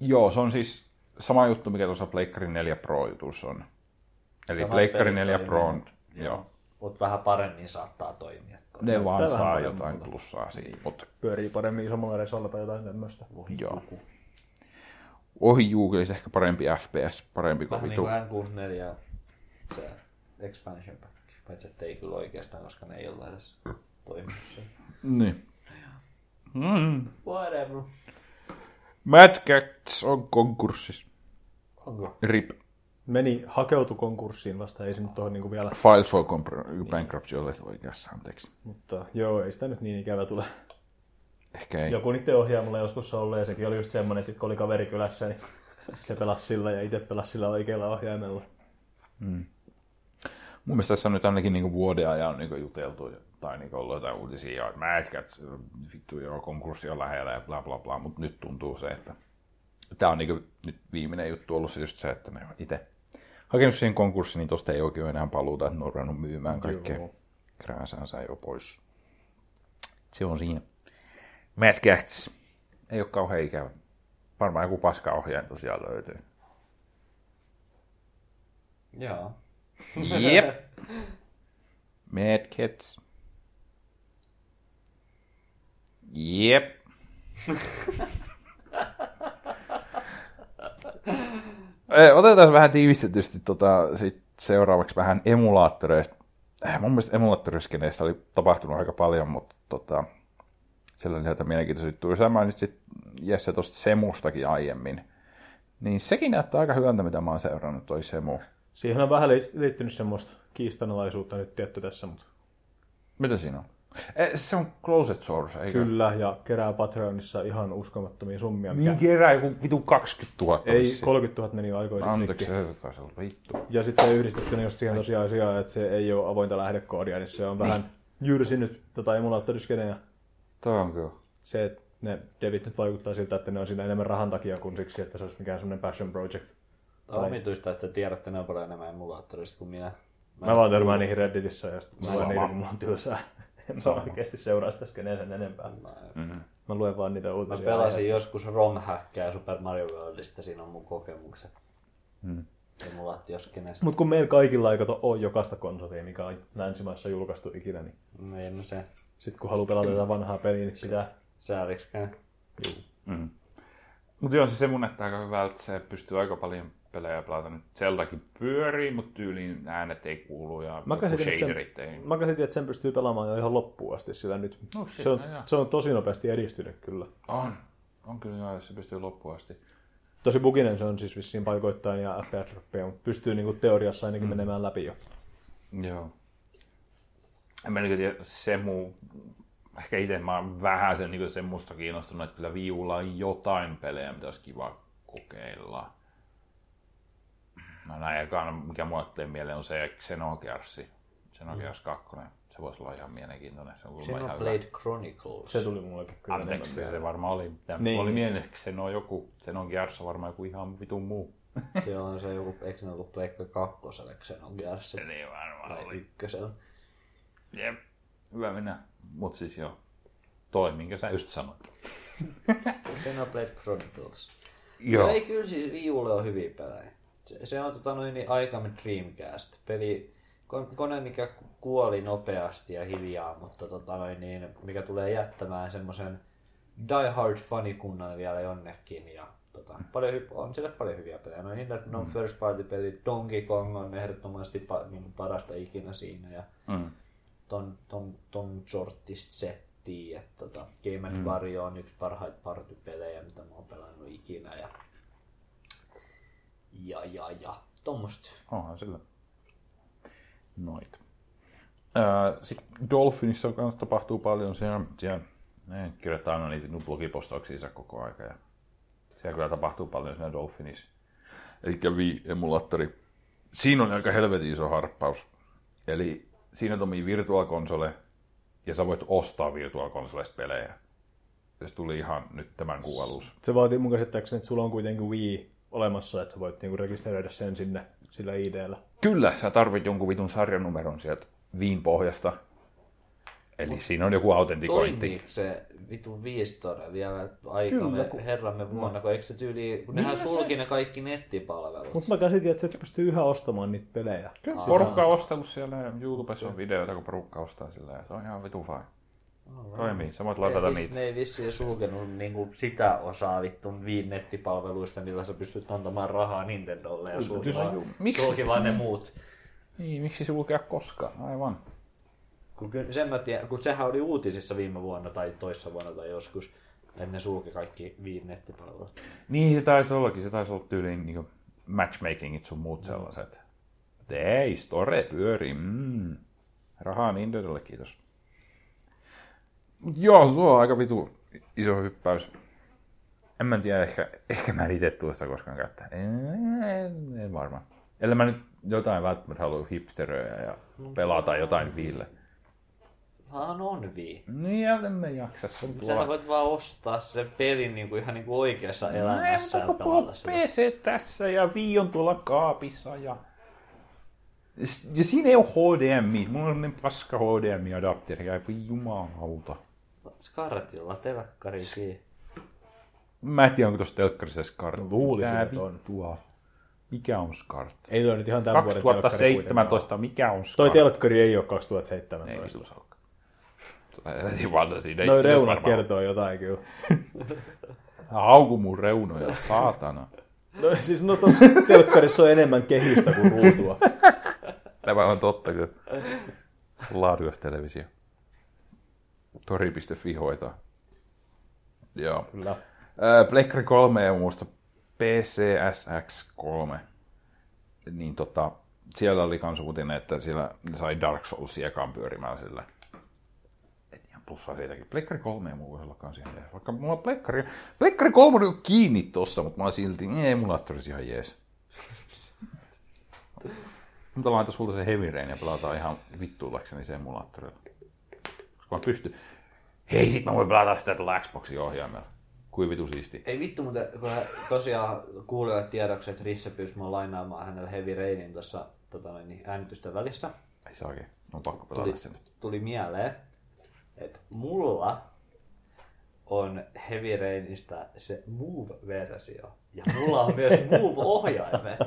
Joo, se on siis sama juttu, mikä tuossa Pleikkari 4 Pro jutussa on. Eli Pleikkari pelit 4 toimii. Pro on, joo. Mutta vähän paremmin saattaa toimia. Ne vaan vähän saa jotain mutta- plussaa siitä, mutta Pyörii paremmin isommalla resolla tai jotain tämmöistä. joo. Ohi juu, eli se ehkä parempi FPS, parempi kuin Vähän niin vitu. kuin N64 se expansion pack. Paitsi että ei kyllä oikeastaan, koska ne ei ole edes toiminut sen. Niin. Mm. Whatever. Mad Cats on konkurssissa. Onko? RIP. Meni, hakeutui konkurssiin vasta, ei se nyt ole niin vielä. Files for bankruptcy olet oikeassa, anteeksi. Mutta joo, ei sitä nyt niin ikävä tule. Ehkä ei. Joku niiden ohjaamulla joskus ollut ja sekin oli just semmoinen, että sit kun oli kaveri kylässä, niin se pelasi sillä ja itse pelasi sillä oikealla ohjaimella. Mun mielestä tässä on nyt ainakin niinku vuoden ajan niinku juteltu tai niinku ollut jotain uutisia, että Cats, vittu joo, konkurssi on lähellä ja bla bla bla, mutta nyt tuntuu se, että tämä on niinku nyt viimeinen juttu ollut se just se, että ne on itse hakenut siihen konkurssiin, niin tosta ei oikein enää paluuta, että ne on ruvennut myymään kaikkea krääsänsä jo pois. Se on siinä. Mad Cats. Ei ole kauhean ikävä. Varmaan joku paska ohjaaja tosiaan löytyy. Joo. Jep. Mad Cats. Jep. Otetaan vähän tiivistetysti tota, sit seuraavaksi vähän emulaattoreista. Mun mielestä emulaattoriskeneistä oli tapahtunut aika paljon, mutta tota, siellä oli jotain mielenkiintoisia juttuja. Sä mainitsit Jesse tuosta Semustakin aiemmin. Niin sekin näyttää aika hyvältä, mitä mä oon seurannut, toi Semu. Siihen on vähän li- liittynyt semmoista kiistanalaisuutta nyt tietty tässä, mutta Mitä siinä on? Eh, Se on Closet Source, eikö? Kyllä, ja kerää Patreonissa ihan uskomattomia summia. Niin Mikä... kerää joku vitu 20 000. Ei, vissiin. 30 000 meni jo aikoiset Anteeksi, se taisi olla vittu. Ja sitten se yhdistettynä just siihen tosiasiaan, että se ei ole avointa lähdekoodia, niin se on vähän jyrsinyt tota emulaattoriskeneä. Toi on kyllä. Se, että ne devit nyt vaikuttaa siltä, että ne on siinä enemmän rahan takia kuin siksi, että se olisi mikään semmoinen passion project. Tämä on omituista, että tiedätte näin paljon enemmän emulaattorista kuin minä. Mä vaan törmään niihin Redditissä ja sitten mä luen niitä, kun mulla on tylsää. En mä oikeasti seuraa sitä skeneen sen enempää. Mm-hmm. Mä luen vaan niitä Mä uutisia. pelasin aiheesta. joskus ROM-häkkää Super Mario Worldista, siinä on mun kokemukset. Mm. Emulaatioskenestä. Mut kun meillä kaikilla ei kato ole jokaista konsolia, mikä on länsimaissa julkaistu ikinä, niin No ei no se sitten kun haluaa pelata tätä vanhaa peliä, niin pitää... säälliksikään. Mm. Mutta joo, se se mun näyttää aika hyvältä, että se pystyy aika paljon pelejä pelata. Nyt Zeldakin pyörii, mutta tyyliin äänet ei kuulu ja Mä käsitin, että shaderit ei. sen, mä käsitin, että sen pystyy pelaamaan jo ihan loppuun asti sillä nyt. No se, on, se on tosi nopeasti edistynyt kyllä. On. On kyllä joo, jos se pystyy loppuun asti. Tosi buginen se on siis vissiin paikoittain ja fps mutta pystyy niinku teoriassa ainakin mm. menemään läpi jo. Joo. En mä niin tiedä, se muu, ehkä itse mä oon vähän sen niin semmoista kiinnostunut, että kyllä viulla on jotain pelejä, mitä olisi kiva kokeilla. No näin ekana, mikä mulle tulee mieleen, on se Xenogears. Xenogears 2. Se voisi olla ihan mielenkiintoinen. Se on kuulemma ihan hyvä. Xenoblade Chronicles. Se tuli mullekin kyllä Anteeksi, se varmaan oli. Mitä Niin. oli mieleen, että se on joku, sen on varmaan joku ihan vitun muu. Se on se joku, eikö se ollut Pleikka kakkoselle Xenogears Niin varmaan tai oli. ykkösellä. Jep, hyvä mennä. Mut siis joo, toi minkä sä just sanoit. Xenoblade Chronicles. Joo. Ei kyllä siis Wii Ulle on hyviä pelejä. Se, se on tota noin niin aikamme Dreamcast. Peli, ko- kone, mikä kuoli nopeasti ja hiljaa, mutta tota noin niin, mikä tulee jättämään semmoisen Die Hard fanikunnan vielä jonnekin. Ja tota, paljon, hy- on sille paljon hyviä pelejä. No niin, no first party peli Donkey Kong on ehdottomasti pa- niin parasta ikinä siinä. Ja Mm. Ton, ton, ton sortista settiä. Että tota, Game and Wario on yksi parhaita partypelejä, mitä mä oon pelannut ikinä. Ja, ja, ja, ja. Tuommoista. Onhan sillä. Noit. Sitten Dolphinissa on kanssa tapahtuu paljon. Siellä, siellä ne kirjoittaa aina niitä blogipostauksia koko aika. Ja siellä kyllä tapahtuu paljon siinä Dolphinissa. Eli Wii-emulaattori. Siinä on aika helvetin iso harppaus. Eli siinä toimii Virtual Console, ja sä voit ostaa Virtual Consolesta pelejä. Se tuli ihan nyt tämän kuun alussa. Se vaatii mun käsittääkseni, että sulla on kuitenkin Wii olemassa, että sä voit niinku rekisteröidä sen sinne sillä IDllä. Kyllä, sä tarvit jonkun vitun sarjanumeron sieltä Viin pohjasta. Eli siinä on joku autentikointi. Toimiiko se vitu viistore vielä aikamme, Kyllä, herramme vuonna, kun eikö se tyyli, kun nehän sulki ne kaikki nettipalvelut. Mutta mä käsitin, että se pystyy yhä ostamaan niitä pelejä. Kyllä, porukka on ostellut siellä ja YouTubessa on videoita, kun porukka ostaa sillä ja se on ihan vitu fine. Toimii, sä voit ladata Ei, niitä. Ne ei vissiin sulkenut niinku sitä osaa vittu viin nettipalveluista, millä sä pystyt antamaan rahaa Nintendolle ja sulki Kyllä, vaan, juu. Miksi? sulki vaan ne muut. Niin, miksi sulkea koskaan? Aivan. Kun, kyllä sen mä tiedän, kun sehän oli uutisissa viime vuonna tai toissa vuonna tai joskus, että ne sulki kaikki viin nettipalvelut. Niin, se taisi ollakin. Se taisi olla tyyliin niin matchmakingit sun muut sellaiset. Et Ei, store pyörii. Mm. Rahaa Nintendolle, kiitos. Mut joo, tuo on aika vitu iso hyppäys. En mä tiedä, ehkä, ehkä mä en itse tule sitä koskaan käyttää. En, en, en varmaan. Ellei mä nyt jotain välttämättä halua hipsteröjä ja pelata jotain viille. Hän on vii. Niin, ja en mä jaksa. Se on Sähän voit vaan ostaa sen pelin niin kuin ihan niin kuin oikeassa elämässä ja Ei, mutta kun pelata sitä. PC tässä ja Wii on tuolla kaapissa ja... Ja siinä ei ole HDMI. Mulla on sellainen paska HDMI-adapteri ja voi jumalauta. Skartilla, telkkari kiinni. Mä en tiedä, onko tuossa telkkarissa SCART. Luulisin, Mitä että on. vittua? Mikä on SCART? Ei toi nyt ihan tämän vuoden telkkari kuitenkaan 2017, mikä on ole. SCART? Toi telkkari ei ole Ei 2017. vitu salkka. Tulee heti vaan siinä. Noi reunat varmaan- kertoo jotain kyllä. Hauku mun reunoja, saatana. No siis no tossa telkkarissa on enemmän kehistä kuin ruutua. Tämä on totta kyllä. Laadukas televisio. Tori.fi hoitaa. Joo. Kyllä. Pleikkari 3 ja muusta PCSX 3. Niin tota, siellä oli kans uutinen, että siellä sai Dark Soulsia pyörimään sillä. Plussaa siitäkin. Plekkari 3 ei mulla olla kans ihan jees. Vaikka mulla on plekkari, plekkari 3 on kiinni tossa, mutta mä oon silti, ei emulaattorissa ihan jees. Mutta laita sulta se Heavy Rain ja pelataan ihan vittuillakseni se emulaattorilla. Koska mä pystyn. Hei, sit mä voin pelata sitä tuolla Xboxin ohjaimella. Kuin vitu siisti. Ei vittu, mutta kun hän tosiaan kuulijoille tiedoksi, että Risse pyysi mua lainaamaan hänelle Heavy Rainin tuossa tota niin äänitysten välissä. Ei saakin. On pakko pelata Tuli, se nyt. tuli mieleen, että mulla on Heavy Rainista se Move-versio. Ja mulla on myös Move-ohjaimet.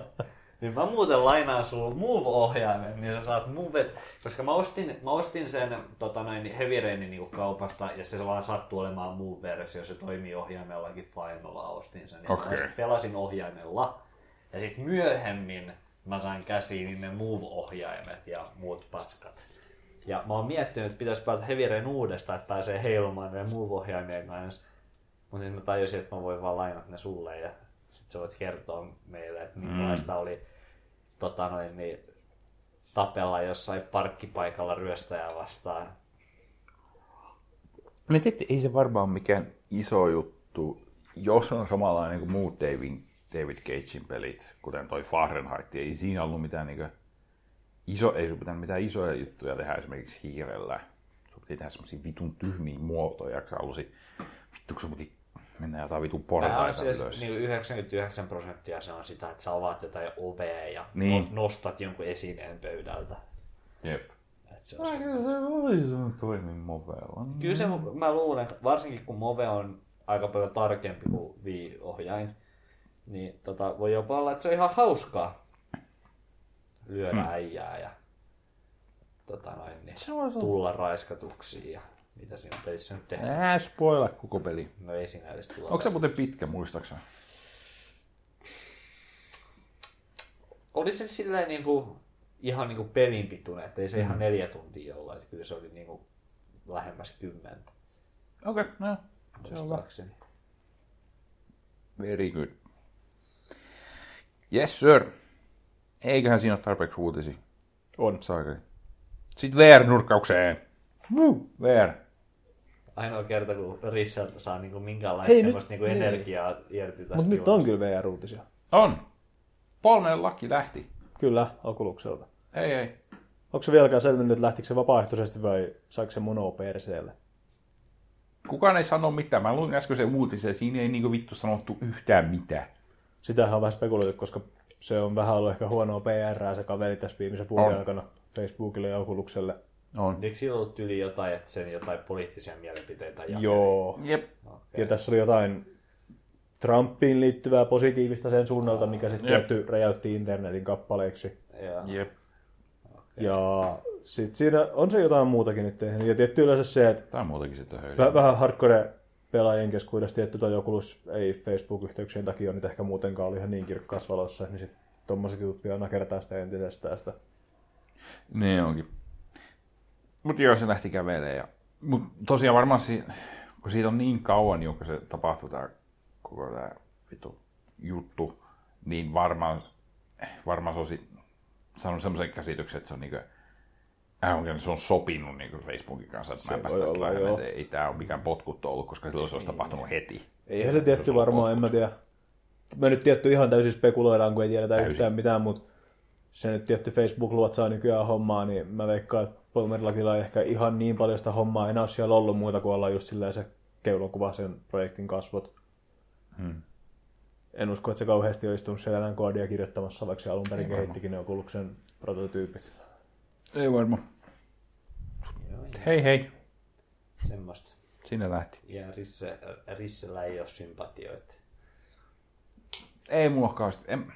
Niin mä muuten lainaan sulle Move-ohjaimen, niin sä saat Move... Koska mä ostin, mä ostin sen tota noin, Heavy Rainin niin kaupasta, ja se vaan sattuu olemaan Move-versio. Se toimii ohjaimellakin Finalla, ostin sen. Ja Okei. mä pelasin ohjaimella. Ja sitten myöhemmin mä sain käsiin ne Move-ohjaimet ja muut patskat. Ja mä oon miettinyt, että pitäisi pelata Heavy Rain uudestaan, että pääsee heilumaan ne Move-ohjaimien kanssa. Mutta sitten mä tajusin, että mä voin vaan lainata ne sulle ja sit sä voit kertoa meille, että minkälaista mm. oli tota noin, niin, tapella jossain parkkipaikalla ryöstäjää vastaan. Me tiedätte, ei se varmaan ole mikään iso juttu, jos on samanlainen kuin muut David, David Cagein pelit, kuten toi Fahrenheit. Ei siinä ollut mitään niin iso, ei sun pitänyt mitään isoja juttuja tehdä esimerkiksi hiirellä. Sun piti tehdä semmosia vitun tyhmiä muotoja, kun sä halusi, vittu kun sun piti mennä jotain vitun portaita siis, ylös. niin 99 prosenttia se on sitä, että sä avaat jotain ovea ja Niin. nostat jonkun esineen pöydältä. Jep. Et se on Aika se olisi toimi movella. Kyllä se, mä luulen, varsinkin kun Move on aika paljon tarkempi kuin Wii-ohjain, niin tota, voi jopa olla, että se on ihan hauskaa lyödä hmm. äijää ja tota noin, niin, Se voisi olla. tulla raiskatuksiin ja mitä siinä pelissä nyt tehdään. Ää, spoila koko peli. No ei siinä edes tulla. Onko se muuten pitkä, muistaakseni? Oli se silleen niinku, ihan niinku pelin pituinen, että ei se ihan neljä tuntia ollut, että kyllä se oli niinku lähemmäs kymmentä, Okei, okay, no. Se on. Very good. Yes, sir. Eiköhän siinä ole tarpeeksi uutisia. On. Saakeli. Sitten VR-nurkkaukseen. Woo, VR. Ainoa kerta, kun Risseltä saa niinku minkäänlaista Hei, nyt- niinku niin. energiaa irti tästä Mutta nyt on kyllä VR-uutisia. On. Polnen laki lähti. Kyllä, Oculukselta. Ei, ei. Onko se vieläkään selvinnyt, että lähtikö se vapaaehtoisesti vai saiko se mono perseelle? Kukaan ei sano mitään. Mä luin äsken sen uutisen, ja siinä ei niinku vittu sanottu yhtään mitään. Sitähän on vähän spekuloitu, koska se on vähän ollut ehkä huonoa PR se kaveri tässä viimeisen vuoden On. aikana Facebookille ja Oculukselle. On. Eikö sillä ollut yli jotain, että sen jotain poliittisia mielipiteitä jakeli? Joo. Jep. Ja tässä oli jotain Trumpiin liittyvää positiivista sen suunnalta, mikä sitten Jep. räjäytti internetin kappaleiksi. Ja, Jep. Ja sitten siinä on se jotain muutakin nyt tehnyt. Ja tietty yleensä se, että Tää on muutenkin sitten höylä. Vähän hardcore pelaajien keskuudessa tietty toi Oculus ei Facebook-yhteyksien takia nyt ehkä muutenkaan ollut ihan niin kirkkaassa valossa, niin sitten tommoset jutut vielä nakertaa sitä entisestään sitä. Niin onkin. Mutta joo, se lähti kävelemään. Ja... Mut tosiaan varmaan, si... kun siitä on niin kauan, jo, kun se tapahtui tämä koko tämä vittu juttu, niin varmaan, varmaan se olisi saanut semmoisen käsityksen, että se on niinku, äh, se on sopinut niinku Facebookin kanssa, että mä en päästä olla, lähelle, että ei tämä ole mikään potkuttu ollut, koska silloin se olisi tapahtunut heti. Eihän se tietty on varmaan, en mä tiedä. Me nyt tietty ihan täysin spekuloidaan, kun ei tiedetä Täysin. yhtään mitään, mutta se nyt tietty Facebook luotsaa nykyään hommaa, niin mä veikkaan, että Polmerlakilla ei ehkä ihan niin paljon sitä hommaa enää siellä ollut muuta kuin olla just silleen se keulonkuva sen projektin kasvot. Hmm. En usko, että se kauheasti on istunut siellä enää koodia kirjoittamassa, vaikka se alun perin Ei kehittikin ne Oculuksen prototyypit. Ei varmaan. Hei hei, semmoista. sinne lähti. Ja Risse, Rissellä ei ole sympatioita. Ei kauheasti. En...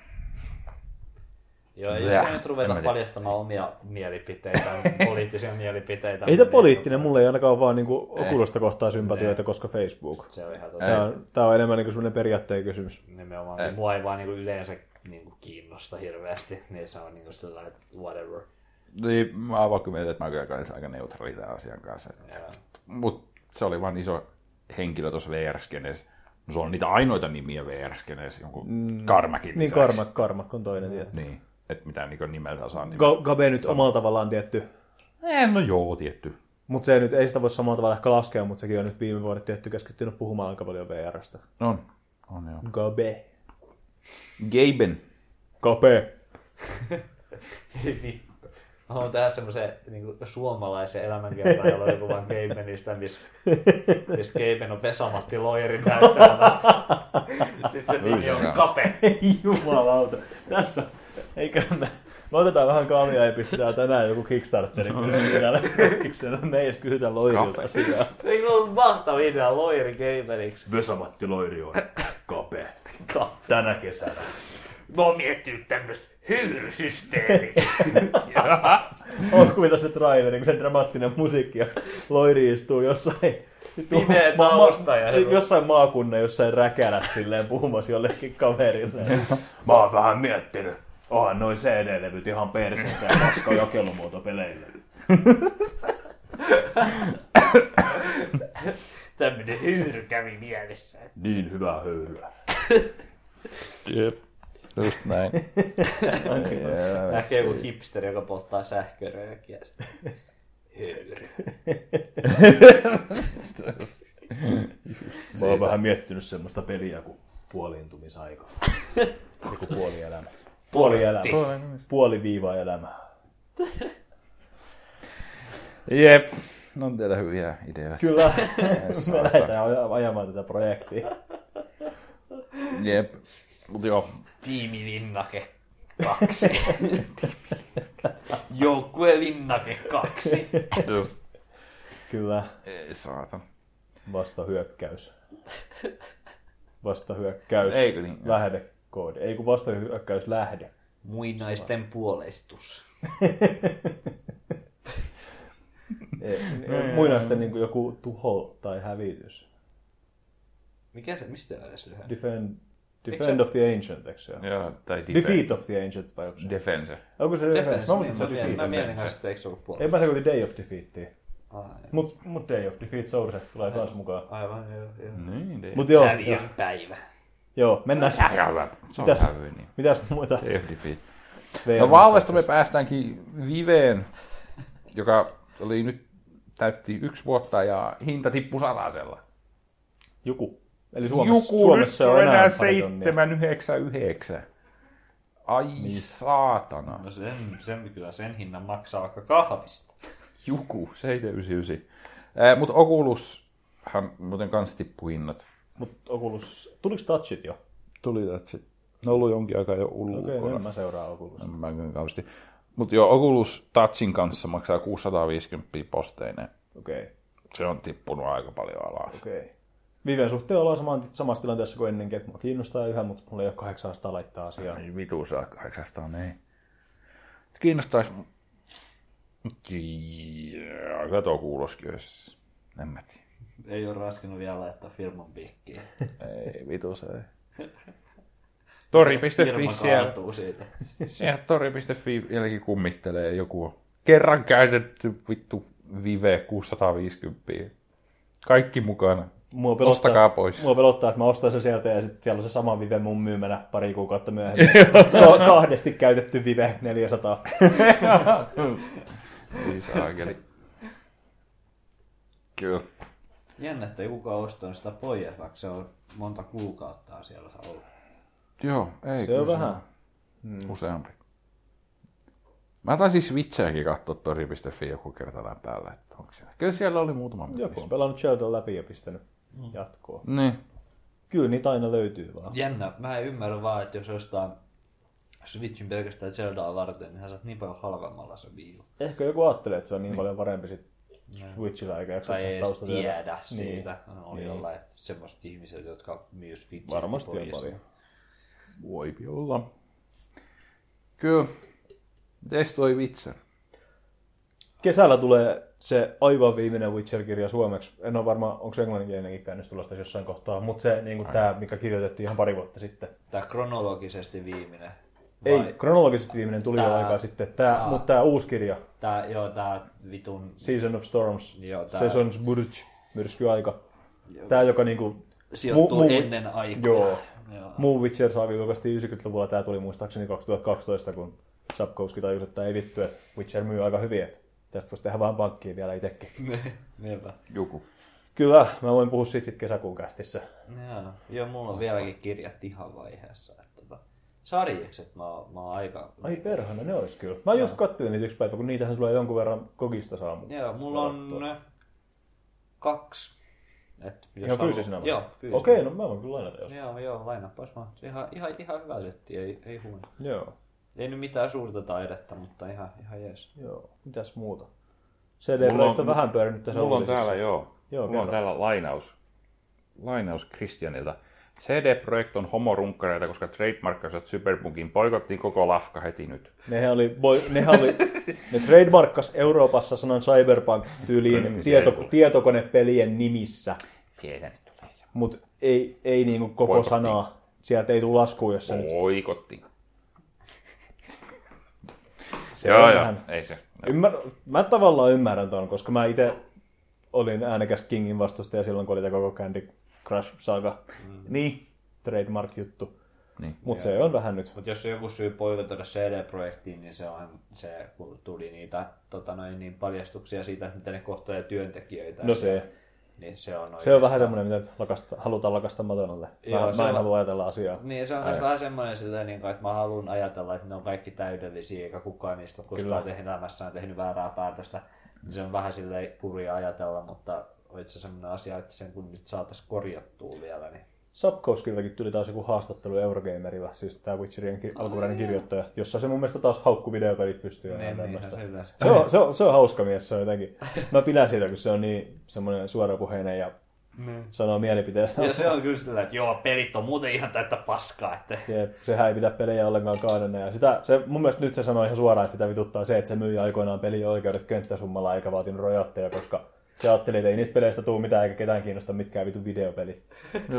Joo, jos ei nyt en ruveta paljastamaan omia mielipiteitä, poliittisia mielipiteitä. Ei tämä poliittinen, mulla ei ainakaan ole vaan niinku Oculusta kohtaa sympatioita, koska Facebook. Se on ihan. Tämä on, tää on enemmän niinku semmoinen periaatteen kysymys. Nimenomaan. Ei. Mua ei vaan niinku yleensä niinku kiinnosta hirveästi, niin se on niinku sellainen, että whatever. Niin, mä oon vaikka mieltä, että mä oon kyllä kanssa aika neutraali tämän asian kanssa. Mutta se oli vaan iso henkilö tuossa VR-skeneessä. No, se on niitä ainoita nimiä VR-skeneessä, jonkun mm, Karmakin Niin lisäksi. Karmak, Karmak on toinen tietty. Niin, että mitään niin nimeltä saa. Niin... Ga- Gabe nyt omalla tavallaan tietty. Eh, no joo, tietty. Mutta se nyt ei sitä voi samalla tavalla ehkä laskea, mutta sekin on nyt viime vuodet tietty keskittynyt puhumaan aika paljon VRstä. On. On joo. Gabe. Gaben. Gabe. Vittu. Mä haluan tehdä semmoisen niin suomalaisen elämänkerran, jolla on joku vaan Gabenista, missä miss Gaben on Vesamatti Loirin näyttävänä. Sitten se nimi on Kape. Jumalauta. Tässä. Eikä me... Me otetaan vähän kaljaa ja pistetään tänään joku Kickstarteri. No. Me ei edes kysytä loirilta asiaa. Eikö ollut mahtava idea Loiri Gabeniksi? Vesamatti Loiri on kape. Tänä kesänä. Mä oon miettinyt tämmöistä hyyrysysteemiä. On kuvita se traileri, kun se dramaattinen musiikki ja Loiri istuu jossain Pimeä tausta ja ma- jossain maakunnan jossain räkälä silleen puhumassa jollekin kaverille. Mä oon vähän miettinyt. Onhan noin CD-levyt ihan perseestä ja paska jakelumuoto peleille. Tämmönen hyyry kävi mielessä. Niin hyvää höyryä. Jep. Just näin. Ehkä joku hipsteri, joka polttaa sähköröökiä. Mä oon vähän miettinyt semmoista peliä kuin puoliintumisaika. Joku puoli elämä. Puoli elämä. Puoli viivaa elämää. Jep. No on teillä hyviä ideoita. Kyllä, me lähdetään ajamaan tätä projektia. Jep. Mut joo. Tiimi Linnake 2. Joukkue Linnake 2. Just. Kyllä, Ei saata. vastahyökkäys. Vastahyökkäys. Eikö niin? Lähdekoodi. Ei kun vastahyökkäys lähde. Muinaisten puoleistus. Ei, Muinaisten niin kuin joku tuho tai hävitys. Mikä se, mistä on edes lyhyen? Defend, defend se- of the ancient, eikö se ole? Joo, tai defen- Defeat of the ancient, vai onko se? Defense. Onko se defense? Defense, Mä muistin, niin, että se on mietin, mä defeat. mietin kanssa, että eikö se ollut Ei puolustus. pääse kuin Day of Defeatiin. Ai, Mut, mut Day of Defeat Source tulee taas mukaan. Aivan, joo, joo. Niin, de- Mut joo, joo, Häviön päivä. joo mennään. On Mitäs? hävy, niin. Mitäs muuta? Ei ole defeat. No Valvesta me päästäänkin Viveen, joka oli nyt täytti yksi vuotta ja hinta tippui satasella. Joku. Eli Suomessa, Joku Suomessa nyt on enää pari 799. Ai saatana. No sen, sen, kyllä sen hinnan maksaa vaikka kahvista. Joku, 799. Äh, Mutta Oculushan muuten kans tippui hinnat. Mut Oculus, tuliko touchit jo? Tuli tatsit. Ne on ollut jonkin aikaa jo ulkona. Okei, okay, no mä seuraan Oculusta. Mä en kauheasti. Mutta joo, Oculus Touchin kanssa maksaa 650 posteineen. Okei, okay, Se on tippunut aika paljon alas. okei. Okay. Viven suhteen ollaan saman, samassa tilanteessa kuin ennenkin, että mua kiinnostaa yhä, mutta mulla ei ole 800 laittaa asiaa. Ai vitu saa 800, niin. Kiinnostaisi... Jaa, kato kuuloskin, jos... En mä tiedä. Ei ole raskinut vielä laittaa firman piikkiin. Ei, vitu se ei. Tori.fi Firma siellä, siitä. siellä tori.fi vieläkin kummittelee joku kerran käytetty vittu Vive 650. Kaikki mukana. Mua Ostakaa pois. Mua pelottaa, että mä ostan se sieltä ja sitten siellä on se sama Vive mun myymänä pari kuukautta myöhemmin. Ka- kahdesti käytetty Vive 400. Ei saakeli. Kyllä. Jännä, että ei kukaan ostanut sitä pois, vaikka se on monta kuukautta on siellä ollut. Joo, ei. Se kyllä on vähän. Useampi. Mä taisin Switchääkin katsoa tori.fi joku kerta tämän päällä, että onko siellä. Kyllä siellä oli muutama. Joku on pelannut Sheldon läpi ja pistänyt jatkoa. Niin. Kyllä niitä aina löytyy vaan. Jännä, mä en ymmärrä vaan, että jos jostain Switchin pelkästään Zeldaa varten, niin hän saat niin paljon halvemmalla se viivu. Ehkä joku ajattelee, että se on niin paljon parempi sit Switchillä eikä jaksa Tai ei edes tiedä siitä. Niin. On Niin. jollain, että semmoiset ihmiset, jotka myy Switchin Varmasti on paljon. Voipi olla. Kyllä. Mites toi Witcher? Kesällä tulee se aivan viimeinen Witcher-kirja suomeksi. En ole varma, onko se englanninkielinenkin käännös tulosta jossain kohtaa, mutta se niin tämä, mikä kirjoitettiin ihan pari vuotta sitten. Tää kronologisesti viimeinen. Ei, kronologisesti viimeinen tuli jo Tää- aikaa sitten, tää, mutta tämä uusi kirja, Tää, joo, tää vitun... Season of Storms, Joo, tää- Seasons Burj, myrskyaika. Tämä, joka niinku... Sijoittuu mu- mu- ennen aikoja. Joo. Joo. Muu Witcher saaga julkaistiin 90-luvulla, tämä tuli muistaakseni 2012, kun Sapkowski tajusi, että ei vittu, että Witcher myy aika hyvin. Että Tästä voisi tehdä vaan pankkiin vielä itsekin. Niinpä. Joku. Kyllä, mä voin puhua siitä sitten kesäkuun kästissä. Joo, joo, mulla on vieläkin kirjat ihan vaiheessa. Että, tota, sarjikset mä, oon- mä oon aika... Ai perhana, ne olisi kyllä. Mä just kattelin niitä yksi päivä, kun niitähän tulee jonkun verran kokista saa. Joo, mulla on kaksi. Et, jos Ihan haluaa- fyysisenä vai? Joo, fyysisenä. Okei, no mä voin kyllä lainata jos. Joo, joo, lainappas vaan. Ihan, ihan, ihan hyvä setti, ei, ei huono. Joo. Ei nyt mitään suurta taidetta, mutta ihan, ihan jees. Joo. Mitäs muuta? CD-projekti on on- vähän pyörinyt tässä Mulla on täällä, joo. Joo, Mulla on täällä lainaus. Lainaus Christianilta. CD-projekt on homorunkkareita, koska trademarkkasivat Superpunkin poikottiin koko lafka heti nyt. Nehän oli, boy, nehän oli, ne trademarkkas Euroopassa sanan cyberpunk-tyyliin Kyllä, tieto, tietokonepelien nimissä, Sieltä nyt tulee mutta ei, ei niinku koko Boikottiin. sanaa. Sieltä ei tule laskuun, jos se nyt... Poikotti. Se joo, on joo. vähän- Ei se. Ymmär, mä tavallaan ymmärrän ton, koska mä itse olin äänekäs Kingin vastustaja silloin, kun oli tämä koko Candy Crush Saga Niin. trademark-juttu. niin. Mutta se on vähän nyt. Mutta jos on joku syy poikotoida CD-projektiin, niin se on se, kun tuli niitä tota noin, niin paljastuksia siitä, että miten ne kohtaa työntekijöitä. No se, Niin se on, se on vähän oikeastaan- semmoinen, mitä lakasta, halutaan lakasta matonalle. Mä, Joo, mä se en on- halua ajatella asiaa. Niin, se on myös vähän semmoinen silleen, niin kuin, että mä haluan ajatella, että ne on kaikki täydellisiä, eikä kukaan niistä koskaan tehnyt elämässään tehnyt väärää päätöstä. Niin se on vähän silleen kurja ajatella, mutta on itse semmoinen asia, että sen kun nyt saataisiin korjattua vielä, niin Sapkowskiltakin tuli taas joku haastattelu Eurogamerilla, siis tämä Witcherien ki- alkuperäinen kirjoittaja, jossa se mun mielestä taas haukku videopelit pystyy ja niin, niin, tämmöistä. yleensä. Se on, se, on, se on hauska mies, se on jotenkin. Mä pidän siitä, kun se on niin semmoinen suorapuheinen ja sanoo mielipiteensä. Ja se on kyllä sillä, että joo, pelit on muuten ihan täyttä paskaa, että Jep, sehän ei pidä pelejä ollenkaan kaadena. Ja sitä, se, mun mielestä nyt se sanoi ihan suoraan, että sitä vituttaa se, että se myi aikoinaan pelin oikeudet könttäsummalla eikä vaatinut rojatteja, koska se ajatteli, että ei niistä peleistä tule mitään eikä ketään kiinnosta mitkään vitun videopelit.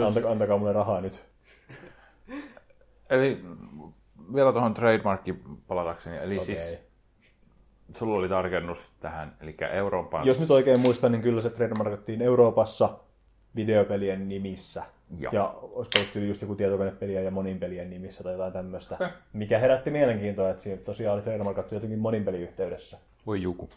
Antakaa, antakaa mulle rahaa nyt. Eli vielä tuohon trademarkkiin palatakseni. Eli okay. siis sulla oli tarkennus tähän, eli Euroopan... Jos nyt oikein muistan, niin kyllä se trademarkattiin Euroopassa videopelien nimissä. Joo. Ja olisiko ollut just joku tietokonepelien ja monin pelien nimissä tai jotain tämmöistä. Okei. Mikä herätti mielenkiintoa, että siinä tosiaan oli trademarkattu jotenkin monin peliyhteydessä. Voi joku.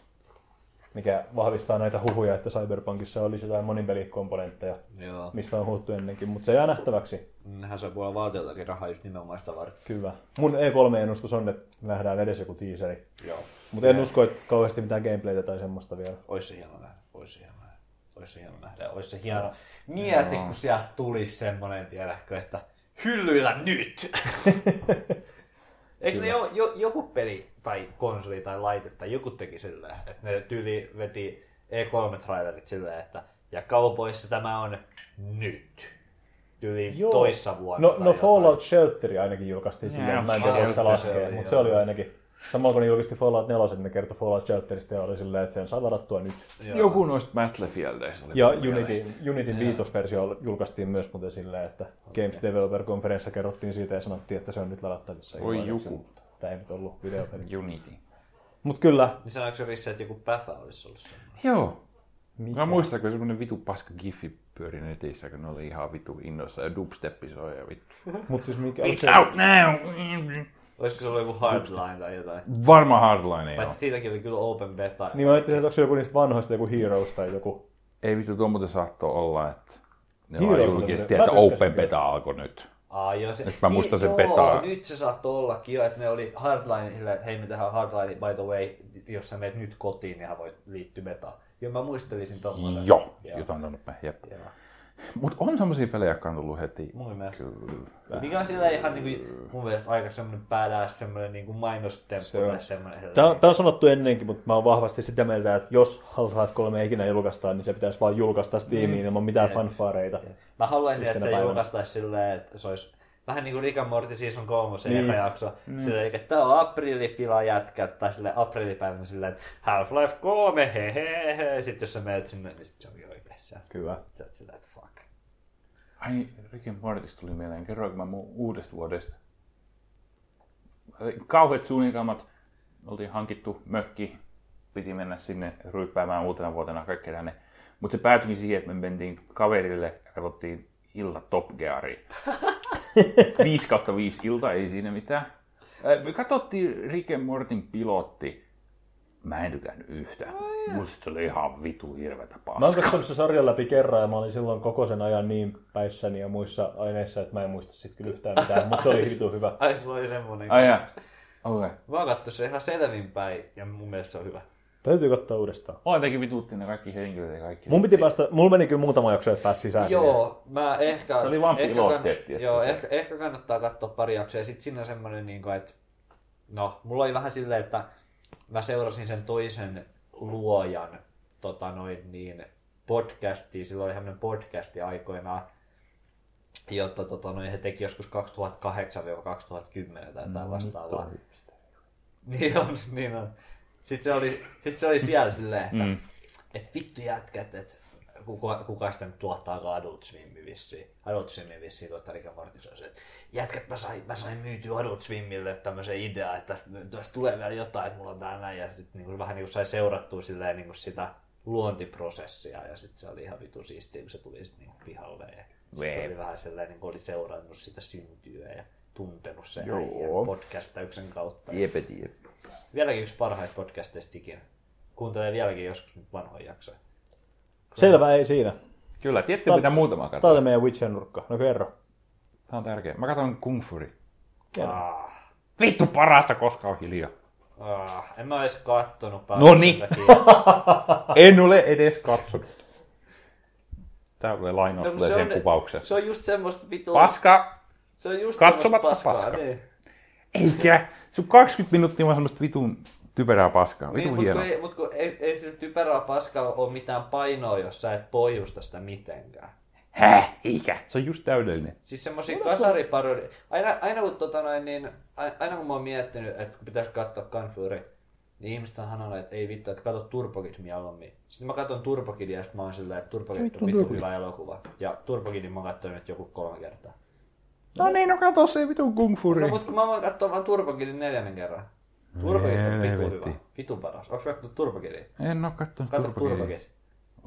Mikä vahvistaa näitä huhuja, että Cyberpunkissa olisi jotain monin pelikomponentteja, joo. mistä on huuttu ennenkin. Mutta se jää nähtäväksi. Nehän saa puolella valtioltakin rahaa just nimenomaan sitä varten. Kyllä. Mun E3-ennustus on, että nähdään edes joku teaseri. Joo. Mutta en usko, että kauheasti mitään gameplaytä tai semmoista vielä. Ois se hieno nähdä, ois se hieno nähdä, ois se hieno nähdä, ois se hieno. Mieti, kun sieltä tulisi semmonen, tiedätkö, että hyllyillä nyt! Eikö ne jo, jo, joku peli tai konsoli tai laite tai joku teki silleen, että ne tyyli veti E3-trailerit silleen, että ja kaupoissa tämä on nyt. Tyyli Joo. toissa vuonna. No, no. Fallout Shelteri ainakin julkaistiin Joo, silloin, mä en tiedä, se laskee, mutta se oli jo ainakin. Samalla kun ne julkisti Fallout 4, ne kertoi Fallout Shelteristä ja oli silleen, että sen saa varattua nyt. Joo. Joku noista Battlefieldeista oli. Ja Unity. Unityn viitosversio julkaistiin myös muuten silleen, että Games Developer Conference kerrottiin siitä ja sanottiin, että se on nyt ladattavissa. Oi ilmaiseksi, joku. Tämä ei nyt ollut videopeli. Unity. Mutta kyllä, Niin sanoiko se vissi, että joku päfä olisi ollut semmoinen? Joo. Mikä? Mä muistan, kun semmonen vitu paska giffi pyöri netissä, kun ne oli ihan vitu innoissa ja dubsteppi soi ja vittu. Mutta siis mikä, oliko se, It's out now! Olisiko se ollut joku hardline tai jotain? Varma hardline ei Paitsi siitäkin oli kyllä open beta. niin mä ajattelin, että onko se joku niistä vanhoista joku Heroes tai joku. Ei vittu, tuo muuten saattoi olla, että ne julkisti, muuten- että Open. Beta alkoi nyt. Aa, joo, se, Nyt mä muistan sen joo, betaa. nyt se saattoi ollakin jo, että ne oli hardline silleen, että hei me tehdään hardline, by the way, jos sä menet nyt kotiin, niin voit liittyä betaan. Joo, mä muistelisin tommosen. Joo, Joo. jotain on päin. Jep. Joo. Mutta on semmosia pelejä, jotka on tullut heti. Mun mielestä. Kyllä. Mikä on sillä ihan niinku, mun mielestä aika semmonen badass semmonen niinku mainostemppu Se on. tai semmonen. Tämä, on- tämä on sanottu ennenkin, mutta mä oon vahvasti sitä mieltä, että jos Half-Life 3 ei ikinä julkaistaan, niin se pitäisi vaan julkaista Steamiin ilman mitään fanfaareita. Mä haluaisin, että se päivänä. julkaistaisi silleen, että se olisi vähän niin kuin Rick and Morty Season 3 se Niin. eka jakso. Silleen, että tää on aprilipila jätkät, tai sille aprillipäivänä silleen, että Half-Life 3, hehehe. Sitten jos sä menet sinne, niin sit se onkin oikeassa. Kyllä. Sä oot silleen, että fuck. Ai, Rick and Mortista tuli mieleen. Kerroinko mä mun uudesta vuodesta? Kauheat suunnitelmat. Oltiin hankittu mökki. Piti mennä sinne ryyppäämään uutena vuotena kaikkea tänne. Mutta se päätyikin siihen, että me mentiin kaverille ja katsottiin ilta Top Gearia. 5 kautta 5 ilta, ei siinä mitään. Me katsottiin Rick and Mortin pilotti. Mä en tykännyt yhtään. Musta se oli ihan vitu hirvetä Mä oon paskaa. katsonut sen sarjan läpi kerran ja mä olin silloin koko sen ajan niin päissäni ja muissa aineissa, että mä en muista sit kyllä yhtään mitään, mutta se oli vitu hyvä. Ai sulla oli semmonen. Ai jaa. Okei. Mä oon kattu se ihan selvinpäin ja mun mielestä se on hyvä. Täytyy katsoa uudestaan. Mua jotenkin vituutti ne kaikki henkilöt ja kaikki. Mun piti päästä, mulla meni kyllä muutama jakso, että pääsi sisään. Joo, mä ehkä... Se oli vaan ehkä kann-. Joo, ehkä, ehkä kannattaa katsoa pari jaksoa. Ja sit siinä on semmonen, niin kuin, että... No, mulla oli vähän silleen, että mä seurasin sen toisen luojan tota noin niin, podcastia. Silloin oli tämmönen podcasti aikoinaan, jotta tota, noin, he teki joskus 2008-2010 tai jotain vastaavaa. Niin on, niin on. Sitten se oli, sit se oli siellä silleen, että Mm. et vittu jätkät, että kuka, kuka sitä nyt tuottaakaan Adult Swimmi vissiin. Adult Swimmi vissiin tuottaa Rick and Morty, se että jätkät mä sain, mä sain myytyä Adult Swimmille tämmöisen idea, että tästä, tulee vielä jotain, että mulla on tää näin. Ja sitten niinku, vähän niinku sai seurattua silleen niinku sitä luontiprosessia ja sitten se oli ihan vitu siistiä, kun se tuli sitten niinku pihalle. Ja sitten Vee. oli vähän silleen, niin oli seurannut sitä syntyä ja tuntenut sen podcastauksen kautta. Jep, jep. Vieläkin yksi parhaista podcasteista ikinä. Kuuntelee vieläkin joskus nyt vanhoja jaksoja. Selvä, ei siinä. Kyllä, Tää- mitä muutama katsoa? oli meidän Witcher nurkka. No kerro. Tää on tärkeä. Mä katson Kung Fury. Ah, Vittu parasta koskaan hiljaa. ah, en mä edes kattonut No niin. En ole edes katsonut. Tää tulee lainaus No, se, siihen on, kuvaukseen. se on just semmoista vitu... Paska! Se on just katsomatta semmoista paskaa. paskaa. Niin. Eikä! Se on 20 minuuttia vaan semmoista vitun typerää paskaa. Niin, Vitun mutta ei, mut kun ei, ei sillä typerää paskaa ole mitään painoa, jos sä et pohjusta sitä mitenkään. Häh? Eikä! Se on just täydellinen. Siis semmosia kasariparodi... Aina, aina, kun, tota noin, niin, aina kun mä oon miettinyt, että kun pitäisi katsoa Gunfury, niin ihmiset on sanonut, että ei vittu, että kato Turbokid mieluummin. Sitten mä katson Turbokidia ja sitten mä oon silleen, että Turbokid Vittu on vittu hyvä elokuva. Ja Turbokidin mä oon katsonut nyt joku kolme kertaa. No niin, no kato se vitun Kung Fury. No mut kun mä voin katsoa vaan Turbokidin neljännen kerran. Turbokid on vitu Helvetti. hyvä. Vitu paras. Onko katsonut Turbokidia? En oo kattonut Kato Turbokidia. Turbokid.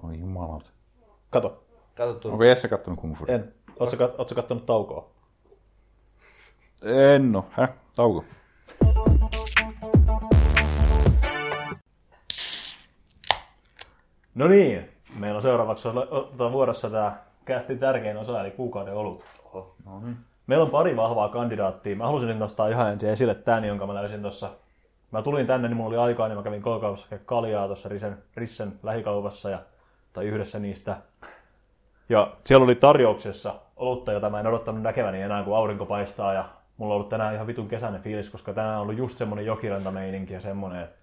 Oi jumalauta. Kato. Kato Turbokid. Onko Jesse kattonut Kung Fury? En. Kat- ootko kattonut taukoa? En oo. Häh? Tauko. No niin. Meillä on seuraavaksi ottaa vuorossa tämä kästin tärkein osa, eli kuukauden olut. Oho. No niin. Meillä on pari vahvaa kandidaattia. Mä halusin nyt nostaa ihan ensin esille tämän, jonka mä löysin tuossa. Mä tulin tänne, niin mulla oli aikaa, niin mä kävin hakea kaljaa tuossa Rissen, Rissen lähikaupassa, ja, tai yhdessä niistä. Ja siellä oli tarjouksessa olutta, jota mä en odottanut näkeväni enää, kun aurinko paistaa, ja mulla on ollut tänään ihan vitun kesäinen fiilis, koska tänään on ollut just semmonen jokirantameininki ja semmonen, että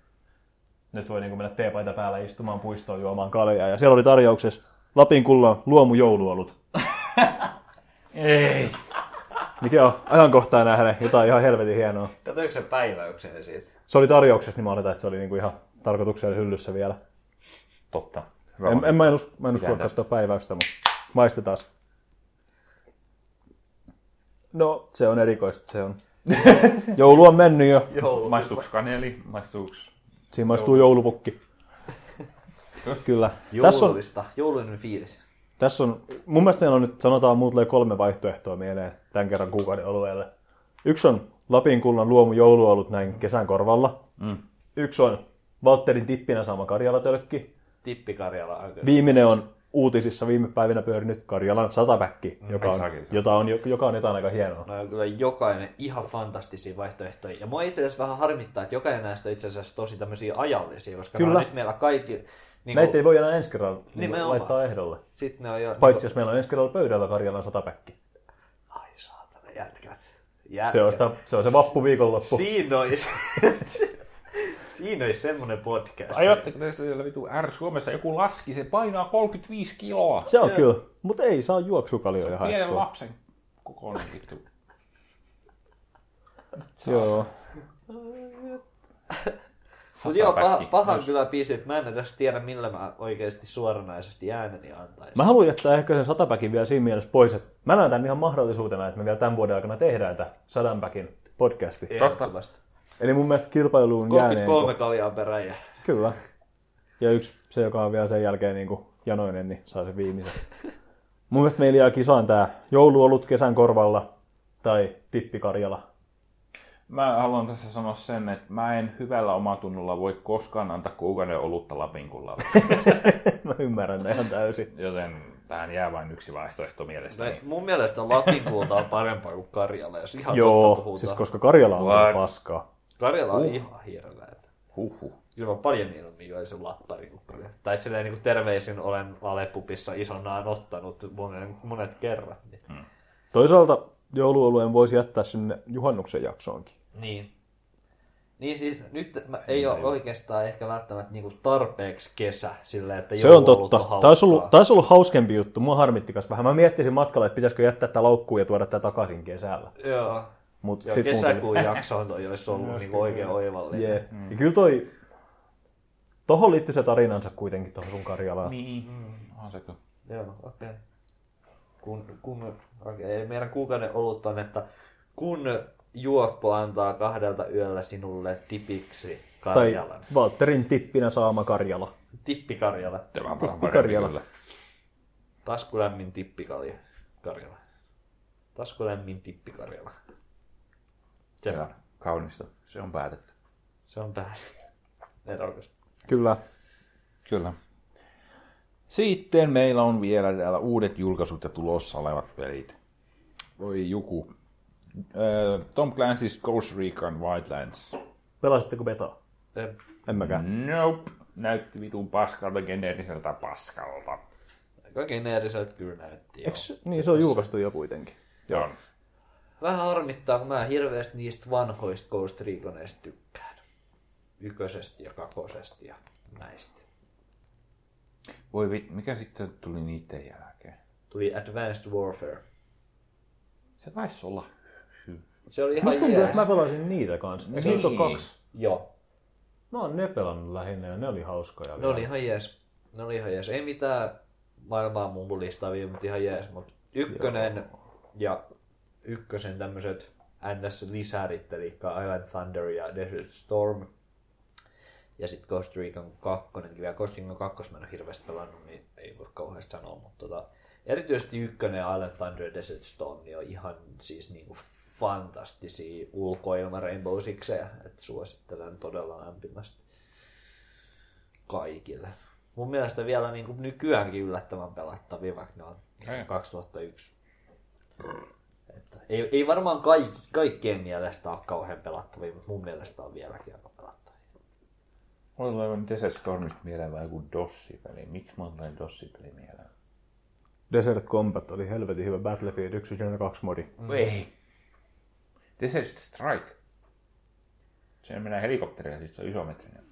nyt voi niinku mennä teepaita päällä istumaan puistoon juomaan kaljaa. Ja siellä oli tarjouksessa Lapin kullan luomu jouluolut. Ei. Mikä on ajankohtaa nähdä jotain ihan helvetin hienoa. Katoinko se päiväyksen siitä? Se oli tarjouksessa, niin mä oletan, että se oli niinku ihan tarkoituksella hyllyssä vielä. Totta. Hyvä En, en mä en, usko, mä en usko katsoa päiväystä, mutta maistetaan. No, se on erikoista. Se on. Joulu on mennyt jo. Joulu. Maistuuks kaneli? Maistuuks? Siinä maistuu joulupukki. Kyllä. Tässä on, Joulullista. Joulullinen fiilis. tässä on, mun mielestä meillä on nyt, sanotaan, muut tulee kolme vaihtoehtoa mieleen tämän kerran kuukauden olueelle. Yksi on Lapin kullan luomu jouluolut näin kesän korvalla. Mm. Yksi on Valtterin tippinä saama Karjalatölkki. Tippi Karjala. Viimeinen on uutisissa viime päivinä pyörinyt Karjalan satapäkki, joka on, jota on, joka on jotain aika hienoa. No kyllä jokainen ihan fantastisia vaihtoehtoja. Ja mua itse asiassa vähän harmittaa, että jokainen näistä on itse asiassa tosi tämmöisiä ajallisia, koska Kyllä. nyt meillä kaikki... Niin Näitä ei voi enää ensi kerralla niin laittaa ehdolle. Sitten ne on jo... Paitsi jos meillä on ensi kerralla pöydällä Karjalan satapäkki. Jätkät. Se on, sitä, se, on se vappuviikonloppu. Siinä olisi... Siinä olisi semmoinen podcast. Ajoitteko te siellä vitu R Suomessa joku laski, se painaa 35 kiloa. Se on kyllä, mutta ei saa juoksukaljoja Pienen haettua. lapsen kokoinen vittu. Joo. Mutta joo, paha, myös. kyllä biisi, että mä en edes tiedä, millä mä oikeasti suoranaisesti ääneni antaisin. Mä haluan jättää ehkä sen satapäkin vielä siinä mielessä pois, että mä näen tämän ihan mahdollisuutena, että me vielä tämän vuoden aikana tehdään tämä sadanpäkin podcasti. Ehdottomasti. Eli mun mielestä kilpailuun jääneen... 33 kaljaa perään ja... Kyllä. Ja yksi, se joka on vielä sen jälkeen niin kuin janoinen, niin saa sen viimeisen. Mun mielestä meillä jää kisaan tää jouluolut kesän korvalla tai tippi Karjala. Mä haluan tässä sanoa sen, että mä en hyvällä omatunnolla voi koskaan antaa kuukauden olutta Lapinkulla. Mä ymmärrän ne ihan täysin. Joten tähän jää vain yksi vaihtoehto mielestäni. Tai mun mielestä Latinkulta on parempaa kuin Karjala, jos ihan totta Joo, puhutaan. siis koska Karjala on What? paskaa. Karjala on ihan hirveä. Huhhuh. Kyllä mä paljon mieluummin joisin lappari. Tai silleen niin kuin terveisin olen Alepupissa isonaan ottanut monen, monet kerrat. Niin. Toisaalta jouluolueen voisi jättää sinne juhannuksen jaksoonkin. Niin. Niin siis nyt mä, ei ole oikeastaan ehkä välttämättä niinku tarpeeksi kesä silleen, että Se on totta. Taisi ollut, taisi ollut hauskempi juttu. Mua harmitti kas vähän. Mä miettisin matkalla, että pitäisikö jättää tämä laukkuun ja tuoda tämä takaisin kesällä. Joo. Mut Joo, sit kesäkuun jakso toi olisi ollut niinku oikein oivallinen. Jee. Ja kyllä toi... Tohon liittyy se tarinansa kuitenkin tuohon sun Karjalaan. Niin, on se kyllä. Joo, okei. Okay. Kun, kun, okay. meidän kuukauden olut on, että kun juoppo antaa kahdelta yöllä sinulle tipiksi Tai Karjalan. Valterin tippinä saama Karjala. Tippi Karjala. Tämä on vähän Karjala. kyllä. Taskulämmin tippikalja Karjala. Taskulämmin tippi Karjala. Se, Ja kaunista. Se on päätetty. se on erokasta. Kyllä. Kyllä. Sitten meillä on vielä täällä uudet julkaisut ja tulossa olevat pelit. Voi joku. Äh, Tom Clancy's Ghost Recon Wildlands. Pelasitteko betaa? Se, En mäkään. Nope. Näytti vitun paskalta, geneeriseltä paskalta. aika geneeriseltä kyllä näytti. Joo. Eks, niin se on julkaistu jo kuitenkin. Joo. Vähän harmittaa, kun mä hirveästi niistä vanhoista Ghost Reconeista tykkään. Ykkösestä ja kakosesta ja näistä. Voi vit, mikä sitten tuli niiden jälkeen? Tuli Advanced Warfare. Se taisi olla. Se oli ihan Musta tuntuu, että mä pelasin niitä kanssa. Niin. Niitä on kaksi. Joo. Mä oon ne pelannut lähinnä ja ne oli hauskoja. Ne oli ihan jees. Ne oli ihan jees. Ei mitään maailmaa mumpulistavia, mutta ihan jees. Mut ykkönen Joo. ja ykkösen tämmöiset NS-lisärit, eli Island Thunder ja Desert Storm. Ja sitten Ghost Recon 2. Vielä Ghost Recon 2 mä en ole hirveästi pelannut, niin ei voi kauheasti sanoa. Mutta tota, erityisesti ykkönen Island Thunder ja Desert Storm niin on ihan siis niinku fantastisia ulkoilma Rainbow Sixejä. Että suosittelen todella lämpimästi kaikille. Mun mielestä vielä niin kuin nykyäänkin yllättävän pelattavia, vaikka ne on Ei. 2001. Että ei, ei varmaan kaikki, kaikkien mielestä ole kauhean pelattavia, mutta mun mielestä on vieläkin aika pelattavia. Mulla on Desert Stormista mieleen vai joku Dossi-peli. Miksi mulla tulee Dossi-peli mieleen? Desert Combat oli helvetin hyvä Battlefield 1 ja 2 modi. Mm. Ei. Desert Strike. Se menee helikopterilla, siis se on isometrinen.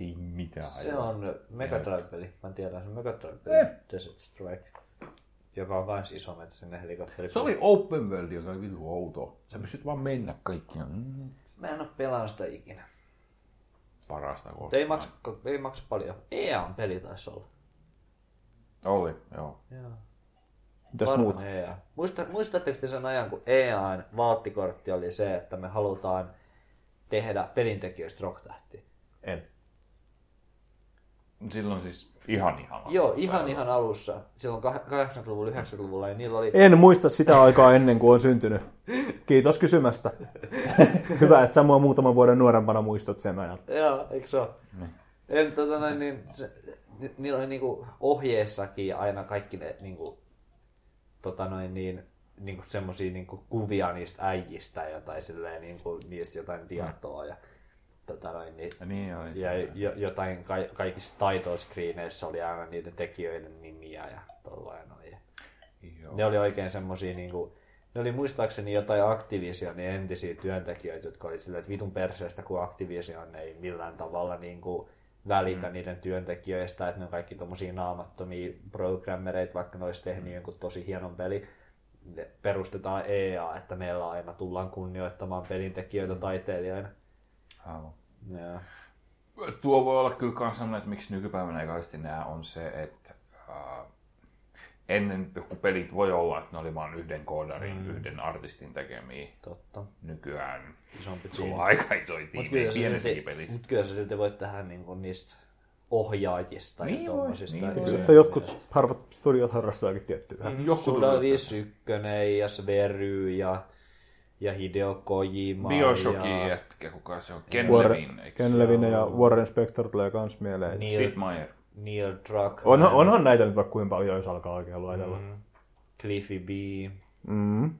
Ei mitään. Se on Mega Drive-peli. Mä tiedän sen Mega Drive-peli. Eh. Desert Strike. Joka on kans isometrinen helikopteri. Se oli open world, joka oli vitu outo. Sä pystyt vaan mennä kaikkiaan. Mm, Mä en oo pelannut sitä ikinä. Parasta koskaan. ei maksa, ei maksa paljon. EAN peli taisi olla. Oli, joo. Joo. Mitäs muuta? EA. Muista, muistatteko te sen ajan, kun EAN valttikortti oli se, että me halutaan tehdä pelintekijöistä rocktähti? En. Silloin siis ihan ihan. Joo, alussa. ihan ihan alussa. Silloin kah- 80-luvulla, 90-luvulla, ja niillä oli... En muista sitä aikaa ennen kuin on syntynyt. Kiitos kysymästä. Hyvä, että sä mua muutaman vuoden nuorempana muistat sen ajan. Joo, eikö se ole? En, tota, noin, niin, se, ni, niillä oli niinku ohjeessakin aina kaikki ne niinku, tota noin, niin, niinku semmosia niinku kuvia niistä äijistä ja tai silleen niinku, niistä jotain tietoa ja tota noin, niin, Ja niin oli. ja jo, jotain ka, kaikissa title screeneissä oli aina niiden tekijöiden nimiä ja tollain noin. Joo. Ne oli oikein semmosia niinku, ne oli muistaakseni jotain Activisionin entisiä työntekijöitä, jotka oli silleen, että vitun perseestä, kun Activision ei millään tavalla niinku välitä mm. niiden työntekijöistä, että ne on kaikki tommosia naamattomia programmereita, vaikka ne olisi tehnyt jonkun tosi hienon peli. Ne perustetaan EA, että meillä aina tullaan kunnioittamaan pelintekijöitä taiteilijoina. Aivan. Tuo voi olla kyllä myös sellainen, että miksi nykypäivänä ei kauheasti on se, että äh, ennen joku pelit voi olla, että ne oli vain yhden koodarin, mm. yhden artistin tekemiä. Totta. Nykyään Isompi sulla tiimi. on aika isoja Mutta tiimejä pienessäkin silti- pelissä. mut kyllä sä silti voit tehdä niinku niistä ohjaajista Niin ja tommosista. niin kyllä. Josta jotkut harvat studiot harrastaakin tiettyä. Joku tuli Sudavis 1 ja Svery ja ja Hideo Kojima. Bioshockin ja jätkä, kuka se on? Ken Warren, Levin, Ken Levin ja Warren Spector tulee kans mieleen. Neil, Sid Meier. Neil Druckmann, Onhan, onhan näitä nyt vaikka kuinka paljon, jos alkaa oikein luetella. Mm. Cliffy B. Mm.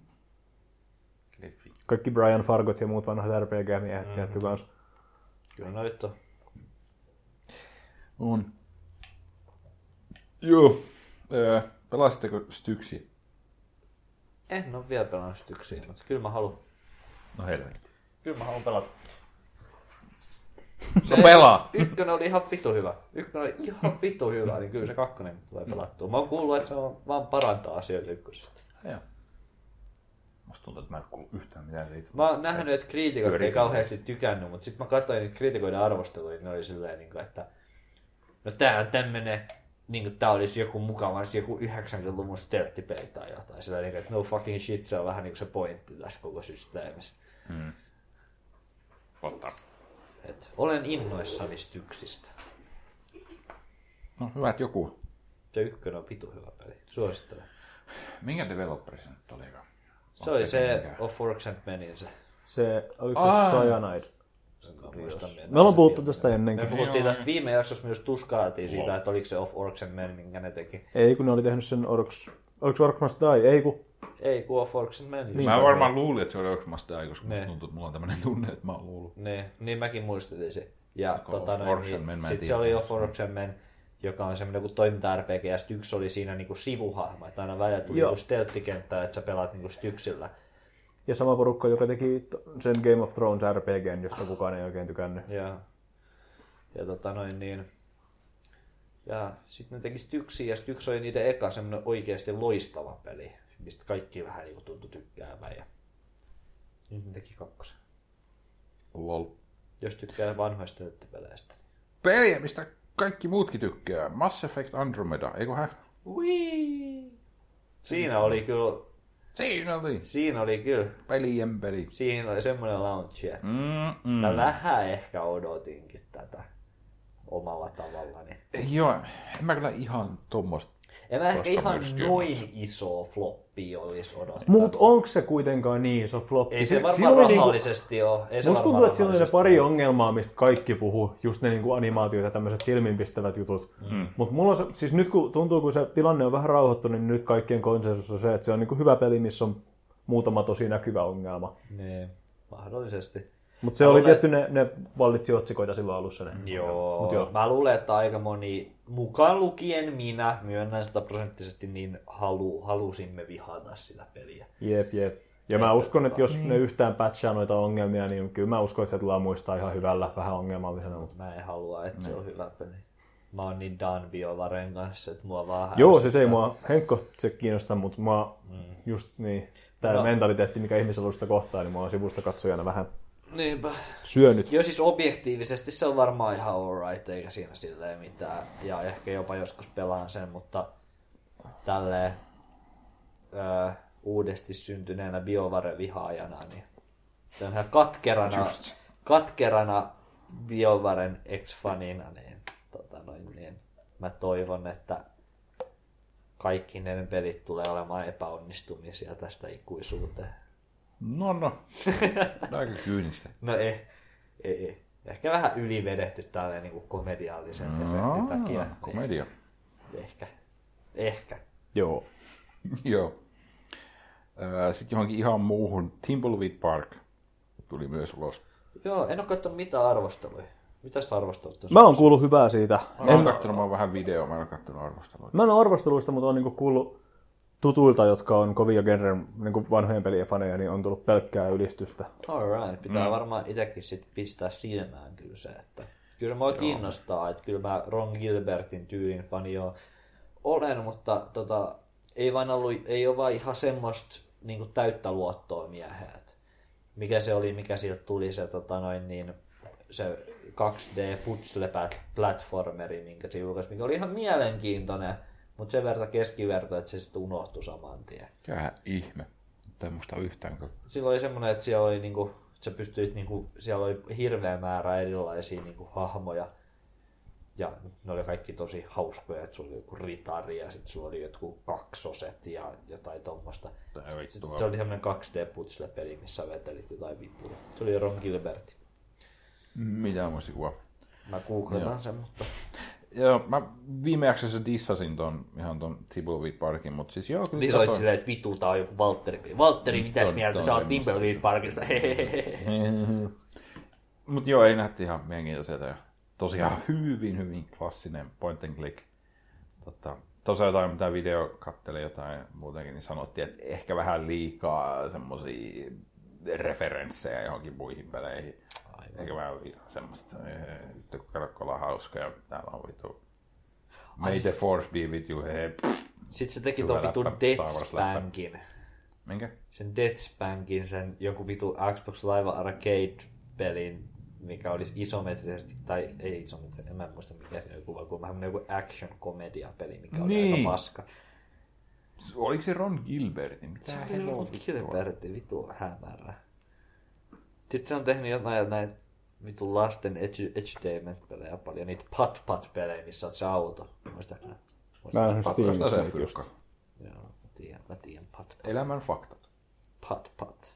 Cliffy. Kaikki Brian Fargot ja muut vanhat RPG-miehet mm. tietty kans. Kyllä noita on. On. Joo. Öö, pelasitteko Styksiä? En ole vielä pelannut styksiä, mutta kyllä mä haluan. No helvetti. Kyllä mä haluan pelata. Se pelaa. Ykkönen oli ihan vitu hyvä. Ykkönen oli ihan vitu hyvä, niin kyllä se kakkonen tulee pelattua. Mä oon kuullut, että se on vaan parantaa asioita ykkösestä. Joo. Musta tuntuu, että mä en kuulu yhtään mitään siitä. Mä oon nähnyt, että kriitikot ei kauheasti tykännyt, mutta sitten mä katsoin niitä kriitikoiden arvosteluja, niin ne oli silleen, niin kuin, että no tää on tämmönen, niin kuin tää olisi joku mukava, joku 90-luvun stelttipeli tai jotain. Sillä niin kuin, että no fucking shit, se on vähän niin kuin se pointti tässä koko systeemissä. Totta. Et olen innoissani styksistä. No hyvä, että joku. Se ykkönen on vitu hyvä peli. Suosittelen. Minkä developeri se nyt olikaan? Se oli se Mikä? Of Works and Menin se. Se, oliko se. Cyanide? Me ollaan puhuttu tästä oli. ennenkin. Me puhuttiin tästä viime jaksossa myös tuskailtiin siitä, että oliko se Of Orcs and Men, minkä ne teki. Ei, kun ne oli tehnyt sen Orks... Oliko Orks Must Die? Ei, kun... Ei, kun Of Orcs and Men. Niin. Mä varmaan luulin, että se oli Oxmasta koska Ne. musta tuntuu, että mulla on tämmönen tunne, että mä oon luullut. Niin, niin mäkin muistelin se. Ja Joko tota, Of noin, niin, Men, sit tiedä. se oli Of Orcs and Men, joka on semmoinen kuin toiminta-RPG, ja sitten yksi oli siinä niinku sivuhahmo, että aina välillä tuli niinku stealth-kenttää, että sä pelaat niinku styksillä. Ja sama porukka, joka teki sen Game of Thrones RPGn, josta kukaan ei oikein tykännyt. Ja, ja tota noin niin. Ja sitten ne teki Styksiä, ja Styks oli niiden eka semmoinen oikeasti loistava peli, mistä kaikki vähän niinku tuntui tykkäävän. Ja nyt ne teki kakkosen. Lol. Jos tykkää vanhoista peleistä. Peliä, mistä kaikki muutkin tykkää. Mass Effect Andromeda, eikö hä? Wii! Siinä oli kyllä, Siinä oli. siinä oli kyllä, Pelien peli. siinä oli semmoinen launchi, että Mm, mä mm. vähän ehkä odotinkin tätä omalla tavallani. Joo, en mä kyllä ihan tommoista. En mä ehkä ihan myrskyä. noin iso floppi olisi odottanut. Mut onko se kuitenkaan niin iso floppi? Ei se Si- varmaan oli rahallisesti ole. Ei se Musta varmaan tuntuu, että siinä oli ne pari ole. ongelmaa, mistä kaikki puhuu, just ne niinku animaatiot ja tämmöiset silmiinpistävät jutut. Mm. Mutta mulla on se, siis nyt kun tuntuu, kun se tilanne on vähän rauhoittunut, niin nyt kaikkien konsensus on se, että se on niinku hyvä peli, missä on muutama tosi näkyvä ongelma. Niin, mahdollisesti. Mutta se Mä oli luulen- tietty, ne, ne vallitsi otsikoita silloin alussa. Ne. Joo. Mut joo. Mä luulen, että aika moni, mukaan lukien minä, myönnän sataprosenttisesti, niin halu, halusimme vihata sitä peliä. Jep, jep. Ja mä uskon, että jos ne yhtään patchaa noita ongelmia, niin kyllä mä uskon, että se tullaan muistaa ihan hyvällä, vähän ongelmallisena. Mutta... Mä en halua, että se on hyvä peli. Mä oon niin done Biovaren kanssa, että mua vaan Joo, siis ei mua Henkko se kiinnosta, mutta mua just niin, tämä No. no. mentaliteetti, mikä ihmisellä on sitä kohtaa, niin mua on sivusta katsojana vähän Niinpä. syönyt. Joo, siis objektiivisesti se on varmaan ihan alright, eikä siinä silleen mitään. Ja ehkä jopa joskus pelaan sen, mutta tälleen öö, uudesti syntyneenä BioVare-vihaajana, niin tämmöisenä katkerana, Just. katkerana BioVaren ex-fanina, niin, tota noin, niin mä toivon, että kaikki ne pelit tulee olemaan epäonnistumisia tästä ikuisuuteen. No no. Aika kyynistä. No ei, ei, ei. Ehkä vähän ylivedetty tälleen niin komediallisen efektin takia. Aa, komedia. Niin, ehkä. Ehkä. Joo. Joo. Sitten johonkin ihan muuhun. Timbleweed Park tuli myös ulos. Joo, en ole katsonut mitään arvosteluja. Mitä sitä arvostelut? Mä oon kuullut hyvää siitä. Mä oon kattonut vaan vähän videoa, mä en ole kattonut arvostelua. Mä en ole arvosteluista, mutta oon niinku kuullut tutuilta, jotka on kovia genren niinku vanhojen pelien faneja, niin on tullut pelkkää ylistystä. Alright, pitää mm. varmaan itsekin sit pistää silmään kyllä se, että kyllä se mua kiinnostaa, että kyllä mä Ron Gilbertin tyylin fani jo olen, mutta tota, ei vaan ollut, ei ole vaan ihan semmoista niin täyttä luottoa mieheen. Mikä se oli, mikä sieltä tuli se, tota noin, niin, se 2D putsle platformeri, minkä se julkaisi, mikä oli ihan mielenkiintoinen, mutta sen verran keskiverto, että se sitten unohtui saman tien Mikä ihme. Ei muista yhtään. kun- silloin oli semmoinen, että siellä oli niinku, että sä pystyit niinku, siellä oli hirveä määrä erilaisia niinku hahmoja. Ja ne oli kaikki tosi hauskoja, että sulla oli joku ritari ja sitten sulla oli jotkut kaksoset ja jotain tuommoista. Sitten se oli semmoinen 2D-putsle-peli, missä vetelit jotain vipuja. Se oli Ron Gilbert. Mitä muistikuva? Mä googletan sen, mutta Joo, mä viime jaksossa dissasin ton, ihan ton Thimbleweed Parkin, mutta siis joo, kyllä niin soit katoin. silleen, että vitu, tää on joku Valtteri. Valtteri, mitäs Ton- mieltä ton sä oot. Wimbledon Parkista? Mut joo, ei nähti ihan mielenkiintoiselta ja tosiaan hyvin, hyvin klassinen point and click. Tota, tosiaan jotain, mitä video kattelee jotain muutenkin, niin sanottiin, että ehkä vähän liikaa semmosia referenssejä johonkin muihin peleihin. Aivan. Eikä vähän vi- semmoista, eh, vittu kun kato, kun ollaan hauska ja täällä on vittu. May the force be with you, hei. Sitten se teki Hyvä ton vitun läppä, Death Star Wars läppä. Spankin. Minkä? Sen Death Spankin, sen jonkun vitu Xbox Live Arcade-pelin, mikä oli isometrisesti, tai ei isometrisesti, en mä muista mikä se oli kuva, kun vähän joku action-komedia-peli, mikä oli Niin. aika paska. Oliko se Ron Gilbertin? Mitä Se oli? Ron Gilbertin, vitu hämärä. Sitten se on tehnyt jotain näitä vitu lasten edu- edutainment-pelejä paljon, niitä pat-pat-pelejä, missä oot se auto. Muistatko? Mä en se just. Joo, mä tiedän, mä tiedän, pat, Elämän faktat. pat, pat.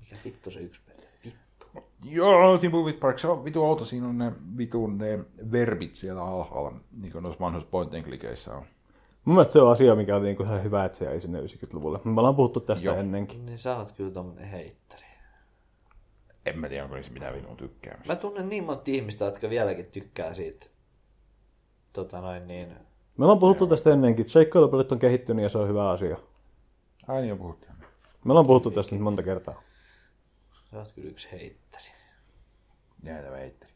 Mikä vittu se yksi peli? Vittu. Joo, Thimbleweed Park, se on vitu outo. Siinä on ne vitun ne verbit siellä alhaalla, niin kuin noissa vanhoissa point and clickeissä on. Mun mielestä se on asia, mikä oli niinku ihan hyvä, että se jäi sinne 90-luvulle. Me ollaan puhuttu tästä Joo. ennenkin. Niin sä oot kyllä tommonen heittari. En mä tiedä, onko niissä mitään vitun tykkäämistä. Mä tunnen niin monta ihmistä, jotka vieläkin tykkää siitä. Tota noin niin. Me ollaan puhuttu tästä ennenkin. Seikkailupelit on kehittynyt ja se on hyvä asia. Ai niin jo puhuttiin. Me ollaan puhuttu tästä nyt monta kertaa. Sä oot kyllä yksi heittari. Jäätävä heitteri.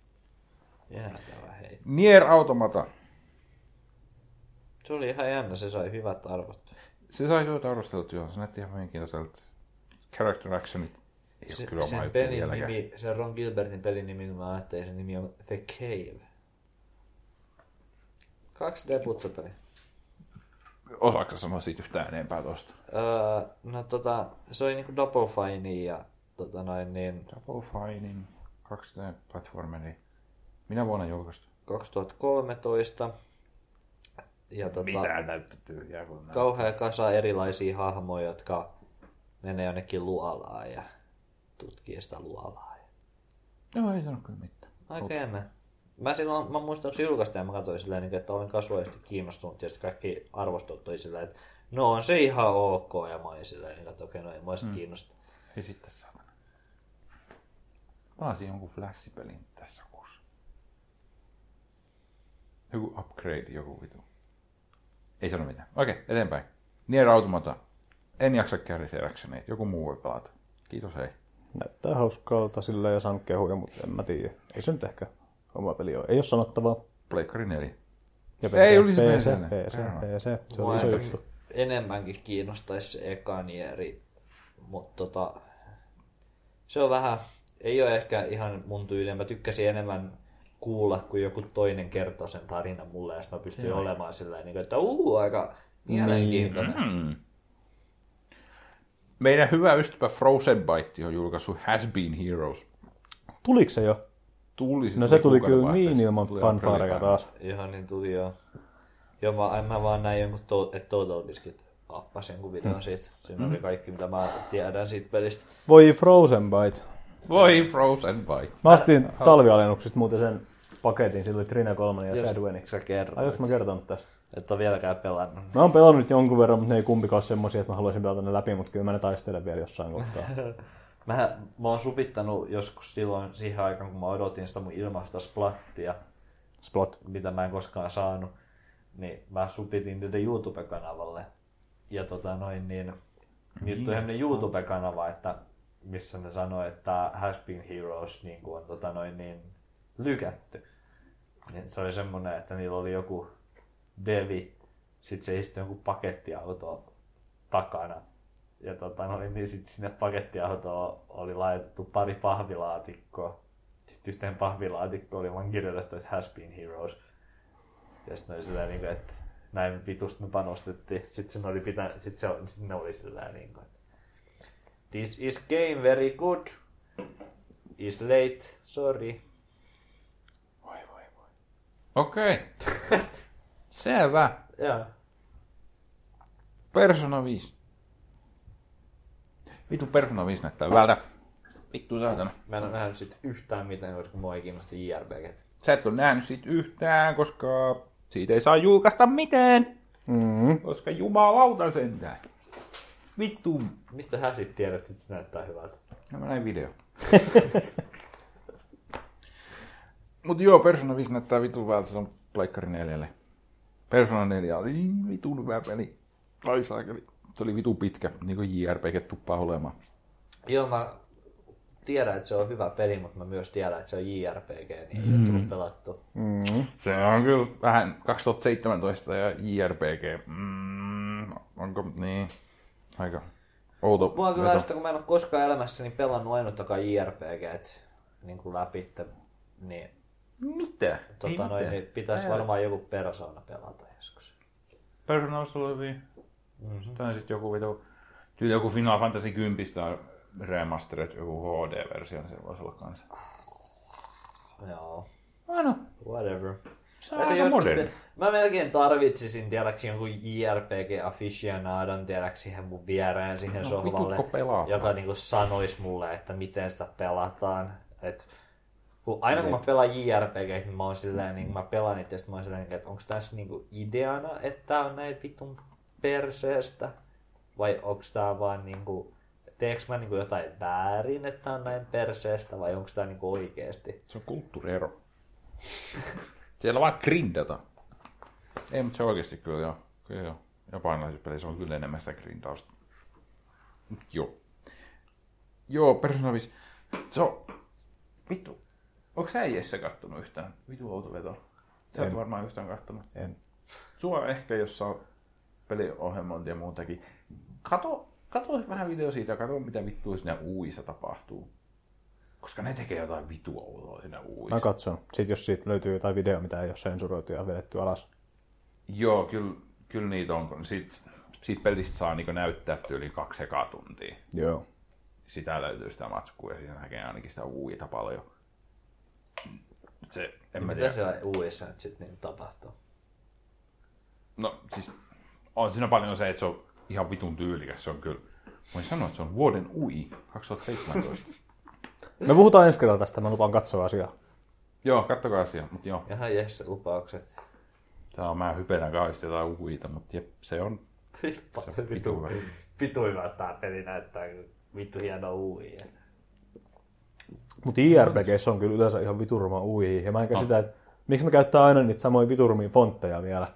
Jäätävä heittari. Nier Automata. Se oli ihan jännä, se sai hyvät arvot. Se sai joita arvosteltu, joo. Se näytti ihan mielenkiintoiselta. Character actionit ei Se, kyllä sen pelin vieläkään. nimi, sen Ron Gilbertin pelin nimi, kun mä ajattelin, sen nimi on The Cave. 2D-putsapeli. Osaatko sä sanoa siitä yhtään enempää tosta? Öö, no tota, se oli niinku Double Fine ja tota noin niin Double Finein 2D-platformeri. Minä vuonna julkaistu? 2013. Ja tota, Mitään näyttää tyhjää. Kun kauhea kasa erilaisia hahmoja, jotka menee jonnekin luolaan ja tutkii sitä luolaa. Joo, ei sano kyllä mitään. Aika jännä. Mä silloin, mä muistan, kun se julkaistiin ja mä katsoin silleen, niin, että olen kasvoisesti kiinnostunut. Ja sitten kaikki arvostelut oli silleen, että no on se ihan ok. Ja mä olin silleen, niin, että okei, no ei mua sit kiinnosta. Ei sitten saatana. Palasin jonkun flashipelin tässä kuussa. Joku upgrade, joku vitu. Ei sano mitään. Okei, eteenpäin. Nier Automata. En jaksa kärsiäkseni. Joku muu voi pelata. Kiitos, hei. Näyttää hauskalta sillä ja saanut kehuja, mutta en mä tiedä. Ei se nyt ehkä oma peli ole. Ei ole sanottavaa. Pleikkari 4. Ja Ei, oli se PC, PC. PC, PC. Se oli iso juttu. enemmänkin kiinnostaisi se eka nieri, mutta tota, se on vähän, ei ole ehkä ihan mun tyyliä. Mä tykkäsin enemmän kuulla, kun joku toinen kertoo sen tarinan mulle, ja sitten mä pystyin olemaan sillä niin että uu, aika mielenkiintoinen. Hmm. Meidän hyvä ystävä Frozen Bite on julkaissut Has Been Heroes. Tuliko se jo? Tuli, No se tuli kyllä niin ilman aprillipäivänä. taas. Ihan niin tuli joo. Joo, mä, mä vaan näin jonkun to, että Total Biscuit appasi jonkun videon Hmm. siitä. Siinä oli kaikki, mitä mä tiedän siitä pelistä. Voi Frozen Bite. Voi Frozen Bite. Mä astin talvialennuksista muuten sen paketin. Sillä oli Trina 3 ja Shadweni. sä kerroit, Ai, mä kertonut tästä? Et ole vieläkään pelannut. Mä oon pelannut jonkun verran, mutta ne ei kumpikaan ole semmosia, että mä haluaisin pelata ne läpi, mutta kyllä mä ne taistelen vielä jossain kohtaa. Mä, mä oon supittanut joskus silloin siihen aikaan, kun mä odotin sitä mun ilmaista splattia, Splot. mitä mä en koskaan saanut, niin mä supitin niitä YouTube-kanavalle. Ja tota noin, niin nyt tuli semmonen YouTube-kanava, että missä ne sanoi, että Has Been Heroes niin kuin on tota noin, niin lykätty. Niin se oli semmonen, että niillä oli joku devi, sit se istui joku pakettiauto takana. Ja tota noin, niin sit sinne pakettiautoon oli laitettu pari pahvilaatikkoa. Sitten yhteen pahvilaatikkoon oli vaan kirjoitettu, että Has Been Heroes. Ja sitten oli sillä niin kuin, että näin vitusti me panostettiin. Sitten, se oli pitä, sitten, se, sitten ne oli sillä niin kuin, että This is game very good. Is late, sorry. Voi voi voi. Okei. Selvä. Joo. Persona 5. Vitu Persona 5 näyttää hyvältä. Vittu saatana. Mä en ole nähnyt sit yhtään mitään, koska mua ei kiinnosta JRPG. Sä et ole nähnyt siitä yhtään, koska siitä ei saa julkaista mitään. Mm. Koska jumalauta sentään. Vittu. Mistä hän sitten tiedät, että se näyttää hyvältä? No mä näin video. Mut joo, Persona 5 näyttää vitun hyvältä, se on Pleikkari 4. Persona 4 oli niin vitun hyvä peli. Ai saakeli. Se oli vitu pitkä, niin kuin JRPG tuppaa olemaan. Joo, mä tiedän, että se on hyvä peli, mutta mä myös tiedän, että se on JRPG, niin ei ole tullut pelattu. Mm. Se on kyllä vähän 2017 ja JRPG. Mm, onko niin? Aika outo. Mua kyllä veto. ärsyttää, kun mä en ole koskaan elämässäni pelannut ainuttakaan JRPG niin kuin läpi, niin, Mitä? tota, noin, niin pitäisi varmaan joku persona pelata joskus. Persona olisi ollut hyvin. Mm-hmm. Tai sitten joku vitu, tyyli joku Final Fantasy 10 on remastered, joku HD-versio, niin se voisi olla kanssa. Joo, Aino, whatever. se on aika moderni. mä melkein tarvitsisin tiedäksi jonkun JRPG aficionadon tiedäksi siihen mun viereen siihen No, sohvalle, joka niinku sanois mulle, että miten sitä pelataan. Et, kun aina kun mä pelaan JRPG, niin mä oon silleen, niin mä pelaan niitä, ja sit mä oon silleen, että onko tässä niinku ideana, että tää on näin vitun perseestä, vai onko tää vaan niinku, teekö mä niinku jotain väärin, että tää on näin perseestä, vai onko tää niinku oikeesti? Se on kulttuuriero. Siellä vaan grindata. Ei, mutta se oikeasti kyllä joo. Kyllä joo. Japanilaisissa peleissä on kyllä enemmän sitä grindausta. Mut joo. Joo, Persona 5. Se on... Vittu. Onko sä Jesse kattonut yhtään? Vitu outo veto. Sä et varmaan yhtään kattonut. En. Sua ehkä, jos saa peliohjelmointia ja muutakin. Kato, kato vähän video siitä ja kato, mitä vittua siinä uissa tapahtuu. Koska ne tekee jotain vitua outoa siinä uissa. Mä katson. Sitten jos siitä löytyy jotain video, mitä ei ole sensuroitu ja vedetty alas. Joo, kyllä, kyllä niitä on. kun Siitä, pelistä saa niin näyttää yli kaksi sekatuntia. Joo. Sitä löytyy sitä matskua ja siinä näkee ainakin sitä uita paljon. Se, en mä Mitä tiedä. siellä uudessa nyt sitten niin tapahtuu? No siis on siinä paljon se, että se on ihan vitun tyylikäs. Se on kyllä, voin sanoa, että se on vuoden ui 2017. Me puhutaan ensi kerralla tästä, mä lupaan katsoa asiaa. joo, kattokaa asia, mutta joo. Ihan Jesse lupaukset. Tää on, mä hypetän kauheasti jotain uita, mutta jep, se on, se on vitu hyvä. Vitu hyvä tää peli näyttää, vittu hieno UI. Mutta JRPGissä on kyllä yleensä ihan viturma ui. Ja mä en käsitä, että miksi ne käyttää aina niitä samoja viturmia fontteja vielä.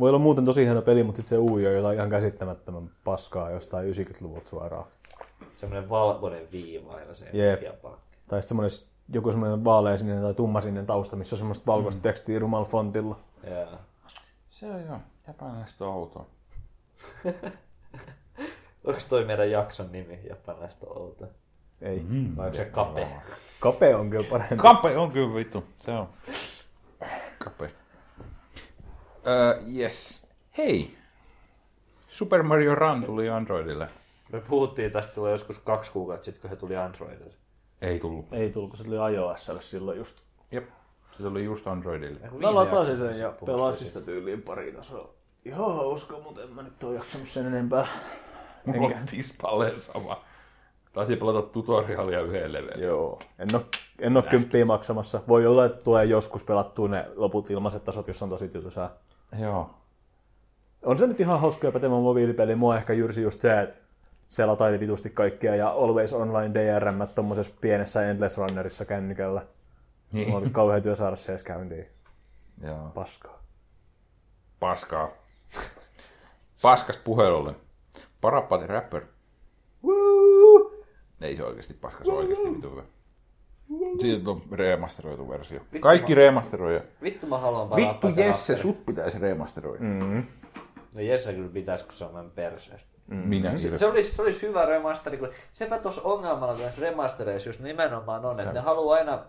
Voi olla muuten tosi hieno peli, mutta sitten se ui on jotain ihan käsittämättömän paskaa jostain 90-luvulta suoraan. Semmoinen valkoinen viiva ja se Jep. jopa. Tai semmoinen joku semmoinen vaaleasininen tai tummasininen tausta, missä on semmoista valkoista tekstiä rumalla fontilla. Joo. Se on joo, japanilaiset on outoa. Onko toi meidän jakson nimi japanilaista outo? Ei. Mm. Se kape? Kape on kyllä parempi. Kape on kyllä vittu, se on. Kape. Öö, yes. Hei. Super Mario Run tuli Androidille. Me puhuttiin tästä silloin joskus kaksi kuukautta sitten, kun he tuli Androidille. Ei tullut. Ei tullut, kun se tuli iOSlle silloin just. Jep. Se tuli just Androidille. Mä latasin sen ja pelasin sitä tyyliin pari tasoa. Ihan hauska, mutta en mä nyt ole jaksanut sen enempää. Mulla on tispalle sama. Taisi pelata tutorialia yhden levelin. Joo. En ole, en ole kymppiä maksamassa. Voi olla, että tulee joskus pelattua ne loput ilmaiset tasot, jos on tosi tylsää. Joo. On se nyt ihan hauska ja pätevä mobiilipeli. Mua ehkä jyrsi just se, että se lataili vitusti kaikkea ja Always Online DRM tommosessa pienessä Endless Runnerissa kännykällä. Niin. Mulla oli kauhean työ saada se edes käyntiin. Joo. Paskaa. Paskaa. Paskas puhelulle. Parappati rapper. Ei se oikeasti paska, se on oikeasti vitu hyvä. Siitä on remasteroitu versio. Kaikki remasteroja. Vittu mä haluan Vittu parantaa Jesse, karakteri. sut pitäisi remasteroida. Mm. No Jesse kyllä pitäisi, kun se on meidän perseestä. Minä Se, se, olisi, se olisi hyvä remasteri, kun sepä tuossa ongelmalla näissä remastereissa just nimenomaan on, että ne haluaa aina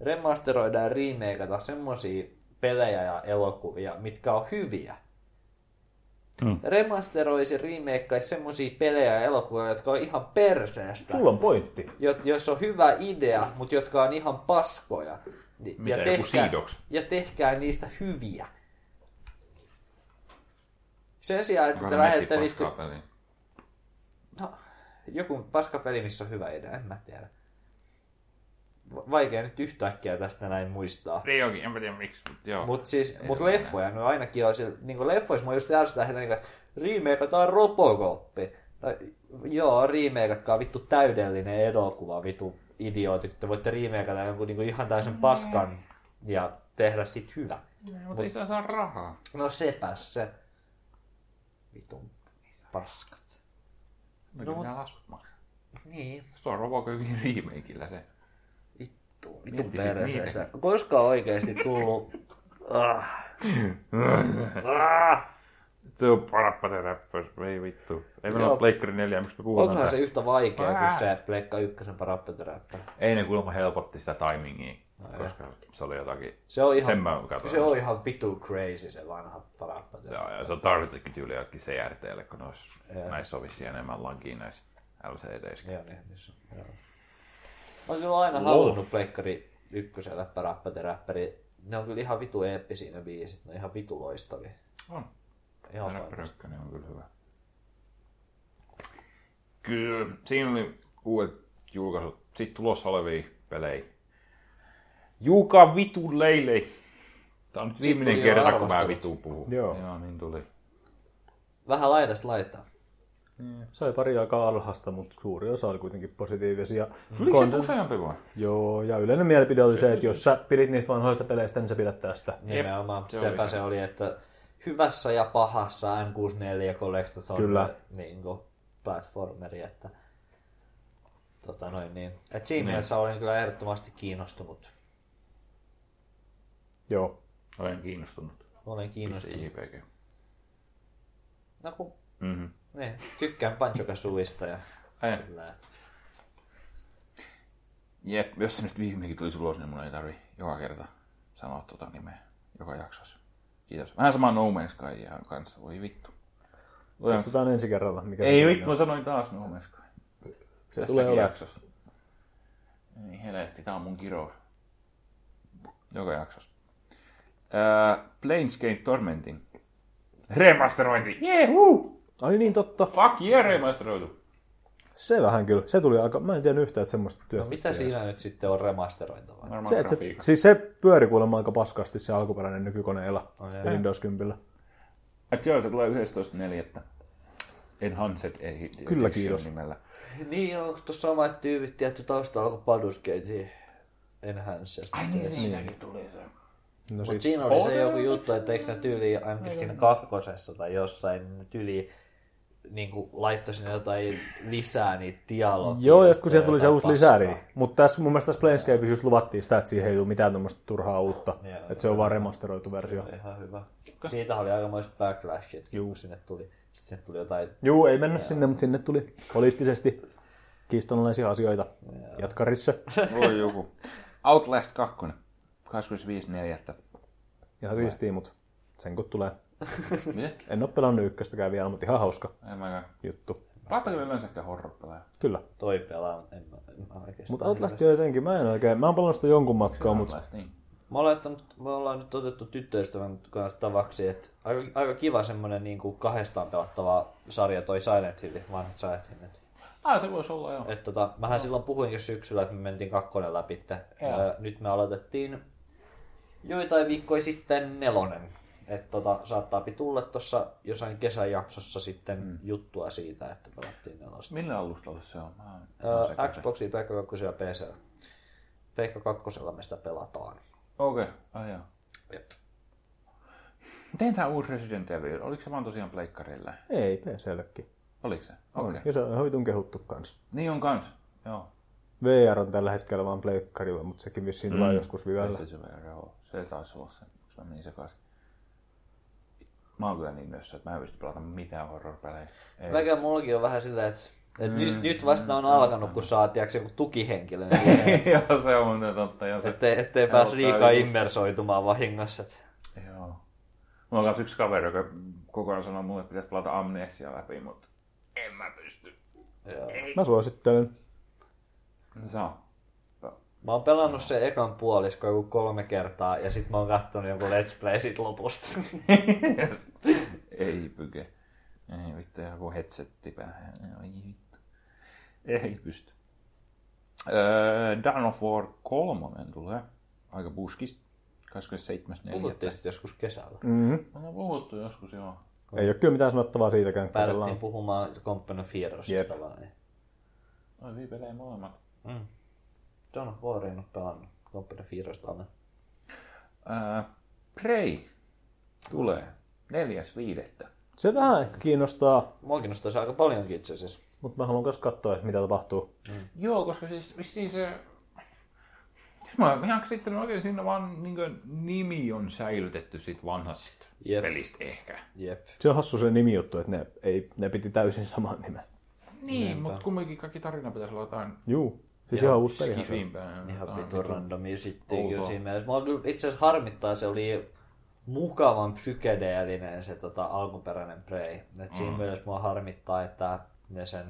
remasteroida ja remakeata semmosia pelejä ja elokuvia, mitkä on hyviä. Mm. Remasteroisi, remakeaisi semmosia pelejä ja elokuvia, jotka on ihan perseestä. Sulla on pointti. Jo, jos on hyvä idea, mutta jotka on ihan paskoja. Ni- Mitä, Sea Dogs? ja tehkää niistä hyviä. Sen sijaan, että te netti vittu... No, joku paskapeli, missä on hyvä idea, en mä tiedä. Va- Vaikea nyt yhtäkkiä tästä näin muistaa. Niin onkin, en mä tiedä miksi, mutta joo. Mutta siis, Ei mut leffoja, no ainakin on siellä, niin leffoissa mua just ärsyttää, että niinku, remakeataan Robocoppi. Tai, joo, remakeatkaa vittu täydellinen elokuva, vittu idiootit. Te voitte remakeata jonkun niinku ihan täysin paskan ja tehdä sit hyvä. Mutta ei saa rahaa. No sepäs se. Vitun paskat. No, No, kyllä laskut maksaa. Niin, Se on Robocopin remakeillä se. Vittu, Miettisin perseestä. Koska on oikeesti tullut... ah. ah. Tuo parappate räppäs, ei vittu. Ei meillä ole Pleikkari 4, miksi me puhutaan Onkohan se yhtä vaikea kuin Ah. se Pleikka ykkösen parappeteräppä? Ei ne kuulemma helpotti sitä timingia, koska se oli jotakin... Se on ihan, Sen mä katsoin. se on ihan vitu crazy se vanha parappeteräppä. Joo, ja se on tarkoitettu tyyli jollekin CRTlle, kun Joo. näissä on vissiin enemmän lagia näissä LCDissä. Joo, niin, niin se on, joo. Mä oon kyllä aina Wow. halunnut Pleikkari ykköselle parappeteräppäri. Ne on kyllä ihan vitu eeppisiä ne biisit. Ne on ihan vitu loistavia. On. Ihan Räppäri ykkönen on kyllä hyvä. Kyllä, siinä oli uudet julkaisut. Sitten tulossa olevia pelejä. Juuka vitu leilei. Tää on nyt viimeinen kerta, kun mä vitu puhun. Joo. Joo, niin tuli. Vähän laidasta laittaa. Sai pari aikaa alhasta, mutta suuri osa oli kuitenkin positiivisia. Tuliko se Konsens- useampi vai? Joo, ja yleinen mielipide oli se, että jos sä pidit niistä vanhoista peleistä, niin sä pidät tästä. Nimenomaan. se Sepä oli. se oli, että hyvässä ja pahassa N64 Collectors on Kyllä. niin kuin platformeri, että tota noin niin. Et siinä mielessä olin kyllä ehdottomasti kiinnostunut. Joo. Olen kiinnostunut. Olen kiinnostunut. No kun, Mhm. niin, tykkään Banjo Kazooista ja Ai. sillä, Jep, jos se nyt viimeinkin tulisi ulos, niin mun ei tarvi joka kerta sanoa tota nimeä joka jaksossa. Kiitos. Vähän sama No Man's Sky ja kanssa. Voi vittu. Katsotaan ensi kerralla, mikä Ei se vittu, mä sanoin taas No Man's Sky. Se Tässäkin tulee olemaan. jaksossa. Ei helvetti, tää on mun kirous. Joka jaksossa. Äh, Planescape Tormentin. Remasterointi! Jehu! Ai niin, totta. Fuck yeah, remasteroitu! Se vähän kyllä. Se tuli aika... Mä en tiedä yhtään, että semmoista No työstä. mitä siinä nyt sitten on remasteroitavaa? Varmaan Se, että se, grafiikka. siis se pyöri kuulemma aika paskasti se alkuperäinen nykykoneella ja jaa. Windows 10. Et joo, se tulee 11.4. Enhanced Edition Kyllä, kiitos. nimellä. Niin, onko tuossa samat tyypit tietty taustalla kuin Baldur's Gate Enhanced? Ai niin, siinäkin tuli se. No Mutta sit, siinä oli se joku juttu, että eikö ne tyyli ainakin siinä kakkosessa tai jossain ne tyyli niin kuin laittoi sinne jotain lisää niitä dialogia. Joo, ja sitten kun sieltä tuli se uusi paskaa. lisäri. Mutta tässä mun mielestä tässä Planescapeissa just luvattiin sitä, että siihen ei tule mitään tämmöistä turhaa uutta. Joo. Että se on vaan remasteroitu versio. Ihan hyvä. Siitä oli aikamoista backlashit, kun sinne tuli. Sitten sinne tuli jotain Juu, ei mennä sinne, mutta sinne tuli poliittisesti kiistonalaisia asioita jatkarissa. Voi joku. Outlast 2. 25.4. Ihan siistiä, mutta sen kun tulee. En ole pelannut ykköstäkään vielä, mutta ihan hauska En mäkään. juttu. Pelattako yleensäkään horror-pelejä? Kyllä. toi pelaa. En, mä- en mä oikeastaan. Mutta Outlast on jotenkin, mä en oikein, mä oon pelannut sitä jonkun matkaa, mutta niin. Mä olen laittanut, me ollaan nyt otettu tyttöystävän kanssa tavaksi, että aika, aika kiva semmonen niin kuin kahdestaan pelattava sarja toi Silent Hill, vanhat Silent Hillit. Ah, se voisi olla joo. Et tota, mähän silloin puhuinkin syksyllä, että me mentiin kakkonen läpi. Nyt me aloitettiin joitain viikkoja sitten nelonen. Että tota, saattaa tulla tuossa jossain kesäjaksossa sitten mm. juttua siitä, että pelattiin nelosta. Millä alustalla se on? Mä. Xboxia, Pleikka 2 ja PC. Pleikka 2 me sitä pelataan. Okei, okay. joo. Jep. Miten tää uusi Resident Evil? Oliko se vaan tosiaan pleikkarilla? ei PCllekin. Oliko se? Okei. Ja se on ihan vitun kehuttu kans. Niin on kans. Joo. VR on tällä hetkellä vaan pleikkarilla, mutta sekin vissiin tulee Mm. joskus vivellä. Se, se, joo. se taisi olla se, koska mä menin sekaisin. Mä oon kyllä niin nössö, että mä en pysty pelata mitään horror-pelejä. Mäkään mullakin on vähän silleen, että et mm, nyt, nyt vasta on alkanut, kun saa tiiäks, joku tukihenkilö, joo, se on muuten totta. Joo, se, ettei, ettei pääs liikaa immersoitumaan vahingossa. et- joo. Mulla on kanssa yksi kaveri, joka koko ajan sanoo mulle, että pitäisi pelata Amnesia läpi, mutta en mä pysty. Joo. Mä suosittelen. No, Se on. Mä oon pelannut sen ekan puolisko joku kolme kertaa ja sit mä oon kattonut jonkun Let's Play sit lopusta. Ei pyke. Ei vittu, joku headsetti päähän. Ei vittu. Ei pysty. Öö, Dawn of War 3 tulee aika puskista. 27.4. Puhuttiin sit joskus kesällä. Mm-hmm. On puhuttu joskus, joo. Ei ole kyllä mitään sanottavaa siitäkään. Päädyttiin puhumaan Company of Heroesista vai? Oi vii pelejä molemmat. Mm. Dawn of War en oo pelannut. Heroesista olen. Öö, Prey tulee neljäs viidettä. Se vähän ehkä kiinnostaa, Mua kiinnostaisi aika paljonkin itse asiassa. mutta mä haluan myös katsoa, että mitä tapahtuu. Joo, koska siis vissiin se... Siis mä oon ihan käsittänyt oikein, siinä vaan niin nimi on säilytetty sit vanhasta Jep. pelistä ehkä. Jep. Se on hassu se nimijuttu, että ne, ei, ne piti täysin saman nimen. Niin, mutta kumminkin kaikki tarina pitäisi olla jotain Juu, siis ihan uusi peli. Ihan vitu randomia sitten outoa. kyllä siinä mielessä. Mua kyllä itse asiassa harmittaa, se oli mukavan psykedeellinen se tota, alkuperäinen Prey. Et siinä mielessä mua harmittaa, että ne sen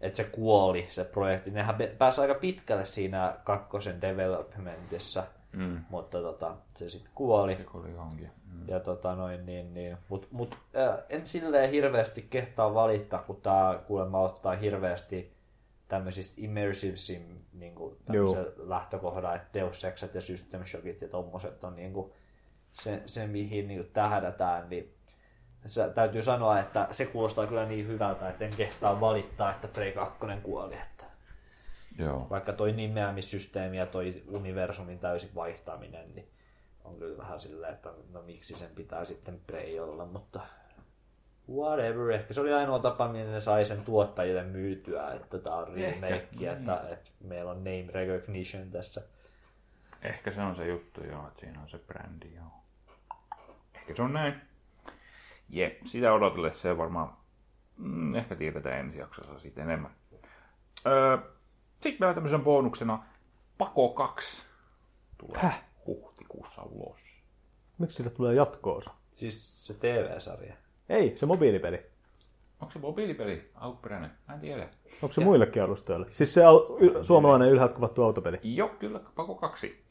että se kuoli se projekti. Nehän pääsi aika pitkälle siinä kakkosen developmentissa, Mm. mutta tota, se sitten kuoli. Se oli johonkin. Mm. Ja tota noin, niin, niin. Mut, mut äh, en silleen hirveästi kehtaa valittaa, kun tää kuulemma ottaa hirveästi tämmöisistä immersive sim niin kuin tämmöisen lähtökohdan, että Deus Exet ja System Shockit ja tommoset on niin kuin se, se, mihin niin kuin tähdätään, niin se, täytyy sanoa, että se kuulostaa kyllä niin hyvältä, että en kehtaa valittaa, että Prey 2 kuoli. Että Joo. vaikka toi nimeämissysteemi ja toi universumin täysin vaihtaminen, niin on kyllä vähän silleen, että no miksi sen pitää sitten Prey olla, mutta whatever. Ehkä se oli ainoa tapa, millä ne sai sen tuottajille myytyä, että tämä on remake, että, että, meillä on name recognition tässä. Ehkä se on se juttu, joo, että siinä on se brändi, joo. Ehkä se on näin. Jep, sitä odotellessa se varmaan, mm, ehkä tiedetään ensi jaksossa siitä enemmän. Öö, sitten meillä tämmöisen bonuksena Pako 2 tulee Häh? huhtikuussa ulos. Miksi sille tulee jatko-osa? Siis se TV-sarja. Ei, se mobiilipeli. Onko se mobiilipeli alkuperäinen? Mä en tiedä. Onko se muillekin alustoille? Siis se au- y- suomalainen ylhäältä kuvattu autopeli. Joo, kyllä, Pako 2.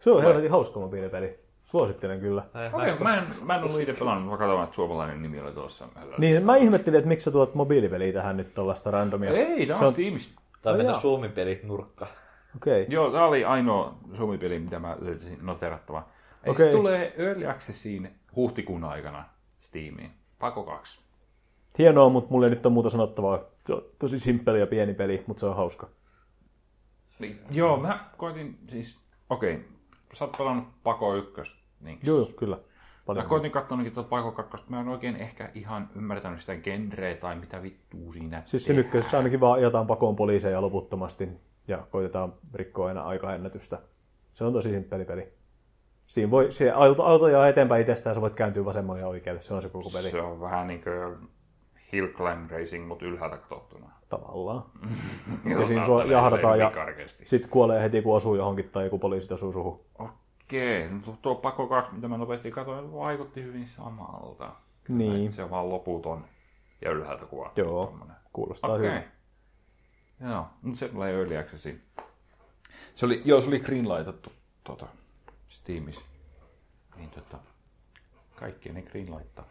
Se on helvetin hauska mobiilipeli. Suosittelen kyllä. Okei, okay, mä, en, mä en ollut itse pelannut, mä katsoin, että suomalainen nimi oli tuossa. Niin, mä ihmettelin, että miksi sä tuot mobiilipeliä tähän nyt tällaista randomia. Ei, tämä on on- Steamissa. Tai mennä. Suomi-pelit nurkka. Okei. Okay. Joo, tämä oli ainoa Suomi-peli, mitä mä löytäisin noterattava. Okei. Se tulee Early Accessiin huhtikuun aikana Steamiin. Pako 2. Hienoa, mutta mulla ei nyt ole muuta sanottavaa. Se on tosi simppeli ja pieni peli, mutta se on hauska. Niin, joo, mä koitin siis, okei, okay, sä oot pelannut Pako 1. Niin. Joo, joo, kyllä. Mä Paljon. koitin katsoa niinkin tuota Pako 2. Mä en oikein ehkä ihan ymmärtänyt sitä genreä tai mitä vittua siinä Siis se ykkösessä ainakin vaan ajetaan pakoon poliiseja loputtomasti ja koitetaan rikkoa aina aikaennätystä. Se on tosi simppeli peli. Siinä voi, se auto, auto jää eteenpäin itsestään, sä voit kääntyä vasemmalle ja oikealle. Se on se koko peli. Se on vähän niin kuin Hill Climb Racing, mutta ylhäältä katsottuna. Tavallaan. Ja siinä sua jahdataan ja-. Sitten kuolee heti, kun osuu johonkin tai joku poliisi osuu suhun. Okei, no tuo- Pako 2, mitä mä nopeasti katsoin, vaikutti hyvin samalta. Niin. Se on vaan loputon ja ylhäältä kuva. Joo, Tommonen. kuulostaa Okei. hyvin. Joo, mutta se tulee Early Accessiin. Se oli, joo, se oli greenlightattu tota, Steamissa. Niin tota, kaikki ne greenlaittaa.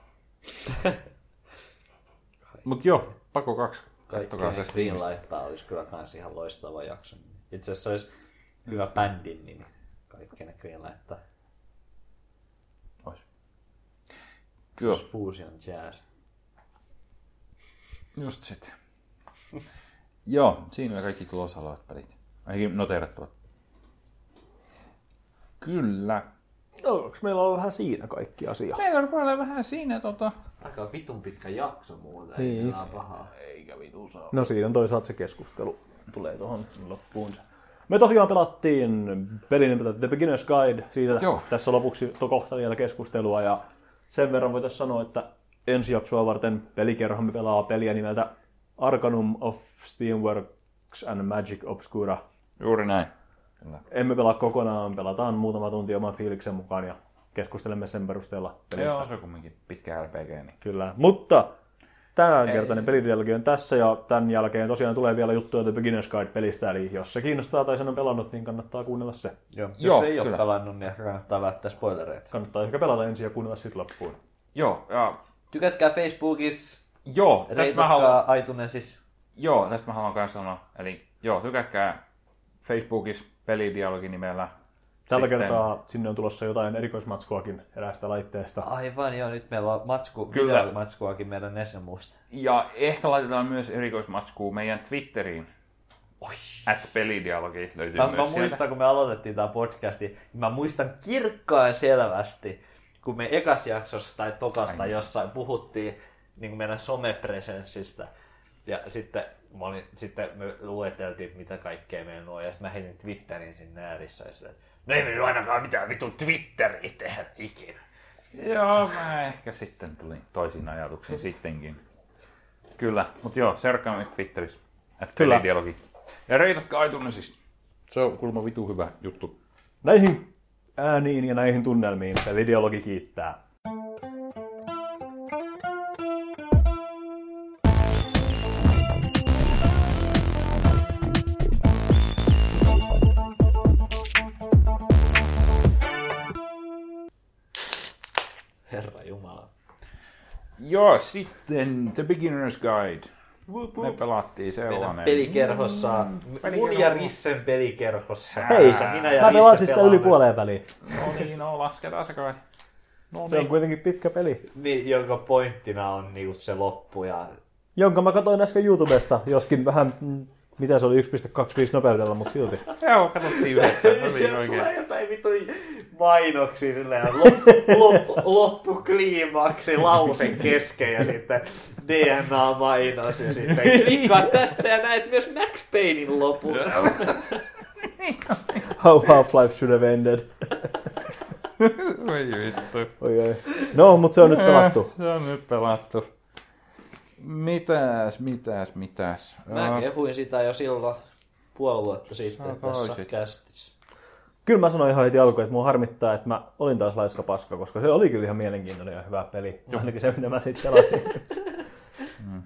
Mut joo, Pako 2. Kattokaa se Kaikki Steamista. laittaa olisi kyllä kans ihan loistava jakso. Itse asiassa olisi hyvä bändin nimi. Kaikki ne Green laittaa. Ois. Kyllä, Fusion Jazz. just sit. joo, siinä oli kaikki tulossa olevat pelit. Ainakin noterattavat. Kyllä. No, onko meillä on vähän siinä kaikki asia? Meillä on paljon vähän siinä tota... Aika vitun pitkä jakso muuten. Niin. Ei pahaa. Eikä vitu saa. No siinä on toisaalta se keskustelu. Tulee tuohon loppuunsa. Me tosiaan pelattiin pelin nimeltä The Beginner's Guide. Siitä Joo. tässä lopuksi to kohta vielä keskustelua. Ja sen verran voitaisiin sanoa, että ensi jaksoa varten pelikerhomme pelaa peliä nimeltä Arcanum of Steamworks and Magic Obscura. Juuri näin. Kyllä. Emme pelaa kokonaan, pelataan muutama tunti oman fiiliksen mukaan ja keskustelemme sen perusteella pelistä. Joo, se on kumminkin pitkä RPG. Niin. Kyllä, mutta Tämänkertainen pelidialogi on tässä ja tämän jälkeen tosiaan tulee vielä juttuja The Beginner's Guide-pelistä, eli jos se kiinnostaa tai sen on pelannut, niin kannattaa kuunnella se. Joo. Jos Joo, ei ole kyllä. pelannut, niin kannattaa välttää spoilereita. Kannattaa ehkä pelata ensin ja kuunnella sitten loppuun. Joo, ja, Tykätkää Facebookissa, joo, tästä mä haluan, iTunesissa. joo, tästä mä haluan kanssa sanoa. Eli joo, tykätkää Facebookissa pelidialogi nimellä. Tällä Sitten- kertaa sinne on tulossa jotain erikoismatskuakin eräästä laitteesta. Aivan, joo, nyt meillä on matsku, Kyllä. matskuakin meidän Nessemusta. Ja ehkä laitetaan myös erikoismatskuu meidän Twitteriin. Oi. At pelidialogi löytyy Mä, myös mä sieltä. muistan, kun me aloitettiin tämä podcasti, niin mä muistan kirkkaan selvästi, kun me ekas jaksossa tai tokasta jossain puhuttiin niin kuin meidän somepresenssistä. Ja sitten, mä olin, sitten me lueteltiin, mitä kaikkea meillä on. Ja sitten mä heitin Twitterin sinne äärissä. Ja sitten, no ei nyt ainakaan mitään vittu Twitteriä tehdä ikinä. Joo, mä ehkä sitten tulin toisiin ajatuksiin sittenkin. Kyllä, mutta joo, seuratkaa meitä Twitterissä. At Kyllä. pelidialogi. Ja reitatkaa iTunesista. Se on kulma vitu hyvä juttu. Näihin ääniin ja näihin tunnelmiin pelidialogi kiittää. Joo, sitten The Beginner's Guide. Me pelattiin Meidän sellainen. pelikerhossa, Mm, mun pelikerho. ja Rissen pelikerhossa. Hei, minä ja mä pelasin sitä yli puoleen väliin. No niin, no lasketaan se kai. No Se on niin. kuitenkin pitkä peli, Niin, jonka pointtina on niinku se loppu ja jonka mä katsoin äsken YouTubesta, joskin vähän, mm, mitä se oli, 1.25 nopeudella, mutta silti. Joo, katsottiin yhdessä. No niin, Tulee oikein. jotain vittu mainoksia silleen, lop, lop, loppukliimaksi lausen kesken ja sitten DNA-mainos ja sitten klikkaa tästä ja näet myös Max Paynein lopun. How Half-Life should have ended. Oi vittu. Oi, oi. No, mutta se on nyt pelattu. Se on nyt pelattu. Mitäs, mitäs, mitäs? Mä Ää, kehuin sitä jo silloin puoli vuotta Sä sitten tässä kästissä. Kyllä mä sanoin ihan heti alkuun, että mua harmittaa, että mä olin taas laiska paska, koska se oli kyllä ihan mielenkiintoinen ja hyvä peli. Ainakin se, mitä mä siitä pelasin.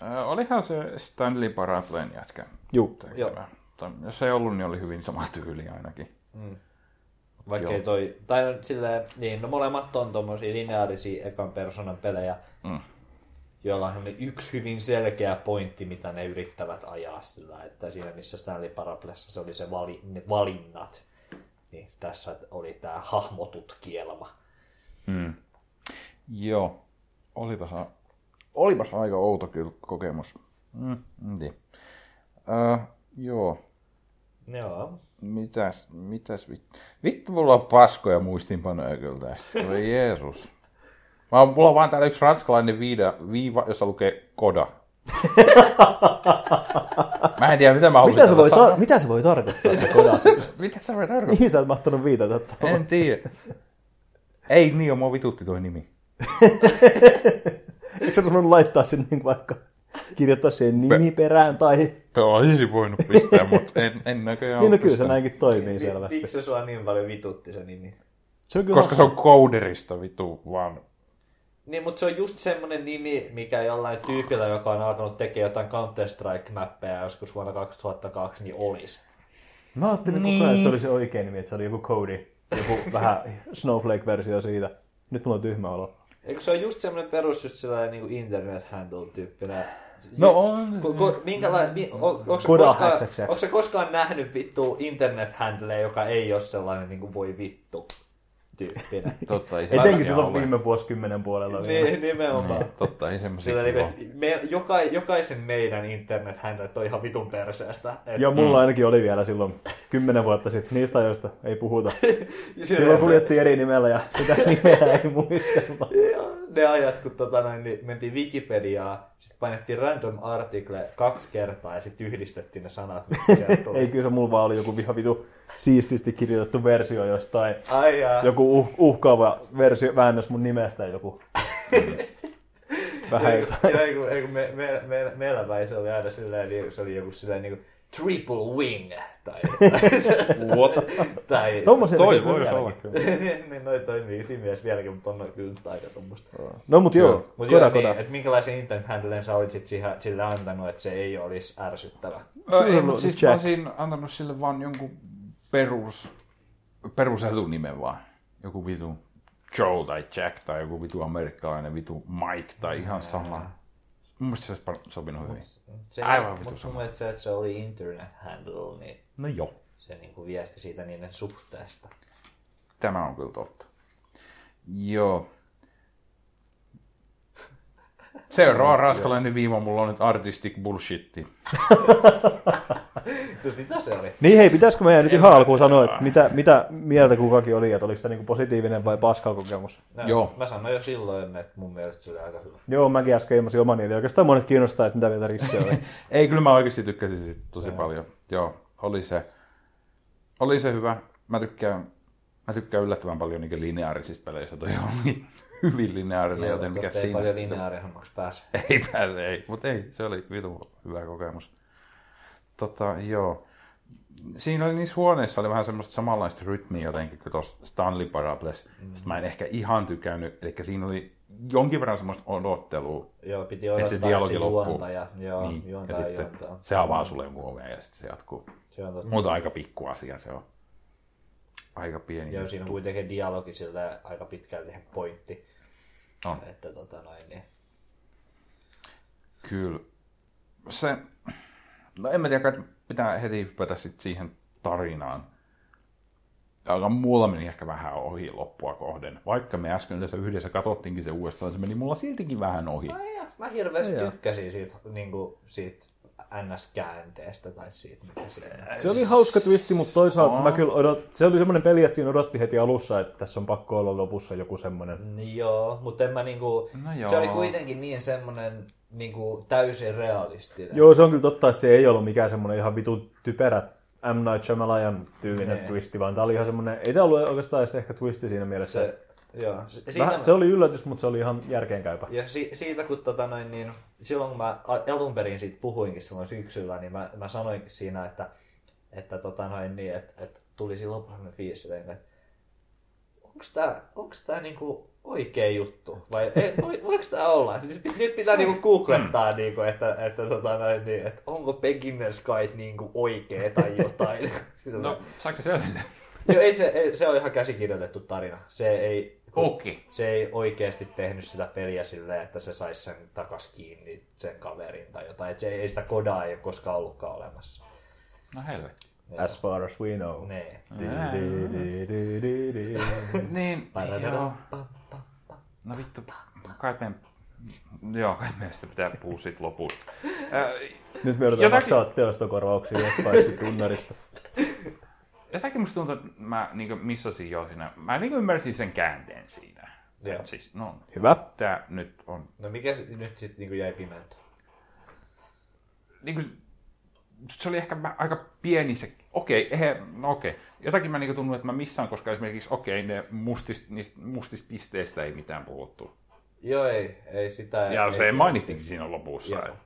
ää, olihan se Stanley Parablen jätkä. Juu. Tai Jos ei ollut, niin oli hyvin sama tyyli ainakin. Vaikka Joo. ei toi, tai no, silleen, niin, no molemmat on tommosia lineaarisia ekan persoonan pelejä, Mm. Joilla on yksi hyvin selkeä pointti, mitä ne yrittävät ajaa sillä, että siinä missä Stanley Parablessa se oli se vali, ne valinnat, niin tässä oli tää hahmotutkielma. Mm. Joo. Olipas, olipas aika outo kyllä kokemus. Mm, en tiedä. Öö, joo. Joo. Mitäs, mitäs vittu? Vittu, mulla on paskoja muistinpanoja kyllä tästä. Voi Jeesus. Mä, mulla on vaan täällä yksi ranskalainen viida, viiva, jossa lukee koda. Mä en tiedä, mitä mä haluaisin Mitä se, voi tar- mitä se voi tarkoittaa se kodas? Mitä se voi tarkoittaa? Mihin sä oot mahtanut viitata tuohon? En tiedä. Ei niin, mua vitutti toi nimi. Eikö sä voinut laittaa sinne niin vaikka kirjoittaa siihen nimi perään tai... Olisi voinut pistää, mutta en, en näköjään Niin no kyllä se näinkin toimii Miksi selvästi. se sua niin paljon vitutti se nimi? Se on kyllä Koska se on kouderista vitu vaan. Niin, mutta se on just semmonen nimi, mikä jollain tyypillä, joka on alkanut tekemään jotain Counter-Strike-mäppejä joskus vuonna 2002, niin olisi. Mä ajattelin niin. koko ajan, että se oli se oikein nimi, että se oli joku Cody. Joku vähän Snowflake-versio siitä. Nyt mulla on tyhmä olo. Eikö se ole just semmoinen perus, just sellainen niin internet handle tyyppinen? No on. Ko, ko, minkäla, mi, on, onko, koskaan, onko se koskaan nähnyt vittu internet handle, joka ei ole sellainen niin kuin voi vittu tyyppinen? Totta, ei Etenkin semmosia silloin ole. viime vuosikymmenen puolella niin, nimenomaan. Totta, ei semmosia Sillä niin, että me, joka, jokaisen meidän internet handle on ihan vitun perseestä. Et, Joo, mulla ainakin oli vielä silloin kymmenen vuotta sitten. Niistä ajoista ei puhuta. Silloin kuljettiin eri nimellä ja sitä nimeä ei muistella. Joo, ne ajat, kun tota noin, niin mentiin Wikipediaan, sitten painettiin random article kaksi kertaa ja sitten yhdistettiin ne sanat, tuli. Ei kyllä se mulla vaan oli joku ihan vitu siististi kirjoitettu versio jostain. Ai jaa. Joku uh, uhkaava versio, väännös mun nimestä joku. Vähän jotain. Joo, ei kun, kun me, me, me, meillä päin se oli aina silleen, niin se oli joku silleen niin kuin triple wing. Tai, What? tai, Tommosia Toi vieläkin. olla kyllä. niin, niin noi toimii Fimies vieläkin, mutta on kyllä aika tuommoista. No mut joo, Mutta koda joo, koda. niin, että minkälaisen intent handlen sä olisit siihen, sille antanut, että se ei olisi ärsyttävä? Ö, ei, mut oli siis mä olisin antanut sille vaan jonkun perus, perusetunimen vaan. Joku vitu Joe tai Jack tai joku vitu amerikkalainen vitu Mike tai ihan sama. Mun mielestä se olisi sopinut hyvin. Se, Aivan mutta mun mielestä se, että se oli internet handle, niin No joo. se niinku viesti siitä niiden suhteesta. Tämä on kyllä totta. Joo. Seuraava raskalainen viima mulla on nyt artistic bullshitti. No sitä se oli. Niin hei, pitäisikö meidän nyt ihan alkuun sanoa, että mitä, mitä mieltä kukakin oli, että oliko sitä niinku positiivinen vai paska kokemus? No, Joo. Mä sanoin jo silloin, että mun mielestä se oli aika hyvä. Joo, mäkin äsken ilmasin oman eli oikeastaan monet kiinnostaa, että mitä mieltä Rissi oli. Ei, kyllä mä oikeasti tykkäsin siitä tosi paljon. Joo, oli se, oli se hyvä. Mä tykkään, mä tykkään yllättävän paljon niin lineaarisista peleistä. Toi on hyvin lineaarinen, Joo, joten mikä tosta ei siinä. paljon lineaarihommaksi pääse. Ei pääse, ei. Mutta ei, se oli vitu hyvä kokemus. Tota, joo. Siinä oli niissä huoneissa oli vähän semmoista samanlaista rytmiä jotenkin kuin tuossa Stanley Parables. Mm. Sitten mä en ehkä ihan tykännyt, eli siinä oli jonkin verran semmoista odottelua, Joo, piti että odottaa, se että dialogi loppuu. juontaja, joo, niin. juontaja ja sitten juontaa. se avaa sulle jonkun oven ja sitten se jatkuu. Se on totta. Mutta aika pikku asia se on. Aika pieni. Joo, siinä on kuitenkin dialogi sille aika pitkälti pointti. On. Että tota noin, niin. Kyllä. Se, no en mä tiedä, kai pitää heti hypätä sit siihen tarinaan. Joka mulla meni ehkä vähän ohi loppua kohden. Vaikka me äsken tässä yhdessä katsottiinkin se uudestaan, se meni mulla siltikin vähän ohi. Ai ja, mä hirveästi tykkäsin siitä, niinku, siitä NS-käänteestä tai siitä, mikä siinä Se oli hauska twisti, mutta toisaalta Oo. mä kyllä odot... se oli semmoinen peli, että siinä odotti heti alussa, että tässä on pakko olla lopussa joku semmoinen. Niin Joo, mutta en mä niinku, No joo. se oli kuitenkin niin semmonen niinku täysin realistinen. Joo, se on kyllä totta, että se ei ollut mikään semmoinen ihan vitu typerä M. Night Shyamalan tyylinen Nee. twisti, vaan tämä oli ihan semmoinen, ei tämä ollut oikeastaan edes ehkä twisti siinä mielessä. Se, joo. Siinä, Vähän, se oli yllätys, mutta se oli ihan järkeenkäypä. Ja si, siitä kun tota noin, niin, silloin kun mä alun perin siitä puhuinkin silloin syksyllä, niin mä, mä sanoinkin siinä, että, että, tota noin, niin, että, että tuli lopussa sellainen fiilis, että onko tämä onks tää niinku oikea juttu? Vai ei, voi, voiko tämä olla? Nyt, nyt pitää niinku googlettaa, niinku, että, että, tota noin, niin, että onko Beginner's Guide niinku oikea tai jotain. No, saiko selvitä? Joo, ei se, ei, se on ihan käsikirjoitettu tarina. Se ei, Okei. se ei oikeasti tehnyt sitä peliä silleen, että se saisi sen takas kiinni, sen kaverin tai jotain. Et se ei, ei sitä kodaa ei ole koskaan ollutkaan olemassa. No helvetti. As far as we know. Niin, joo. No vittu, kai me... Joo, kai meistä pitää puhua siitä lopusta. Nyt me joudutaan maksaa teostokorvauksia jostain tunnarista. Jotakin musta tuntuu, että mä niin missasin jo siinä. Mä niin ymmärsin sen käänteen siinä. Joo. Siis, no, Hyvä. tää nyt on... No mikä se, nyt sitten niinku jäi pimeältä? Niin kuin, se oli ehkä aika pieni se... Okei, okay, no okei. Okay. Jotakin mä niin tunnu, että mä missaan, koska esimerkiksi, okei, okay, ne mustist, niistä mustista pisteistä ei mitään puhuttu. Joo, ei, ei sitä. Ja ei, se ei, mainittiinkin siinä lopussa. Joo.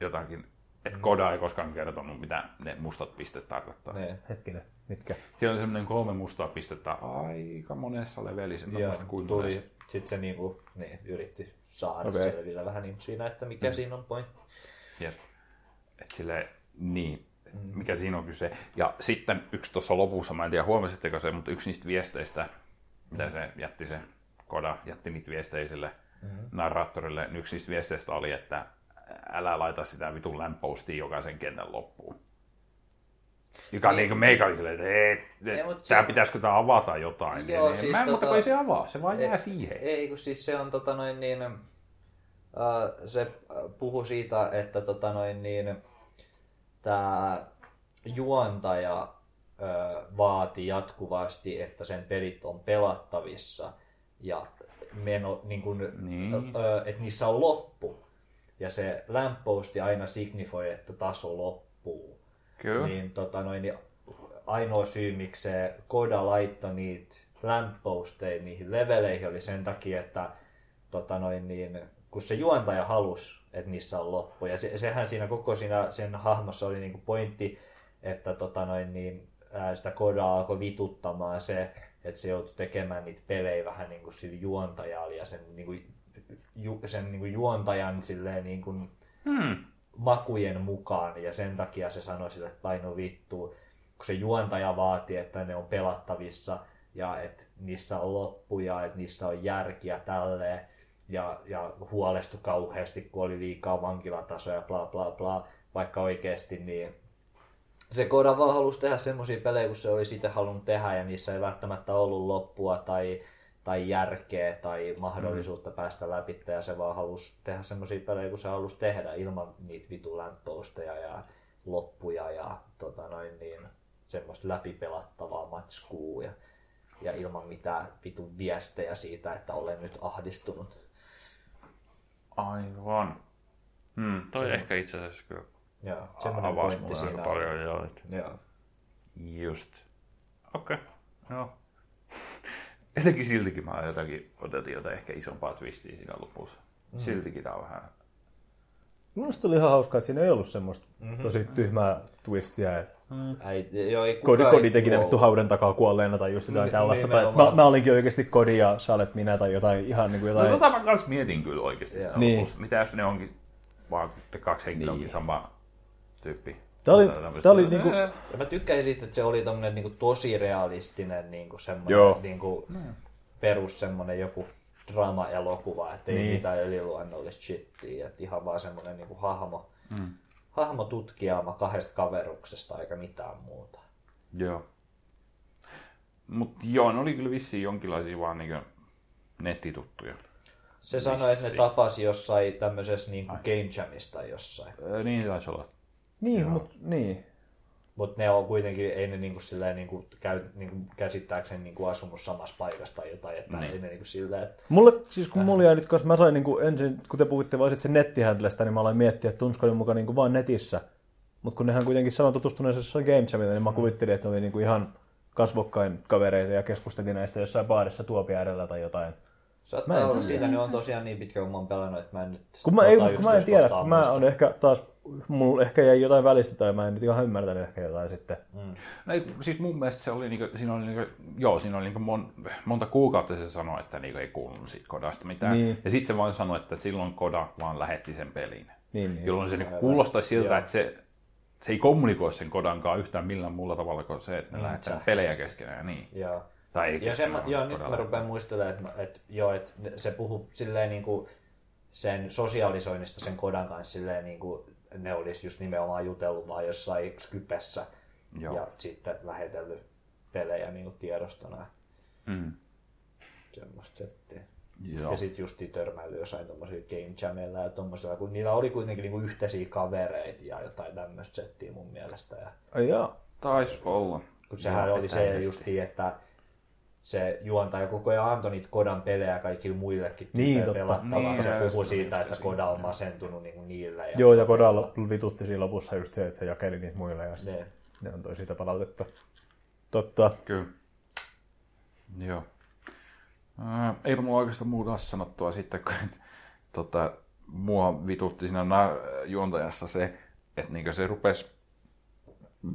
Jotakin, että Koda ei koskaan kertonut, mitä ne mustat pisteet tarkoittaa. Nee. Hetkinen, mitkä? Siellä oli semmoinen kolme mustaa pistettä aika monessa levelissä. Muista kuinka tuli, monessa. sitten se niinku, niin, yritti saada okay. selvillä vähän niin siinä, että mikä mm. siinä on pointti. Jep. Et sille, niin, mikä siinä on kyse. Ja sitten yksi tuossa lopussa, mä en tiedä huomasitteko se, mutta yksi niistä viesteistä, mitä se jätti se Koda, jätti niitä viestejä sille narraattorille, niin yksi niistä viesteistä oli, että älä laita sitä vitun lamppostia jokaisen kentän loppuun. Joka niin. niin meikä oli silleen, että ei, Ei, tää se- pitäisikö tää avata jotain. Joo, Niin, siis mä en, mutta tota- ei se avaa, se vaan jää Ei- siihen. Ei, kun siis se on tota noin niin, äh, se äh, puhu siitä, että tota noin niin, tämä juontaja äh, vaati jatkuvasti, että sen pelit on pelattavissa ja meno, niin kun, Niin. äh, että niissä on loppu. Ja se lampposti aina signifoi, että taso loppuu Kyllä. niin, tota, noin, niin ainoa syy, miksi se Koda laittoi niitä lampposteja niihin leveleihin oli sen takia, että tota, noin, niin, kun se juontaja halusi, että niissä on loppu. Ja se, sehän siinä koko siinä, sen hahmossa oli niinku pointti, että tota noin, niin, ää, sitä kodaa alkoi vituttamaan se, että se joutui tekemään niitä pelejä vähän niin kuin sillä juontajalla ja sen, niin kuin, ju, sen niin kuin juontajan silleen niin kuin, Hmm. makujen mukaan ja sen takia se sanoi sille, että paino vittu, kun se juontaja vaati, että ne on pelattavissa ja että niissä on loppuja, että niissä on järkiä tälleen ja, ja huolestui kauheasti, kun oli liikaa vankilatasoja bla bla bla, vaikka oikeasti niin se Koda vaan halusi tehdä semmoisia pelejä, kun se oli sitä halunnut tehdä ja niissä ei välttämättä ollut loppua tai, tai järkeä tai mahdollisuutta mm. päästä läpi ja se vaan halusi tehdä semmoisia pelejä, kun se halusi tehdä ilman niitä vitu lämpöosteja ja loppuja ja tota noin niin, semmoista läpipelattavaa matskua ja, ja ilman mitään vitun viestejä siitä, että olen nyt ahdistunut. Aivan. Hmm, toi ehkä itse asiassa kyllä Joo, avasi mulle aika paljon. Joo, että Joo. just. Okei, okay. joo. Jotenkin siltikin mä jotakin odotin jotain ehkä isompaa twistiä siinä lopussa. Mm. Siltikin tää on vähän... Minusta oli ihan hauskaa, että siinä ei ollut semmoista mm-hmm. tosi tyhmää twistiä. Että Ei, joo, ei kodi, kodi teki ne vittu haudan takaa kuolleena tai just jotain Ni- tällaista. Tai, mä, mä, olinkin oikeasti kodi ja sä olet minä tai jotain ihan niin kuin No jotain. tota mä kans mietin kyllä oikeesti sitä Niin. lopussa. Mitä jos ne onkin vaan kaksi henkilöä onkin sama tyyppi. Tää oli, tää oli niinku, Ja mä tykkäsin siitä, että se oli tommonen niinku tosi realistinen niinku semmonen Joo. niinku perus semmonen joku draama-elokuva, että ei Niin. mitään yliluonnollista shittiä, että ihan vaan semmonen niinku hahmo, mm. hahmo tutkijaama kahdesta kaveruksesta eikä mitään muuta. Joo. Mut joo, ne oli kyllä vissiin jonkinlaisia vaan niinku nettituttuja. Se sanoi, että ne tapasi jossain tämmöisessä niinku Game Jamista jossain. Ö, Niin taisi olla. Niin, mut, niin. Mutta ne on kuitenkin, ei ne niinku silleen niinku käy, niinku käsittääkseni niinku asunut samassa paikassa tai jotain, että Niin. ei ne niinku silleen, että Mulle, siis kun mulla jäi nyt, koska mä sain niinku ensin, kun te puhuitte vaan sen nettihäntlestä, niin mä aloin miettiä, että tunsko ne mukaan niinku vaan netissä. Mutta kun nehän kuitenkin sanoi tutustuneensa jossain Game Jamilla, niin mä kuvittelin, että ne oli niinku ihan kasvokkain kavereita ja keskusteltiin näistä jossain baarissa tuopia edellä tai jotain. Mä Saattaa en olla tiedä. siitä, ne on tosiaan niin pitkä, kun mä oon pelannut, että mä en nyt... Kun mä, ei, tota mut kun mä en tiedä, kun mä muista. on ehkä taas, mulla ehkä jäi jotain välistä tai mä en nyt ihan ymmärtänyt ehkä jotain sitten. No, ei, siis mun mielestä se oli, niinku, siinä oli, niinku, joo, siinä oli niinku mon, monta kuukautta se sanoi, että niinku ei kuulunut siitä kodasta mitään. Niin. Ja sitten se vaan sanoi, että silloin koda vaan lähetti sen pelin. Niin, niin. Jolloin se niinku kuulostaisi siltä, Joo. että se, se ei kommunikoi sen kodankaan yhtään millään muulla tavalla kuin se, että ne lähettää sähköisesti. pelejä keskenään. Niin. Joo. Tai ei Ja sen, joo, nyt mä rupean muistelemaan, että, että, joo, että se puhuu silleen niin kuin sen sosiaalisoinnista sen kodan kanssa silleen niin kuin ne olisi just nimenomaan jutellut vaan jossain Skypessä Joo. ja sitten lähetellyt pelejä niin kuin tiedostona. Mm. Semmoista settiä. Joo. Ja sitten justiin törmäily jossain tommosilla game jamilla ja tommosilla, kun niillä oli kuitenkin niinku yhteisiä kavereita ja jotain tämmöistä settiä mun mielestä. Ja Ai jaa. Taisi olla. kun sehän Joo, oli se justiin, että se juontaja koko ajan antoi niitä Kodan pelejä kaikille muillekin Niin, totta. pelattavaa. Niin, se just siitä, että Koda on masentunut niinku niillä. Ja Joo, ja Kodalla vitutti siinä lopussa just se, että se jakeli niitä muille ja sitten Ne. ne antoi siitä palautetta. Totta. Kyllä. Joo. Ää, eipä mulla oikeastaan muuta sanottua sitten, kun tota, mua vitutti siinä na- juontajassa se, että niinkö se rupesi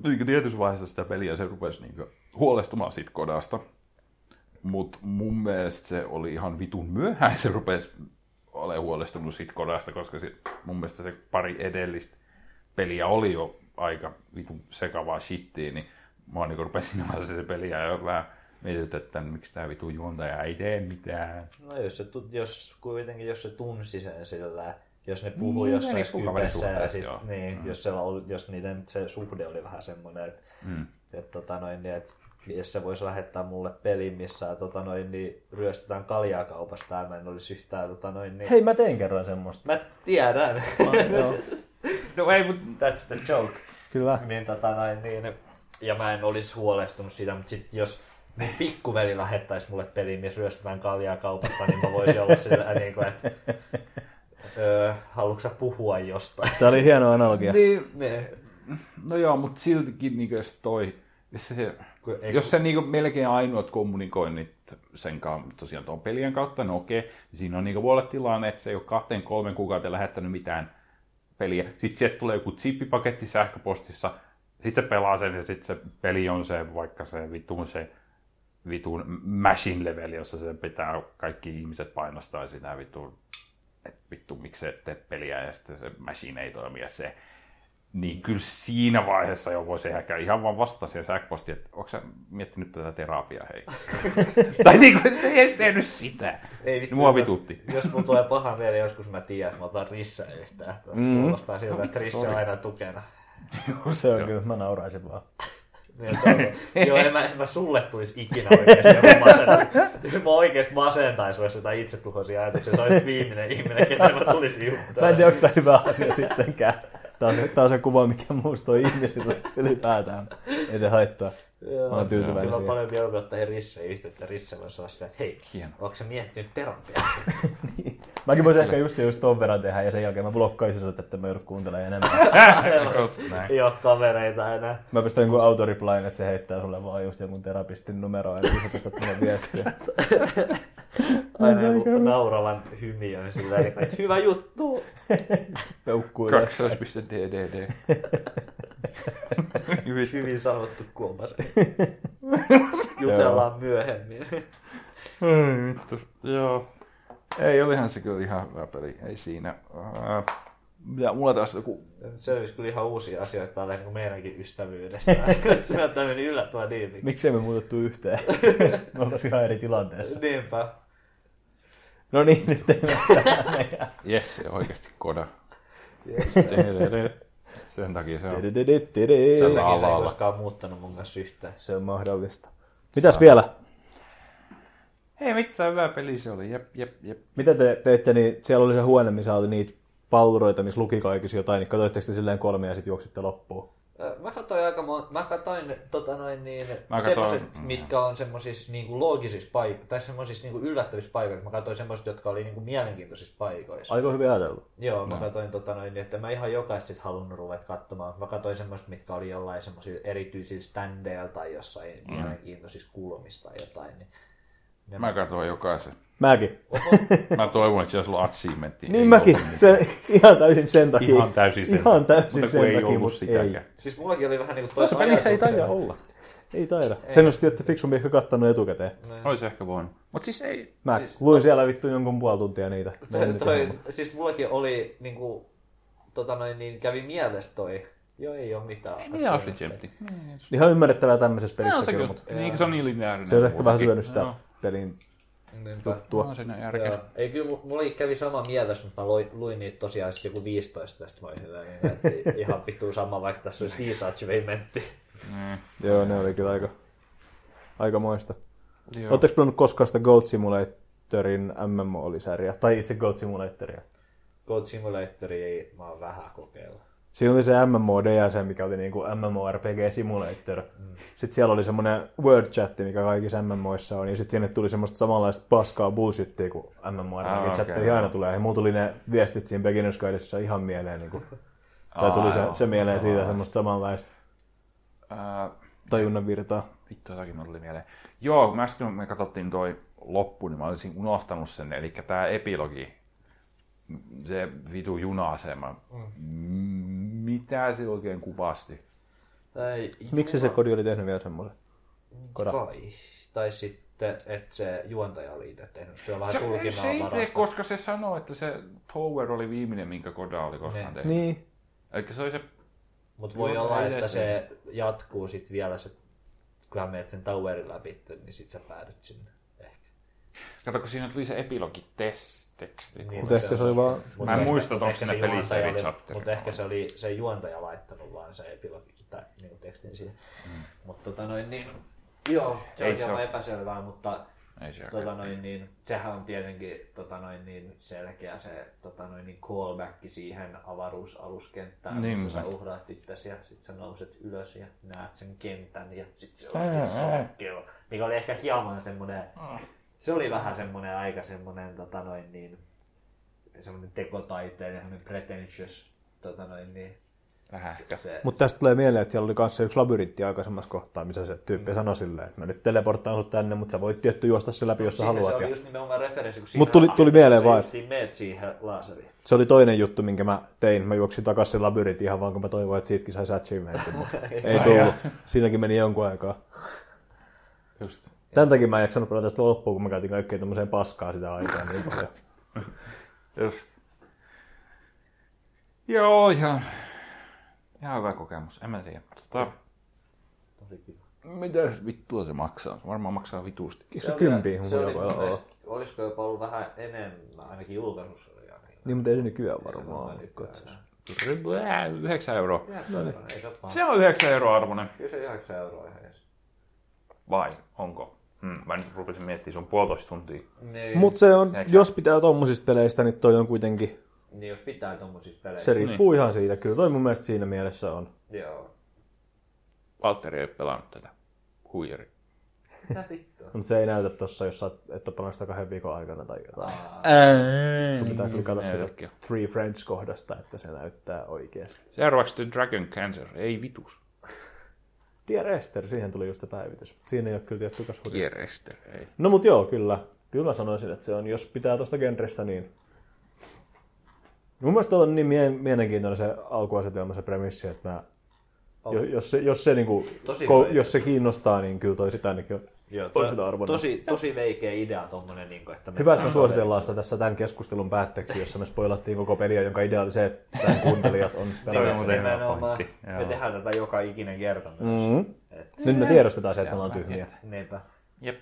niinkö tietyssä vaiheessa sitä peliä se rupesi niinkö huolestumaan siitä kodasta. Mutta mun mielestä se oli ihan vitun myöhään, se rupesi olemaan huolestunut siitä kodasta, koska se, mun mielestä se pari edellistä peliä oli jo aika vitun sekavaa shittiä, niin mua niin rupesi siinä vaiheessa se peliä jo vähän mietitty, että miksi tämä vitun juontaja ei tee mitään. No jos, se, jos kuitenkin jos se tunsi sen sillä, jos ne puhuu Niin, jossain Skypessä ja sit, joo. niin, mm. jos, siellä oli, jos niiden se suhde oli vähän semmoinen, että Mm. et, tota noin, niin, et, jos se voisi lähettää mulle pelin, missä tota noin, niin, ryöstetään kaljaa kaupasta ja mä en olisi yhtään tota noin, niin... Hei, mä tein kerran semmoista. Mä tiedän. Joo, no ei, mutta that's the joke. kyllä. Niin, tota noin, niin, ja mä en olisi huolestunut siitä, mutta sit jos mun pikkuveli lähettäisi mulle peliin, missä ryöstetään kaljaa kaupasta, niin mä voisin olla sillä niin kuin, että öö, haluatko sä puhua jostain? Tämä oli hieno analogia. Niin, Ne. no joo, mutta siltikin niin toi, Se, eikö- jos se niinku melkein ainoat kommunikoinnit sen kanssa, tosiaan tuon pelien kautta, no okei, siinä on niinku voi olla tilanne, että se ei ole kahteen kolmen kuukauteen lähettänyt mitään peliä. Sitten sieltä tulee joku chippipaketti sähköpostissa, sitten se pelaa sen ja sitten se peli on se, vaikka se vitun se vitun machine level, jossa se pitää kaikki ihmiset painostaa sitä vitun, että vittu miksi se et tee peliä ja sitten se machine ei toimi ja se niin kyllä siinä vaiheessa jo voisi ehkä ihan vaan vastata siihen sähköpostiin, että onko sä miettinyt tätä terapiaa, hei? tai niin kuin se ei edes tehnyt sitä. Ei vittu, Mua jos- vitutti. Jos mulla tulee paha mieli, joskus mä tiedän, että mä otan Rissa yhtään. Mm. Kuulostaa siltä, että Rissa on aina tukena. Se on kyllä, mä nauraisin vaan. Niin, Joo, en mä, en mä sulle tulisi ikinä oikeasti joku masenta. Jos mä oikeasti masentaisi, olisi jotain itsetuhoisia ajatuksia, se olisi viimeinen ihminen, kenelle mä tulisin Mä en tiedä, onko tämä hyvä asia sittenkään. Tämä on, se, tämä on se kuva, mikä musta on ihmisillä ylipäätään. Ei se haittaa. Mä oon tyytyväinen Kyllä on paljon mieluummin ottaa he Risseen yhteyttä. Risse voisi olla sitä, että hei, Hieno. onko sä miettinyt terapiaa? Mäkin voisin ehkä just, just ton verran tehdä ja sen jälkeen mä blokkaisin sut, että mä joudut kuuntelemaan enemmän. Ei ole kavereita enää. Mä pistän jonkun autoreplyin, että se heittää sulle vaan just jonkun terapistin numeroa ja sä pistät mulle viestiä. Aina joku nauravan hymiön sillä tavalla, että hyvä juttu. Peukkuu ylös. Kaksois.ddd. Hyvin sanottu kuomas. Jutellaan myöhemmin. Ai vittu. Joo. Ei, olihan se kyllä ihan hyvä peli. Ei siinä. Ää, Ja mulla taas joku... Se olisi kyllä ihan uusia asioita tälleen niin meidänkin ystävyydestä. Tämä tämmöinen yllättävän diili. Miksei me muutettu yhteen? me ollaan ihan eri tilanteessa. Niinpä. No niin, nyt teemme tähän meidän. Yes, se oikeasti koda. Yes. Sen takia se on. Sen takia se ei koskaan muuttanut mun kanssa yhtään. Se on mahdollista. Mitäs vielä? Ei mitään, hyvä peli se oli. Jep, jep, jep. Mitä te teitte, niin siellä oli se huone, missä oli niitä palluroita, missä luki kaikissa jotain, niin katsoitteko te silleen kolme ja sitten juoksitte loppuun? Mä katsoin aika mon... Mä katsoin tota noin niin, Mä katsoin- semmoset, mm. mitkä on semmoisissa niinku loogisissa paikoissa, tai semmoisissa niinku yllättävissä paikoissa. Mä katsoin semmoiset, jotka oli niinku mielenkiintoisissa paikoissa. Aika hyvin ajateltu. Joo, mä katsoin tota noin, että mä ihan jokaista sit halunnut ruveta katsomaan. Mä katsoin semmoista, mitkä oli jollain semmoisilla erityisillä standeilla tai jossain mm. mielenkiintoisissa kulmissa tai jotain. Niin, ne Mä katsoin jokaisen. Mäkin. Mä toivon, että se olisi ollut achievementti. Niin mäkin. Se, ihan täysin sen takia. Ihan täysin sen Ihan takia. täysin Mutta kun sen ei takia, mutta sitäkään. ei. Siis mullakin oli vähän niinku Tuossa pelissä ei taida olla. Ei taida. Sen olisi tietty fiksumpi ehkä kattanut etukäteen. Olisi ehkä voinut. Mutta siis ei. Mä siis luin siellä vittu jonkun puoli tuntia niitä. Toi, toi, ihan- siis mullakin oli niinku, tota noin, niin kävi mielessä toi. Joo, ei oo mitään. Mitä olisi Jempti? Ihan ymmärrettävää tämmöisessä No, pelissä se kyllä, mutta Niin, se on niin lineaarinen. se olisi ehkä vähän syönyt sitä Joo. pelin Niinpä. juttua. On siinä järkeä. Joo. Ei kyllä, mu- mulla kävi sama mielessä, mutta mä luin, luin niitä tosiaan sitten joku 15 tästä vai hyvä, niin että ihan vittu sama, vaikka tässä olisi viisi achievementti. Joo, ne oli kyllä aika, aika moista. Joo. Oletteko pelannut koskaan sitä Goat Simulatorin MMO-lisäriä? Tai itse Goat Simulatoria? Code Simulatoria ei mä oon vähän kokeilla. Siinä oli se MMO DSC, mikä oli niinku MMORPG Simulator. Mm. Sitten siellä oli semmoinen word chat, mikä kaikissa MMOissa on, ja sitten sinne tuli semmoista samanlaista paskaa bullshittia kuin MMORPG Ah, okei, chatteihin joo. aina tulee. Ja mulla tuli ne viestit siinä Beginner's Guidessa ihan mieleen, niinku, tai tuli se, joo. se mieleen siitä semmoista samanlaista Ää, tajunnan virtaa. Vittu, jotakin mulle tuli mieleen. Joo, mä äsken me katsottiin toi loppu, niin mä olisin unohtanut sen. Eli tää epilogi, se vitu juna-asema. Mm. Mitä se oikein kuvasti? Tai Miksi se kodi oli tehnyt vielä semmoisen? Koda. Kai. Tai sitten, että se juontaja oli itse tehnyt. Se on vähän Se, tulkinnaa se itse, koska se sanoi, että se Tower oli viimeinen, minkä Koda oli koskaan Ne. tehnyt. Niin. Eli se oli se... Mutta voi olla, että se jatkuu sitten vielä se, kunhan menet sen towerin läpi, niin sit sä päädyt sinne. Ehkä. Kato, kun siinä tuli se epilogi-teksti. Niin, Mutta ehkä se oli vaan... Mä en muista, että onko ehkä siinä se pelissä juontaja eri oli- chapteri. Mutta ehkä se oli se juontaja laittanut vaan se epilogi tai niin tekstin siihen. Mm. Mutta tota noin niin, joo, se Ei on se hieman ole. epäselvää, mutta Ei se tota noin niin, sehän on tietenkin tota noin niin selkeä se tota noin niin callback siihen avaruusaluskenttään, Niin, missä sä uhraat itseäsi ja sit sä nouset ylös ja näet sen kentän ja sit se onkin ää. sokkelo, mikä oli ehkä hieman semmonen, se oli vähän semmonen aika semmonen tota noin niin, semmonen tekotaiteellinen, semmonen pretentious tota noin niin, Vähän ehkä. Se, Mutta tästä tulee mieleen, että siellä oli kanssa yksi labyrintti aikaisemmassa kohtaa, missä se tyyppi mm. sanoi silleen, että mä nyt teleporttaan sut tänne, mutta sä voit tietty juosta se läpi, jos sä haluat. Se oli Ja just nimenomaan referenssi, kun Mut tuli- tuli mieleen vaan, meet siihen laaseriin. se oli toinen juttu, minkä mä tein. Mä juoksin takaisin sen labyrintin ihan vaan, kun mä toivoin, että siitäkin saisi achievementin, mutta ei tullut. Siinäkin meni jonkun aikaa. Just. Tän takia mä en jaksanut pelata tästä loppuun, kun mä käytin kaikkea tämmöiseen paskaa sitä aikaa niin paljon. Just. Joo, ihan, ihan hyvä kokemus. En mä tiedä. Tota, Tosi kiva. mitä vittua se maksaa? Se varmaan maksaa vitusti. Eikö se kympiä se oli, humpuja mun voi olla? mielestä- Olisiko jopa ollut vähän enemmän, ainakin julkaisussa oli ainakin. Niin, mutta ei se nykyään varmaan. Nykyään. 9 euroa. No niin. Se. Se on 9 euroa arvoinen. Kyllä se 9 euroa ihan edes. Vai onko? Hmm, mä nyt rupesin miettimään, se on puolitoista tuntia. Niin, Mutta se on, Eikö? jos pitää tommosista peleistä, niin toi on kuitenkin, niin jos pitää tommosista peleistä. se riippuu ihan siitä. Kyllä toi mun mielestä siinä mielessä on. Joo. Valtteri ei pelannut tätä. Huijari. Mitä vittua? Mutta se ei näytä tossa, jos sä et ole pelannut sitä kahden viikon aikana tai jotain. Sun pitää klikata sitä. Three Friends-kohdasta, että se näyttää oikeasti. Seuraavaksi The Dragon Cancer. Ei vitus. Dear Esther, siihen tuli just se päivitys. Siinä ei ole kyllä tietty kasvudista. Kierester. Ei. No mut joo, kyllä. Kyllä mä sanoisin, että se on, jos pitää tosta genrestä, niin... Mun mielestä on niin mie- mielenkiintoinen se alkuasetelma, se premissi, että mä... Jo, jos se, jos, se, niinku, Tosi ko, jos se kiinnostaa, niin kyllä toi sitä ainakin on Joo, tosi, tosi veikeä idea tommonen, niin kuin, että Hyvä, että me suositellaan sitä tässä tämän keskustelun päätteeksi, jossa me spoilattiin koko peliä, jonka idea oli se, että kuuntelijat on pelannut pointti. me Joo. tehdään tätä joka ikinen kerta myös. Mm-hmm. Et, Nyt me tiedostetaan se, että me ollaan tyhmiä. niinpä. Jep.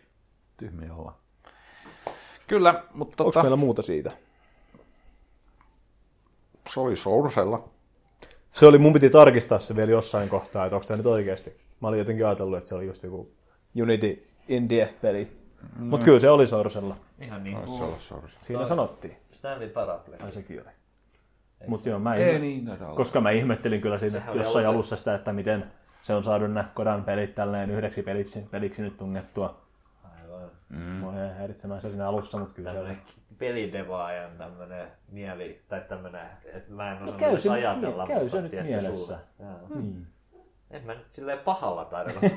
Tyhmiä ollaan. Kyllä, mutta Onko tota, meillä muuta siitä? se oli Sourcella. Se oli, mun piti tarkistaa se vielä jossain kohtaa, että onko tämä nyt oikeasti. Mä olin jotenkin ajatellut, että se oli just joku Unity Indie-peli. No. Mutta kyllä se oli Sorsella. Ihan niin kuin. Siinä sanottiin. Stanley Parable. Ai sekin oli. Mutta joo, mä Ei ihme... niin, koska mä ihmettelin kyllä siinä jossain aloite- alussa sitä, että miten se on saanut nämä Kodan pelit tälleen yhdeksi peliksi, peliksi nyt tungettua. Aivan. Mm. Mua häiritsemään se siinä alussa, mutta kyllä se oli. Tämmönen pelidevaajan tämmönen mieli, tai tämmönen, että mä en osannut käy edes se- ajatella. käy se nyt mielessä. suunta. En mä nyt silleen pahalla tarkoita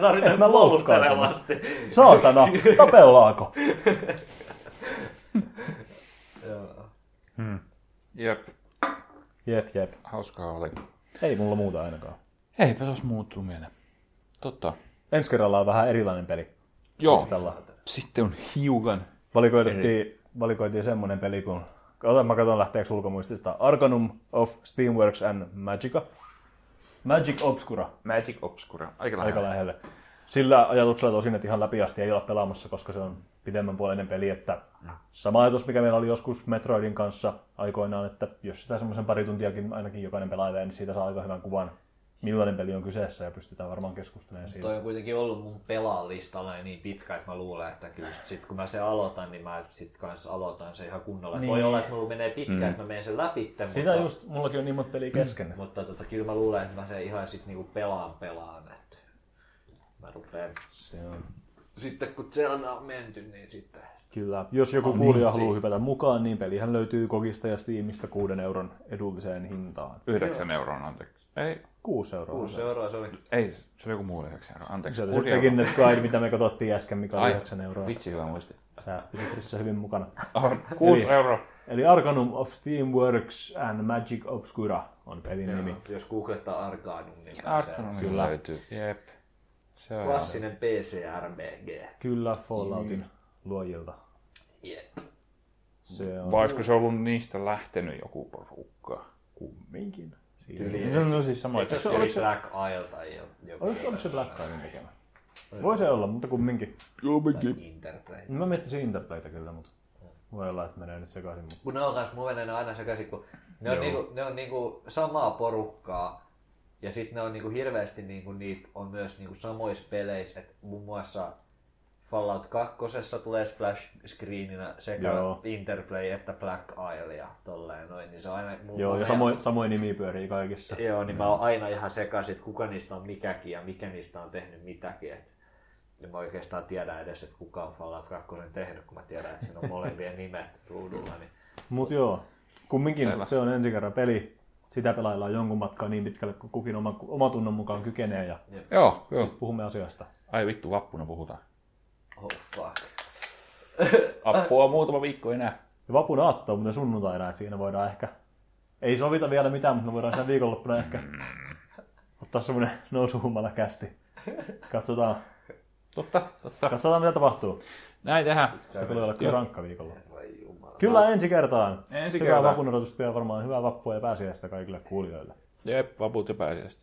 tarvitse En mä puolustelevasti. Saatana, tapelaako? Joo. Jep, Jep, jep. hauskaa oli. Ei mulla muuta ainakaan. Eipä tos muuttuu mieleen. Totta. Ensi kerralla on vähän erilainen peli. Joo. listalla. Sitten on hiukan. Valikoitiin, valikoitiin semmonen peli, kun... Otan, mä katson lähteekö ulkomuistista. Arcanum of Steamworks and Magica. Magic Obscura. Magic Obscura. Aika Aika lähellä. lähelle. Sillä ajatuksella tosin, että ihan läpi asti ei olla pelaamassa, koska se on pidemmän puoleinen peli, että sama ajatus, mikä meillä oli joskus Metroidin kanssa aikoinaan, että jos sitä semmoisen pari tuntiakin ainakin jokainen pelailee, niin siitä saa aika hyvän kuvan, millainen peli on kyseessä ja pystytään varmaan keskustelemaan siitä. Toi on kuitenkin ollut mun pelaalistalla niin pitkä, että mä luulen, että kyllä sit kun mä se aloitan, niin mä sit kanssa aloitan se ihan kunnolla. Niin. Voi Niin. olla, että mulla menee pitkään, mm. että mä menen sen läpi, Sitä mutta, just, mullakin on niin monta peliä kesken. mutta tota, kyllä mä luulen, että mä se ihan sit niinku pelaan pelaan. Että mä rupeen... Se on. Sitten kun Zelda on menty, niin sitten... Kyllä. Jos joku kuulija haluaa hypätä mukaan, niin pelihän löytyy Kogista ja Steamista 6 euron edulliseen hintaan. 9 euroa, anteeksi. Ei, 6 euroa. 6 euroa se oli. ei, se oli joku muu 9 euroa. Anteeksi. Se oli se Kuusi. Beginner's Guide, mitä me katsottiin äsken, mikä oli 9 euroa. Vitsi, hyvä muisti. Sä pysyt tässä hyvin mukana. On 6 Eli- euroa. Eli Arcanum of Steamworks and Magic Obscura on pelin nimi. Jos googlettaa Arcanum, niin. Arcanum Kyllä. löytyy. Jep. Se on. Klassinen PC-RPG. Kyllä Falloutin luojilta. Jep. Se on Vai olisiko se ollut niistä lähtenyt joku porukka? kumminkin. Siinä. Kyllä. Se on no siis sama. Eikö se oliko oli se- Black Isle tai jo- joku Olisiko se Black Island tekemä? Voi se olla, mutta kumminkin. Interplay. Mä miettisin Interplaytä kyllä, mutta voi olla, että menee nyt sekaisin. Mutta... Kun ne on kans, mulla menee ne aina sekaisin, kun ne on, Joo. niinku, ne on niinku samaa porukkaa. Ja sitten ne on niinku hirveästi niinku niitä on myös niinku samoissa peleissä, että muun muassa Fallout 2 tulee splash screeninä sekä Joo. Interplay että Black Isle ja tolleen noin, niin se on aina... Joo, on ja samoin, samoin nimi pyörii kaikissa. Joo, niin mä oon aina ihan sekaisin, että kuka niistä on mikäkin ja mikä niistä on tehnyt mitäkin. Et en mä oikeastaan tiedä edes, että kuka on Fallout 2 tehnyt, kun mä tiedän, että siinä on molempien nimet ruudulla. Niin Mut joo, kumminkin Selvä. se on ensi kerran peli. Sitä pelaillaan jonkun matkaa niin pitkälle, kun kukin oma, oma tunnon mukaan kykenee ja Joo, joo. puhumme asiasta. Ai vittu, vappuna puhutaan. Oh fuck. Appua on muutama viikko enää. Ja vapun aatto on muuten sunnuntaina, että siinä voidaan ehkä, ei sovita vielä mitään, mutta me voidaan siinä viikonloppuna ehkä ottaa semmoinen nousuhummala kästi. Katsotaan, Totta, totta. katsotaan mitä tapahtuu. Näin tehdään. Se tulee olla kyllä rankka viikolla. Kyllä ensi kertaan. Ensi hyvää kertaan. vapun odotusta ja varmaan hyvää vappua ja pääsiäistä kaikille kuulijoille. Jep, vaput ja pääsiäistä.